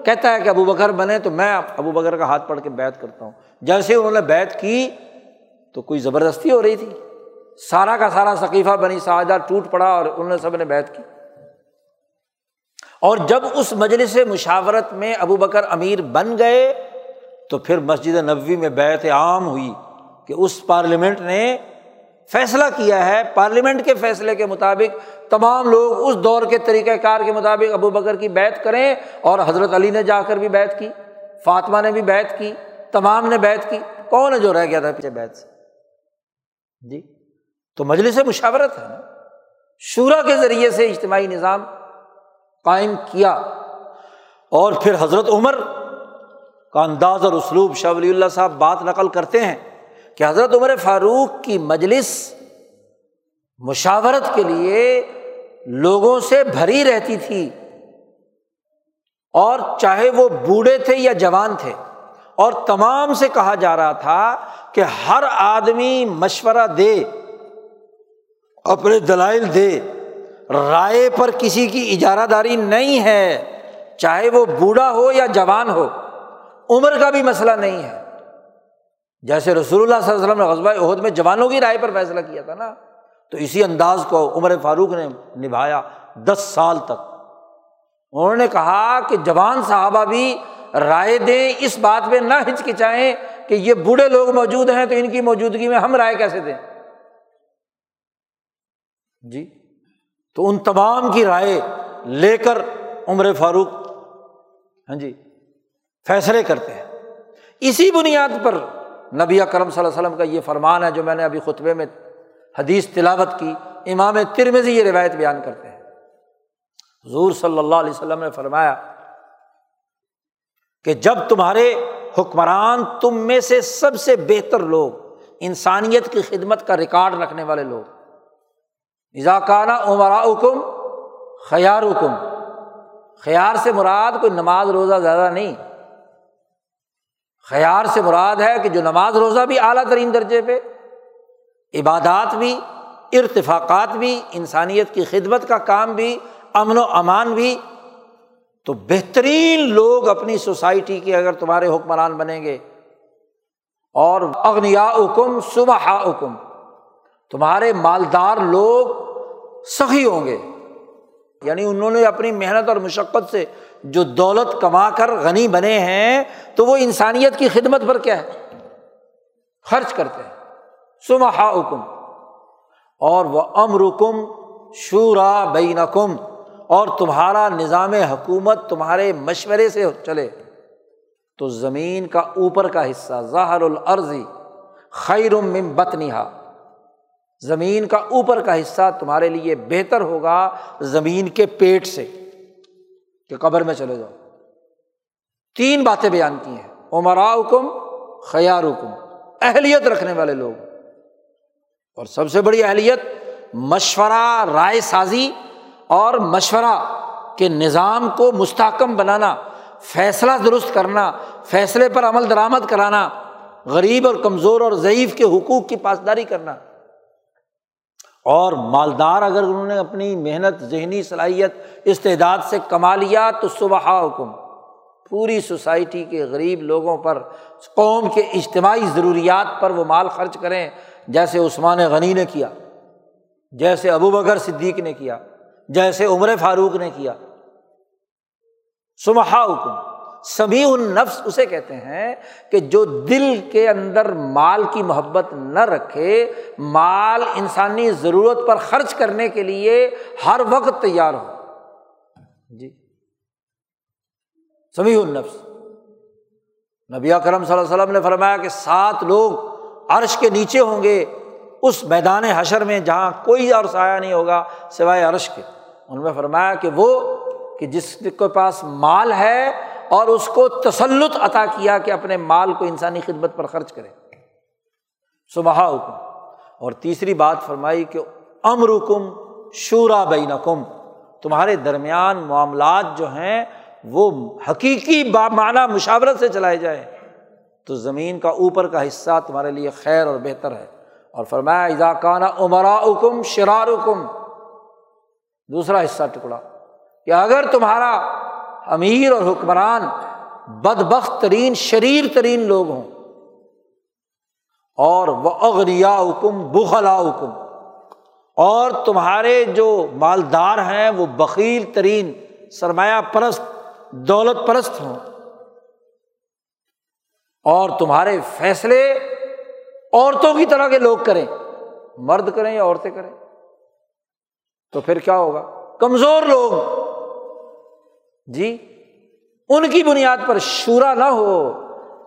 کہتا ہے کہ ابو بکر بنے تو میں ابو بکر کا ہاتھ پڑھ کے بیت کرتا ہوں۔ جیسے انہوں نے بیت کی تو کوئی زبردستی ہو رہی تھی۔ سارا کا سارا ثقیفہ بنی ساجہ ٹوٹ پڑا اور انہوں نے سب نے بیت کی۔ اور جب اس مجلس مشاورت میں ابو بکر امیر بن گئے تو پھر مسجد نبوی میں بیت عام ہوئی کہ اس پارلیمنٹ نے فیصلہ کیا ہے۔ پارلیمنٹ کے فیصلے کے مطابق تمام لوگ اس دور کے طریقۂ کار کے مطابق ابو بکر کی بیت کریں اور حضرت علی نے جا کر بھی بیت کی، فاطمہ نے بھی بیت کی۔ تمام نے بیت کی۔ کون ہے جو رہ گیا تھا پیچھے بیت سے؟ جی۔ تو مجلس مشاورت ہے نا۔ شورا کے ذریعے سے اجتماعی نظام قائم کیا۔ اور پھر حضرت عمر کا انداز اور اسلوب شاہ ولی اللہ صاحب بات نقل کرتے ہیں کہ حضرت عمر فاروق کی مجلس مشاورت کے لیے لوگوں سے بھری رہتی تھی۔ اور چاہے وہ بوڑھے تھے یا جوان تھے۔ اور تمام سے کہا جا رہا تھا کہ ہر آدمی مشورہ دے، اپنے دلائل دے۔ رائے پر کسی کی اجارہ داری نہیں ہے، چاہے وہ بوڑھا ہو یا جوان ہو، عمر کا بھی مسئلہ نہیں ہے۔ جیسے رسول اللہ صلی اللہ علیہ وسلم نے غزبۂ عہد میں جوانوں کی رائے پر فیصلہ کیا تھا نا، تو اسی انداز کو عمر فاروق نے نبھایا دس سال تک۔ انہوں نے کہا کہ جوان صحابہ بھی رائے دیں، اس بات میں نہ ہچکچائیں کہ یہ بوڑھے لوگ موجود ہیں تو ان کی موجودگی میں ہم رائے کیسے دیں؟ جی تو ان تمام کی رائے لے کر عمر فاروق ہاں جی فیصلے کرتے ہیں۔ اسی بنیاد پر نبی کرم صلی اللہ علیہ وسلم کا یہ فرمان ہے جو میں نے ابھی خطبے میں حدیث تلاوت کی، امام ترمزی یہ روایت بیان کرتے ہیں۔ حضور صلی اللہ علیہ وسلم نے فرمایا کہ جب تمہارے حکمران تم میں سے سب سے بہتر لوگ، انسانیت کی خدمت کا ریکارڈ رکھنے والے لوگ۔ اضاکانہ عمرا حکم خیار حکم خیار سے مراد کوئی نماز روزہ زیادہ نہیں۔ خیار سے مراد ہے کہ جو نماز روزہ بھی اعلیٰ ترین درجے پہ، عبادات بھی، ارتفاقات بھی، انسانیت کی خدمت کا کام بھی، امن و امان بھی تو بہترین لوگ اپنی سوسائٹی کے اگر تمہارے حکمران بنیں گے اور اغنیا حکم صبح حکم تمہارے مالدار لوگ سخی ہوں گے۔ یعنی انہوں نے اپنی محنت اور مشقت سے جو دولت کما کر غنی بنے ہیں، تو وہ انسانیت کی خدمت پر کیا ہے؟ خرچ کرتے ہیں۔ سما حکم اور وہ امرکم شورا بینکم۔ اور تمہارا نظام حکومت تمہارے مشورے سے چلے، تو زمین کا اوپر کا حصہ ظاہر العرضی خیرم بتنیہا زمین کا اوپر کا حصہ تمہارے لیے بہتر ہوگا زمین کے پیٹ سے، کہ قبر میں چلے جاؤ۔ تین باتیں بیان کی ہیں۔ عمرا حکم خیار حکم اہلیت رکھنے والے لوگ۔ اور سب سے بڑی اہلیت، مشورہ رائے سازی۔ اور مشورہ کے نظام کو مستحکم بنانا، فیصلہ درست کرنا، فیصلے پر عمل درآمد کرانا، غریب اور کمزور اور ضعیف کے حقوق کی پاسداری کرنا۔ اور مالدار اگر انہوں نے اپنی محنت، ذہنی صلاحیت، استعداد سے کما لیا تو صبح حکم پوری سوسائٹی کے غریب لوگوں پر، قوم کے اجتماعی ضروریات پر وہ مال خرچ کریں جیسے عثمان غنی نے کیا، جیسے ابو بکر صدیق نے کیا۔ جیسے عمر فاروق نے کیا۔ سمہا حکم سبھی ان نفس اسے کہتے ہیں کہ جو دل کے اندر مال کی محبت نہ رکھے، مال انسانی ضرورت پر خرچ کرنے کے لیے ہر وقت تیار ہو۔ جی۔ سبھی ان نفس نبی کرم صلی اللہ علیہ وسلم نے فرمایا کہ سات لوگ عرش کے نیچے ہوں گے، اس میدان حشر میں جہاں کوئی اور سایہ نہیں ہوگا سوائے عرش کے۔ ان میں فرمایا کہ وہ کہ جس کے پاس مال ہے اور اس کو تسلط عطا کیا کہ اپنے مال کو انسانی خدمت پر خرچ کرے۔ صبح حکم اور تیسری بات فرمائی کہ امر حکم شورا بین کم تمہارے درمیان معاملات جو ہیں وہ حقیقی معنی مشاورت سے چلائے جائیں۔ تو زمین کا اوپر کا حصہ تمہارے لیے خیر اور بہتر ہے۔ اور فرمایا اضاکانہ عمرا حکم شرار دوسرا حصہ ٹکڑا کہ اگر تمہارا امیر اور حکمران بد بخت ترین، شریر ترین لوگ ہوں اور وہ اغنیا حکم بخلا حکم اور تمہارے جو مالدار ہیں وہ بکیل ترین، سرمایہ پرست، دولت پرست ہوں اور تمہارے فیصلے عورتوں کی طرح کے لوگ کریں، مرد کریں یا عورتیں کریں۔ تو پھر کیا ہوگا؟ کمزور لوگ۔ جی ان کی بنیاد پر شورا نہ ہو۔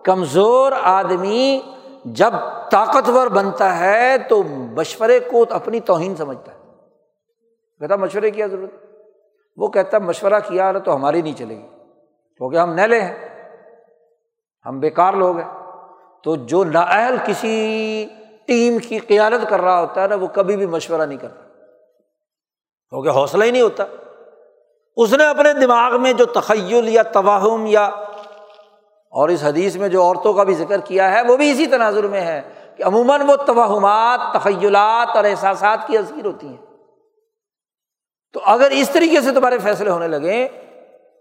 کمزور آدمی جب طاقتور بنتا ہے تو مشورے کو اپنی توہین سمجھتا ہے۔ کہتا مشورے کیا ضرورت؟ وہ کہتا مشورہ کیا تو ہماری نہیں چلے گی۔ کیونکہ ہم نیلے ہیں۔ ہم بیکار لوگ ہیں۔ تو جو نااہل کسی ٹیم کی قیادت کر رہا ہوتا ہے نا، وہ کبھی بھی مشورہ نہیں کرتا۔ کیونکہ حوصلہ ہی نہیں ہوتا۔ اس نے اپنے دماغ میں جو تخیل یا توہم یا اور اس حدیث میں جو عورتوں کا بھی ذکر کیا ہے، وہ بھی اسی تناظر میں ہے کہ عموماً وہ توہمات، تخیلات اور احساسات کی اذیر ہوتی ہیں۔ تو اگر اس طریقے سے تمہارے فیصلے ہونے لگے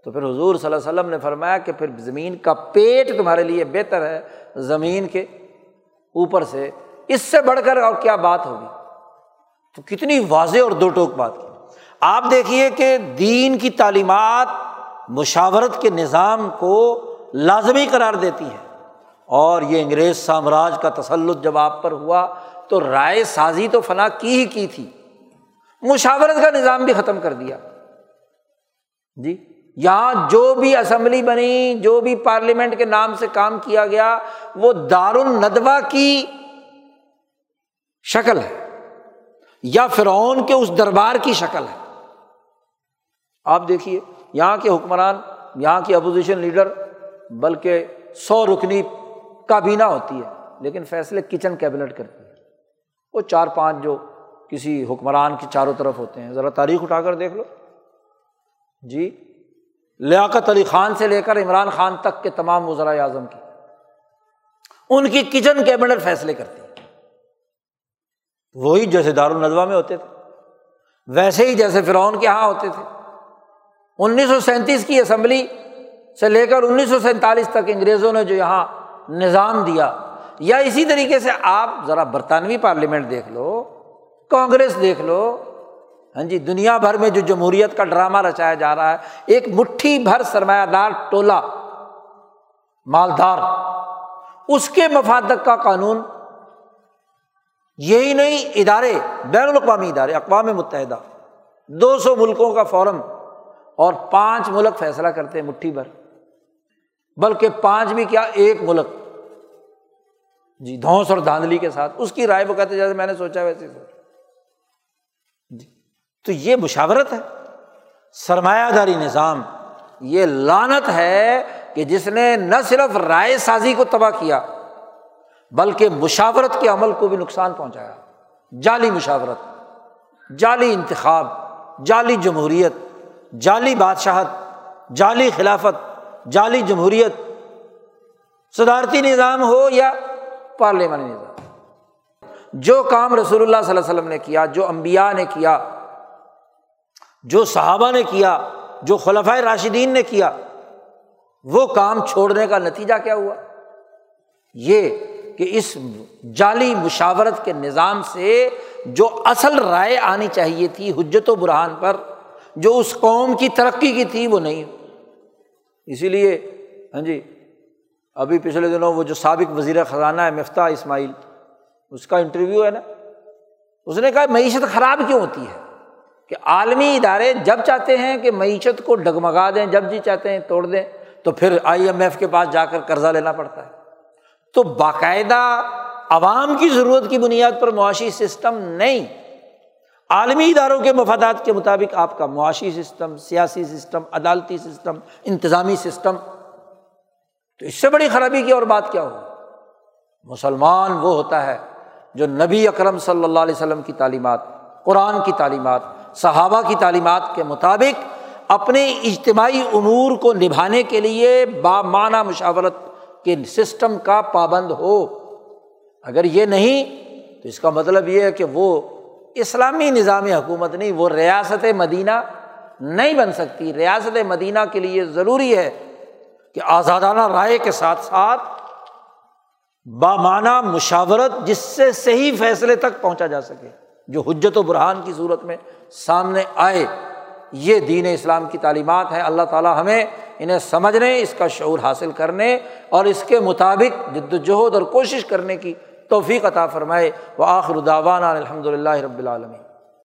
تو پھر حضور صلی اللہ علیہ وسلم نے فرمایا کہ پھر زمین کا پیٹ تمہارے لیے بہتر ہے، زمین کے اوپر سے۔ اس سے بڑھ کر اور کیا بات ہوگی؟ تو کتنی واضح اور دو ٹوک بات کی۔ آپ دیکھیے کہ دین کی تعلیمات مشاورت کے نظام کو لازمی قرار دیتی ہے اور یہ انگریز سامراج کا تسلط جب آپ پر ہوا تو رائے سازی تو فنا کی ہی کی تھی۔ مشاورت کا نظام بھی ختم کر دیا۔ جی یہاں جو بھی اسمبلی بنی، جو بھی پارلیمنٹ کے نام سے کام کیا گیا، وہ دار الندوا کی شکل ہے۔ یا فرعون کے اس دربار کی شکل ہے۔ آپ دیکھیے، یہاں کے حکمران، یہاں کی اپوزیشن لیڈر بلکہ سو رکنی کابینہ ہوتی ہے، لیکن فیصلے کچن کیبنٹ کرتی ہے۔ وہ چار پانچ جو کسی حکمران کی چاروں طرف ہوتے ہیں، ذرا تاریخ اٹھا کر دیکھ لو۔ جی لیاقت علی خان سے لے کر عمران خان تک کے تمام وزرائے اعظم کی، ان کی کچن کیبنٹ فیصلے کرتی وہی جیسے دار الدوا میں ہوتے تھے، ویسے ہی جیسے فرعون کے یہاں ہوتے تھے۔ انیس سو سینتیس کی اسمبلی سے لے کر انیس سو سینتالیس تک انگریزوں نے جو یہاں نظام دیا۔ یا اسی طریقے سے آپ ذرا برطانوی پارلیمنٹ دیکھ لو، کانگریس دیکھ لو۔ ہاں جی دنیا بھر میں جو جمہوریت کا ڈرامہ رچایا جا رہا ہے، ایک مٹھی بھر سرمایہ دار ٹولہ، مالدار، اس کے مفادت کا قانون، یہی نہیں، ادارے، بین الاقوامی ادارے، اقوام متحدہ، دو سو ملکوں کا فورم۔ اور پانچ ملک فیصلہ کرتے ہیں مٹھی بھر۔ بلکہ پانچ بھی کیا ایک ملک۔ جی دھوس اور دھاندلی کے ساتھ۔ اس کی رائے وہ کہتے جیسے میں نے سوچا، ویسے سوچا۔ جی تو یہ مشاورت ہے۔ سرمایہ داری نظام، یہ لانت ہے کہ جس نے نہ صرف رائے سازی کو تباہ کیا، بلکہ مشاورت کے عمل کو بھی نقصان پہنچایا۔ جعلی مشاورت، جعلی انتخاب، جعلی جمہوریت۔ جعلی بادشاہت، جعلی خلافت، جعلی جمہوریت، صدارتی نظام ہو یا پارلیمانی نظام۔ جو کام رسول اللہ صلی اللہ علیہ وسلم نے کیا، جو امبیا نے کیا، جو صحابہ نے کیا، جو خلفۂ راشدین نے کیا، وہ کام چھوڑنے کا نتیجہ کیا ہوا؟ یہ کہ اس جعلی مشاورت کے نظام سے جو اصل رائے آنی چاہیے تھی حجت و برہان پر جو اس قوم کی ترقی کی تھی وہ نہیں۔ اسی لیے ہاں جی ابھی پچھلے دنوں وہ جو سابق وزیر خزانہ ہے مفتہ اسماعیل، اس کا انٹرویو ہے نا۔ اس نے کہا، معیشت خراب کیوں ہوتی ہے؟ کہ عالمی ادارے جب چاہتے ہیں کہ معیشت کو ڈگمگا دیں، جب جی چاہتے ہیں توڑ دیں، تو پھر آئی ایم ایف کے پاس جا کر قرضہ لینا پڑتا ہے۔ تو باقاعدہ عوام کی ضرورت کی بنیاد پر معاشی سسٹم نہیں۔ عالمی اداروں کے مفادات کے مطابق آپ کا معاشی سسٹم، سیاسی سسٹم، عدالتی سسٹم، انتظامی سسٹم۔ تو اس سے بڑی خرابی کی اور بات کیا ہو؟ مسلمان وہ ہوتا ہے جو نبی اکرم صلی اللہ علیہ وسلم کی تعلیمات، قرآن کی تعلیمات، صحابہ کی تعلیمات کے مطابق اپنے اجتماعی امور کو نبھانے کے لیے بامانہ مشاورت کے سسٹم کا پابند ہو۔ اگر یہ نہیں، تو اس کا مطلب یہ ہے کہ وہ اسلامی نظام حکومت نہیں، وہ ریاست مدینہ نہیں بن سکتی۔ ریاست مدینہ کے لیے ضروری ہے کہ آزادانہ رائے کے ساتھ ساتھ بامانہ مشاورت جس سے صحیح فیصلے تک پہنچا جا سکے، جو حجت و برہان کی صورت میں سامنے آئے۔ یہ دین اسلام کی تعلیمات ہیں۔ اللہ تعالیٰ ہمیں انہیں سمجھنے، اس کا شعور حاصل کرنے اور اس کے مطابق جد وجہد اور کوشش کرنے کی توفیق عطا فرمائے وہ آخر داوانہ الحمد للہ رب العالمین۔